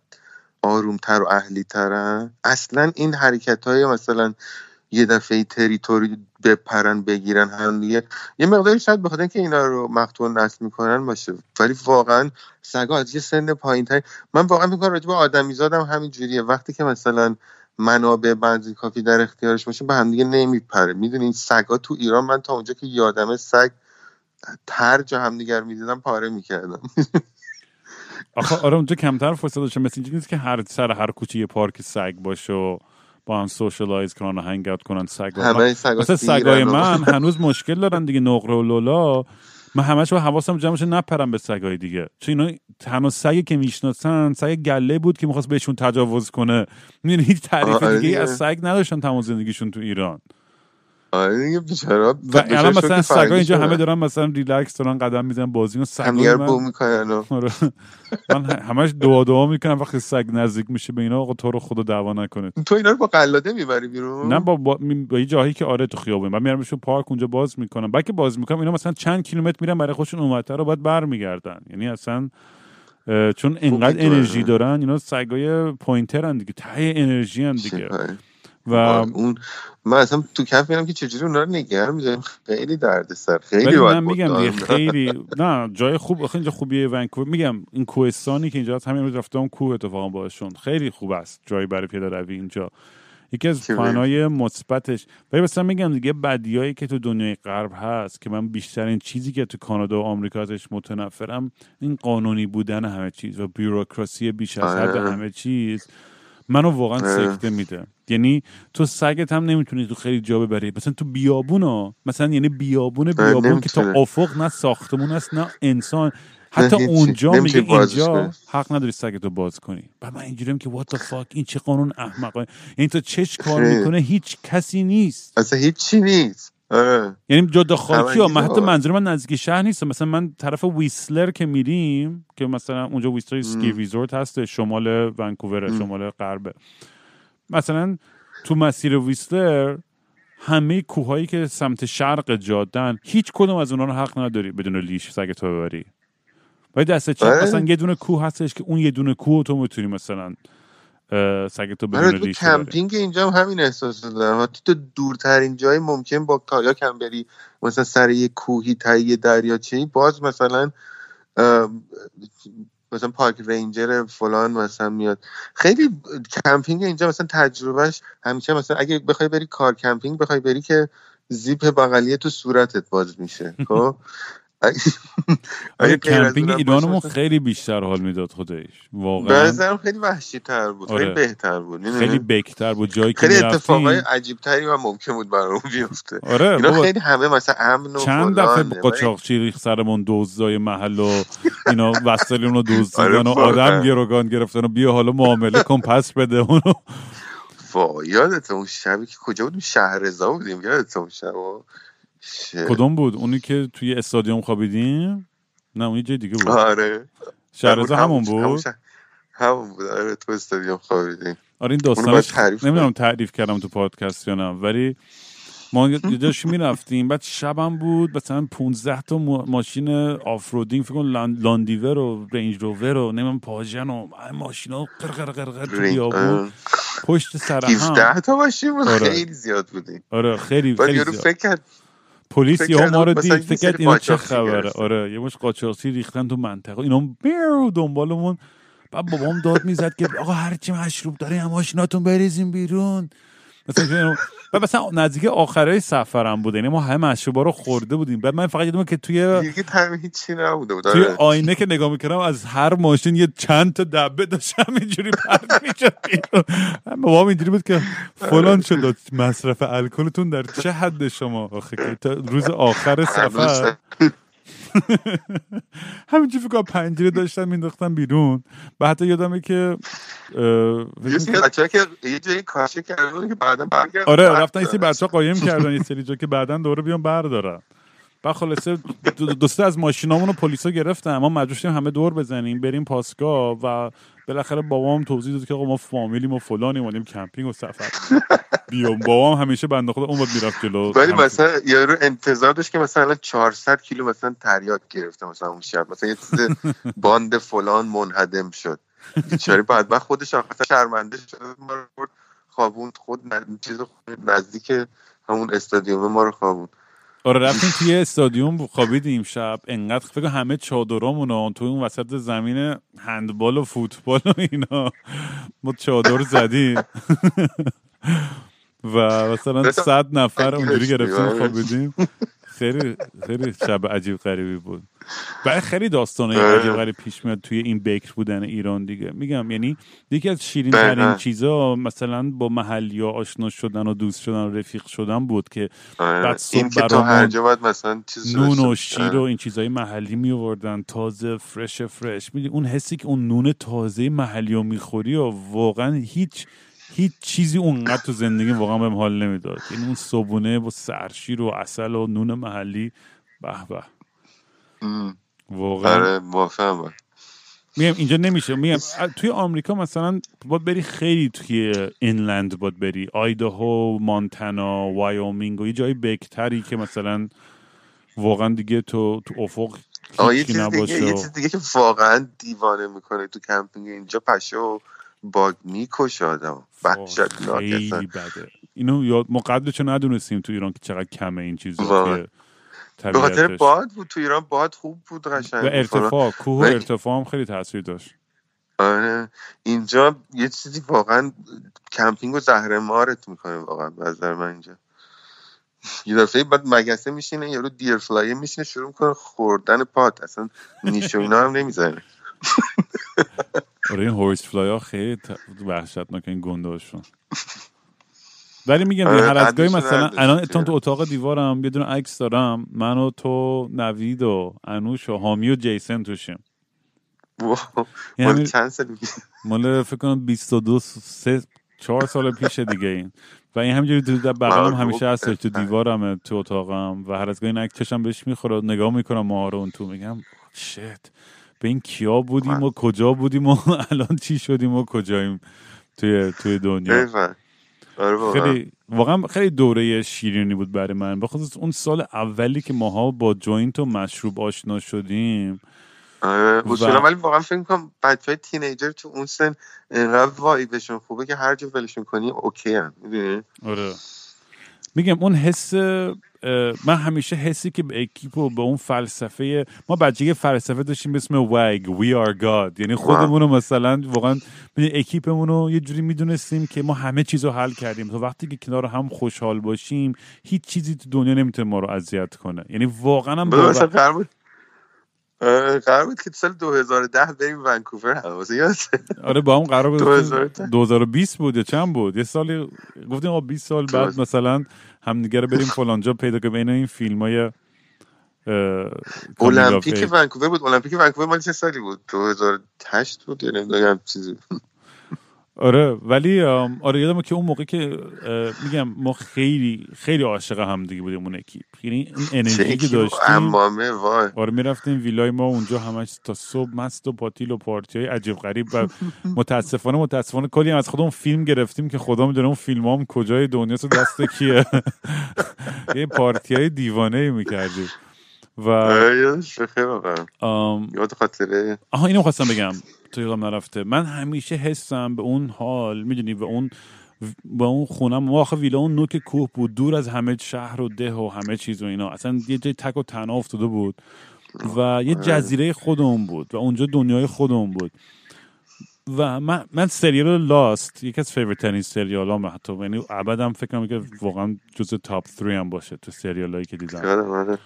آرومتر و اهلی ترن اصلا این حرکت های مثلا یه دفعه تریتوری بپرن بگیرن هم دیگه. یه مقداری شاید بخاطر که اینا رو مقتول نسل می‌کنن باشه. ولی واقعا سگا از یه سن پایین تر من واقعا می‌کنم راجع به آدمی زادم همین جوریه. وقتی که مثلا منابع بنزین کافی در اختیارش باشه به هم دیگه نمیپره می‌دونین سگا تو ایران من تا اونجا که یادمه سگ ترجا همدیگر می‌دیدم پاره می‌کردم. آخه آره اونجا کمتر فرصت داشته مثل اینجا نیست که هر سر هر کوچه یه پارک سگ باشه و با هم socialize کنن و hang out کنن سگ همه مثلا سگای من هنوز مشکل دارن دیگه نقره و لولا. من همش با حواسم جمعش نپرم به سگای دیگه. چون اینا تنها سگی که می‌شناسن سگ گله بود که می‌خواست بهشون تجاوز کنه. می‌دونی هیچ تعریف دیگه از سگ نداشتن تمام زندگیشون تو ایران. آره دیگه بیچاره. و الان مثلا سگا اینجا همه دارن مثلا ریلکس دارن قدم می‌زنن بازی همدیگه رو بو می‌کنن آره. من همش دعا دعا می‌کنم وقتی سگ نزدیک میشه به اینا آقا تو رو خدا دعوا نکنه تو اینا رو با قلاده می‌بری بیرون؟ نه با, با, یه جاهایی که آره تو خیابون. من میارمشون پارک اونجا باز می‌کنم. بعد که باز می‌کنم اینا مثلا چند کیلومتر میرن برای خودشون اونورتر رو باید برمیگردن. یعنی اصلا چون انقدر. انرژی دارن اینا سگای پوینترن دیگه ته انرژی هن دیگه. و اون من اصلا تو کف میرم که چجوری اونا رو نگه میداریم. خیلی دردسر. خیلی من میگم. خیلی نه جای خوب آخه اینجا خوبیه ونکوور. میگم این کوهستانی که اینجا هست همین روز رفتم کوه اتفاقا باشون خیلی خوب است جایی برای پیاده روی اینجا. یکی از فنای مثبتش ولی مثلا میگم دیگه بدیایی که تو دنیای غرب هست که من بیشترین چیزی که تو کانادا و آمریکا ازش متنفرم این قانونی بودن همه چیز و بیوروکراسی بیش از حد آره. همه چیز. منو واقعا. سکته میده یعنی تو سگت هم نمی‌تونی تو خیلی جا ببری مثلا تو بیابون ها مثلا یعنی بیابون بیابون که تا نمی‌تونه. افق نه ساختمون است نه انسان حتی. اونجا میگه اینجا. حق نداری سگتو باز کنی و من اینجوریم که what the fuck این چه قانون احمقانه یعنی تو چش کار. می‌کنه هیچ کسی نیست اصلا هیچی نیست آره. یعنی جاده خاکی ها من حتی منظور من نزدیک شهر نیست. مثلا من طرف ویسلر که میریم که مثلا اونجا ویسلر ski resort هست شمال ونکوور شمال غربه مثلا تو مسیر ویسلر همه کوههایی که سمت شرق جادن هیچ کدوم از اونها رو حق نداری بدون leash سگتو ببری. ولی دست چپ آره. مثلا یه دونه کوه هستش که اون یه دونه کوه تو می‌تونی مثلا اه، سگتو بدون تو کمپینگ اینجا هم همین احساس رو دارم. حتی تو دورترین جای ممکن با kayak هم بری مثلا سر یه کوهی تایی یه دریاچه‌ای باز مثلا مثلا park ranger فلان مثلا میاد. خیلی کمپینگ اینجا مثلا تجربهش همیشه مثلا اگه بخوای بری کار کمپینگ بخوای بری که زیپ بغلیه تو صورتت باز میشه. خب؟ آره از کمپینگ ایرانمون خیلی بیشتر حال می‌داد خودش واقعا نظرم خیلی وحشی تر بود آره. خیلی بهتر بود؟ خیلی بکتر بود جایی که خیلی اتفاقای عجیب تری و ممکن بود برامون بیفته آره اینا بابا خیلی همه مثلا امن و چند. دفعه قاچاقچی ریخ سرمون دزدای محل و اینا وسایل اونو دزدیدن آره، و. آدم گروگان گرفتن و بیا حالا معامله کن پس بده اونو وا یادت اون شبی که کجا بودیم شهرزا بودیم یادت اون شب. کدوم بود؟ اونی که توی استادیوم خوابیدیم نه اون یه جای دیگه بود. آره. شهرزا همون همون بود؟ همون بود. آره تو استادیوم خوابیدیم آره این داستانش تعریف نمی‌دونم تعریف کردم تو پادکست یا نه ولی ما یه جاش می‌رفتیم. بعد شبم بود مثلا 15 تا ما- ماشین آفرودینگ فکر کن لان- لاندیور و رنج روور و نمی‌دونم پاژن و ماشینا قرقر قرقر تو. بیابون. پشت سر هم. 17 تا باشیم بود. آره. خیلی زیاد بودیم. آره خیلی خیلی زیاد. فکر پلیس یهو کرده ما رو دید یه فکر اینا چه خبره. آره یه مش قاچاقچی ریختن تو منطقه. اینا بیرو دنبالمون. بعد بابام داد می‌زد که آقا هرچی مشروب داره هم ماشیناتون بریزین بیرون. مثلا بعد مثلا نزدیک آخرای سفرم بود. یعنی ما همه مشروبا رو خورده بودیم. بعد من فقط یادمه که توی دیگه هیچی نبوده بود. توی آره. آینه که نگاه می‌کردم از هر ماشین یه چند تا دبه داشتم اینجوری پرد می‌شد. بابام اینجوری بود که فلان شد. مصرف الکلتون در چه حد شما؟ آخه که تا روز آخر سفر. همینجوری فکر پنجره داشتم مینداختم بیرون. و حتی یادمه که بچه‌ها که یه جایی کاشی کردن که بعدا برگردن آره رفتن یه سری بچه قایم کردن یه سری جا که بعدا دوره بیان بردارن. بعد خلاصه دو, دو سه از ماشینامون رو پلیسا گرفتن. ما مجبور شدیم همه دور بزنیم بریم پاسگاه و بالاخره بابام توضیح داد که آقا ما فامیلیم و فلانیم اومدیم کمپینگ و سفر. بیام بابام همیشه بنده خدا اون می‌رفت جلو. ولی مثلا یارو انتظار داشت که مثلا 400 کیلو مثلا تریاک گرفته مثلا اون شب. مثلا یه چیز باند فلان منهدم شد. بیچاره بعد بعد خودش آخر شرمنده شد. ما رو خوابوند خود چیز خود نزدیک همون استادیوم ما رو خوابوند. آره رفتیم توی استادیوم خوابیدیم شب. انقدر فکر همه چادرامون تو اون وسط زمین هندبال و فوتبال و اینا. ما چادر زدیم. و مثلا صد نفر اونجوری گرفتیم. خوابیدیم. خیلی خیلی شب عجیب غریبی بود و خیلی داستانه آره. عجیب غریب پیش میاد توی این بکر بودن ایران دیگه میگم یعنی یکی از شیرین ترین دقیقاً. چیزا مثلا با محلی آشنا شدن و دوست شدن و رفیق شدن بود که آره. بعد صبح این که تو هر جا باید مثلا چیز نون و. شیر و این چیزای محلی می آوردن تازه فرش فرش میدی اون حسی که اون نون تازه محلی رو می‌خوری و واقعا هیچ هیچ چیزی اونقدر تو زندگی واقعا بهم حال نمی‌داد. یعنی اون صبونه و سرشیر و عسل و نون محلی. به به. واقعا. آره میگم اینجا نمیشه. میگم توی آمریکا مثلا باید بری خیلی توی inland باید بری. آیداهو مانتنا وایومینگ و یه جای بکتری که مثلا واقعا دیگه تو تو افق آه یه چیز دیگه یه چیز دیگه که واقعا دیوانه می‌کنه تو کمپینگ اینجا پشه و باگ می‌کشه آدم خیلی بده. اینو یاد ما قدرشو ندونستیم تو ایران که چقدر کمه این چیزا به خاطر. باد بود تو ایران باد خوب بود قشنگ. و ارتفاع کوه و ارتفاع هم خیلی تاثیر داشت. آره. اینجا یه چیزی واقعا کمپینگ و زهر مارت می‌کنه واقعا به نظر من اینجا. یه دفعه بعد مگسه میشینه یارو دیر فلایه میشینه شروع می‌کنه خوردن پات اصلا نیش و اینا هم نمی‌زنه آره این هورس فلای ها خیلی وحشتناک این گندهاشون ولی میگم آره، هر از گاهی مثلا. الان اتون تو اتاق دیوارم یه دونه عکس دارم من و تو نوید و انوش و حامی و جیسن توشیم. این مال چند سال؟ مال فکر کنم 22 سه چهار سال پیش دیگه این و این همینجوری تو در بغلم همیشه هستش تو بهتر. دیوارمه تو اتاقم و هر از گاهی این بهش می‌خوره نگاه می‌کنم ما رو اون تو میگم shit ببین کیا بودیم و کجا بودیم و الان چی شدیم و کجاییم توی توی دنیا. آره واقعا. خیلی واقعا خیلی دوره شیرینی بود برای من. بخصوص اون سال اولی که ماها با joint و مشروب آشنا شدیم. آره اصولا ولی واقعا فکر کنم بچه های teenager تو اون سن انقدر vibe شون خوبه که هر جا ولشون کنی okay هم می‌دونی؟ آره. میگم اون حس من همیشه حسی که به اکیپ و به اون فلسفه ما بچگی فلسفه داشتیم به اسم وگ We are God. یعنی خودمون رو مثلا واقعا اکیپمون رو یه جوری می‌دونستیم که ما همه چیز رو حل کردیم. تا وقتی که کنار هم خوشحال باشیم هیچ چیزی تو دنیا نمی‌تونه ما رو اذیت کنه. یعنی واقعا هم قرار بود آره، قرار بود که سال 2010 بریم ونکوور یادته؟ آره با هم قرار بود 2010. 2020 بود یا چند بود یه سالی گفتیم آقا 20 سال بعد. مثلا همدیگه رو بریم فلانجا پیدا که بین این فیلم های المپیک ونکوور بود المپیک ونکوور مال چه سالی بود 2008 بود یا نمی‌دونم چیزی آره ولی آره یادمه که اون موقع که میگم ما خیلی خیلی عاشق هم دیگه بودیم اون اکیپ یعنی این انرژی که داشتیم وای. آره می‌رفتیم ویلای ما اونجا همش تا صبح مست و پاتیل و پارتی های عجیب غریب و متاسفانه متاسفانه کلی هم از خودمون فیلم گرفتیم که خدا می‌دونه اون فیلم هم کجای دنیا دست کیه. یه پارتی های دیوانه می‌کردیم. و آره، یادش یاد خاطره. آها اینو خواستم بگم. تو یادم نرفته. من همیشه حسم به اون حال می‌دونی به اون به اون خونم. ما آخه ویلا اون نوک کوه بود دور از همه شهر و ده و همه چیز و اینا. اصلا یه جای تک و تنها افتاده بود و یه جزیره خودمون بود و اونجا دنیای خودمون بود. و من, من سریال لاست یکی از favorite ترین سریال هم حتی. یعنی ابدم فکر کنم که واقعا جز top 3 هم باشه تو سریال هایی که دیدم. آره.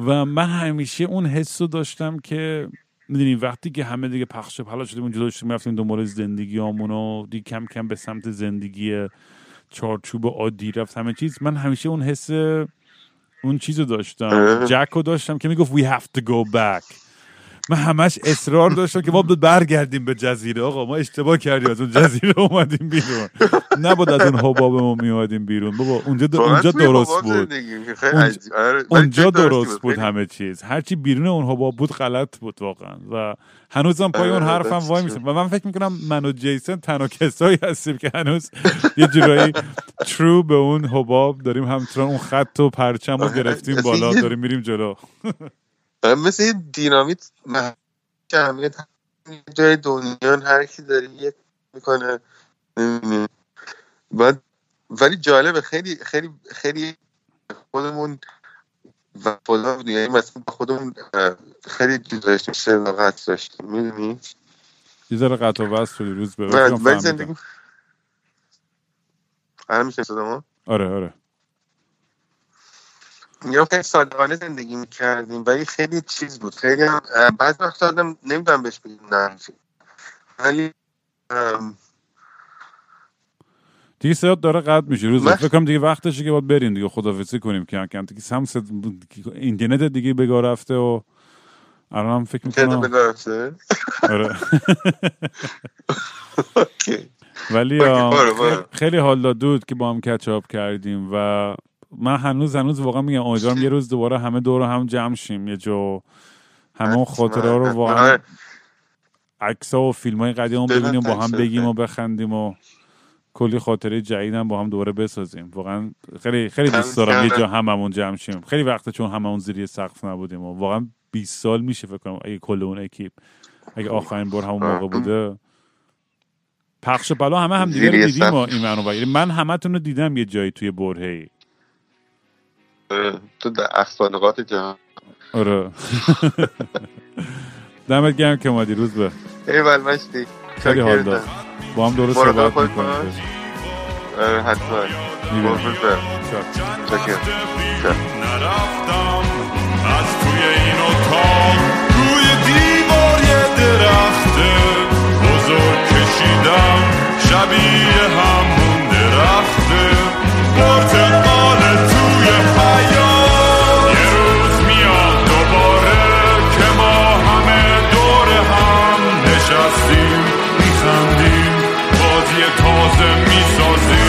و من همیشه اون حس رو داشتم که می‌دونی وقتی که همه دیگه پخش و پلا شدیم اونجا داشتیم رفتیم دنبال زندگی و دیگه کم کم به سمت زندگی چارچوب عادی رفت همه چیز. من همیشه اون حس اون چیز رو داشتم. جک رو داشتم که می‌گفت we have to go back. من همش اصرار داشتم که ما برگردیم به جزیره. آقا ما اشتباه کردیم از اون جزیره اومدیم بیرون. نباید از اون حباب ما میومدیم بیرون. بابا اونجا واقعا اونجا توی درست بود. اونجا-. آره، درست بود؟ همه چیز. هرچی بیرون اون حباب بود غلط بود واقعا. و هنوزم پای اون آره، حرفم وای. میسم و من فکر می‌کنم من و جیسن تنها کسایی هستیم که هنوز یه جورایی ترو به اون حباب داریم همچنان اون خط و پرچم رو آره، گرفتیم بالا داریم میریم جلو. آره، مثل یه دینامیت جمعیت یه جای دنیا هر کی داره یک می‌کنه نمی‌دونی. بعد ولی جالبه خیلی خیلی خیلی خودمون و خدا یعنی مثلا خودمون خیلی داشتیم صداقت داشتیم می‌دونی یه ذره قطع و وصل شدی روز به روز ولی. زندگی الان میشه صدامو آره آره میگم خیلی صادقانه زندگی می‌کردیم ولی خیلی چیز بود. خیلی هم بعض وقت آدم نمی‌دونم بهش بگیم نه ولی دیگه صدات داره قطع میشه. روز فکر کنم دیگه وقتشه که باید بریم دیگه. خدافظی کنیم که کم دیگه هم صد... اینترنت دیگه بگاه رفته و الان هم فکر می‌کنم بگرفته آره. اوکی. ولی خیلی حال داد که با هم کچاپ کردیم و من هنوز هنوز واقعا میگم امیدوارم یه روز دوباره همه دور هم جمع شیم. یه جو همه خاطره رو واقعا عکس و فیلم های قدیم ببینیم با هم بگیم و بخندیم و کلی خاطره جدیدم با هم دوباره بسازیم. واقعا خیلی خیلی دوست دارم یه جا هممون جمع شیم. خیلی وقت چون هممون زیر سقف نبودیم و واقعا 20 سال میشه فکر کنم اگه کل اون اکیپ. اگه آخرین بار همون موقع بوده. پخش بلا همه هم دیگه رو دیدیم و این منو یعنی من همتون رو دیدم یه جایی توی برهی تو در اخصالقات جهان. آره. دمت گرم که مادی روز به. ایول مشتی. خیلی حال داد. با هم درست صحبت می‌کنیم. حتما. نرفتم از توی این اتاق. روی دیوار یه درخت بزرگ کشیدم. شبیه همون درخته. بازی تازه می‌سازیم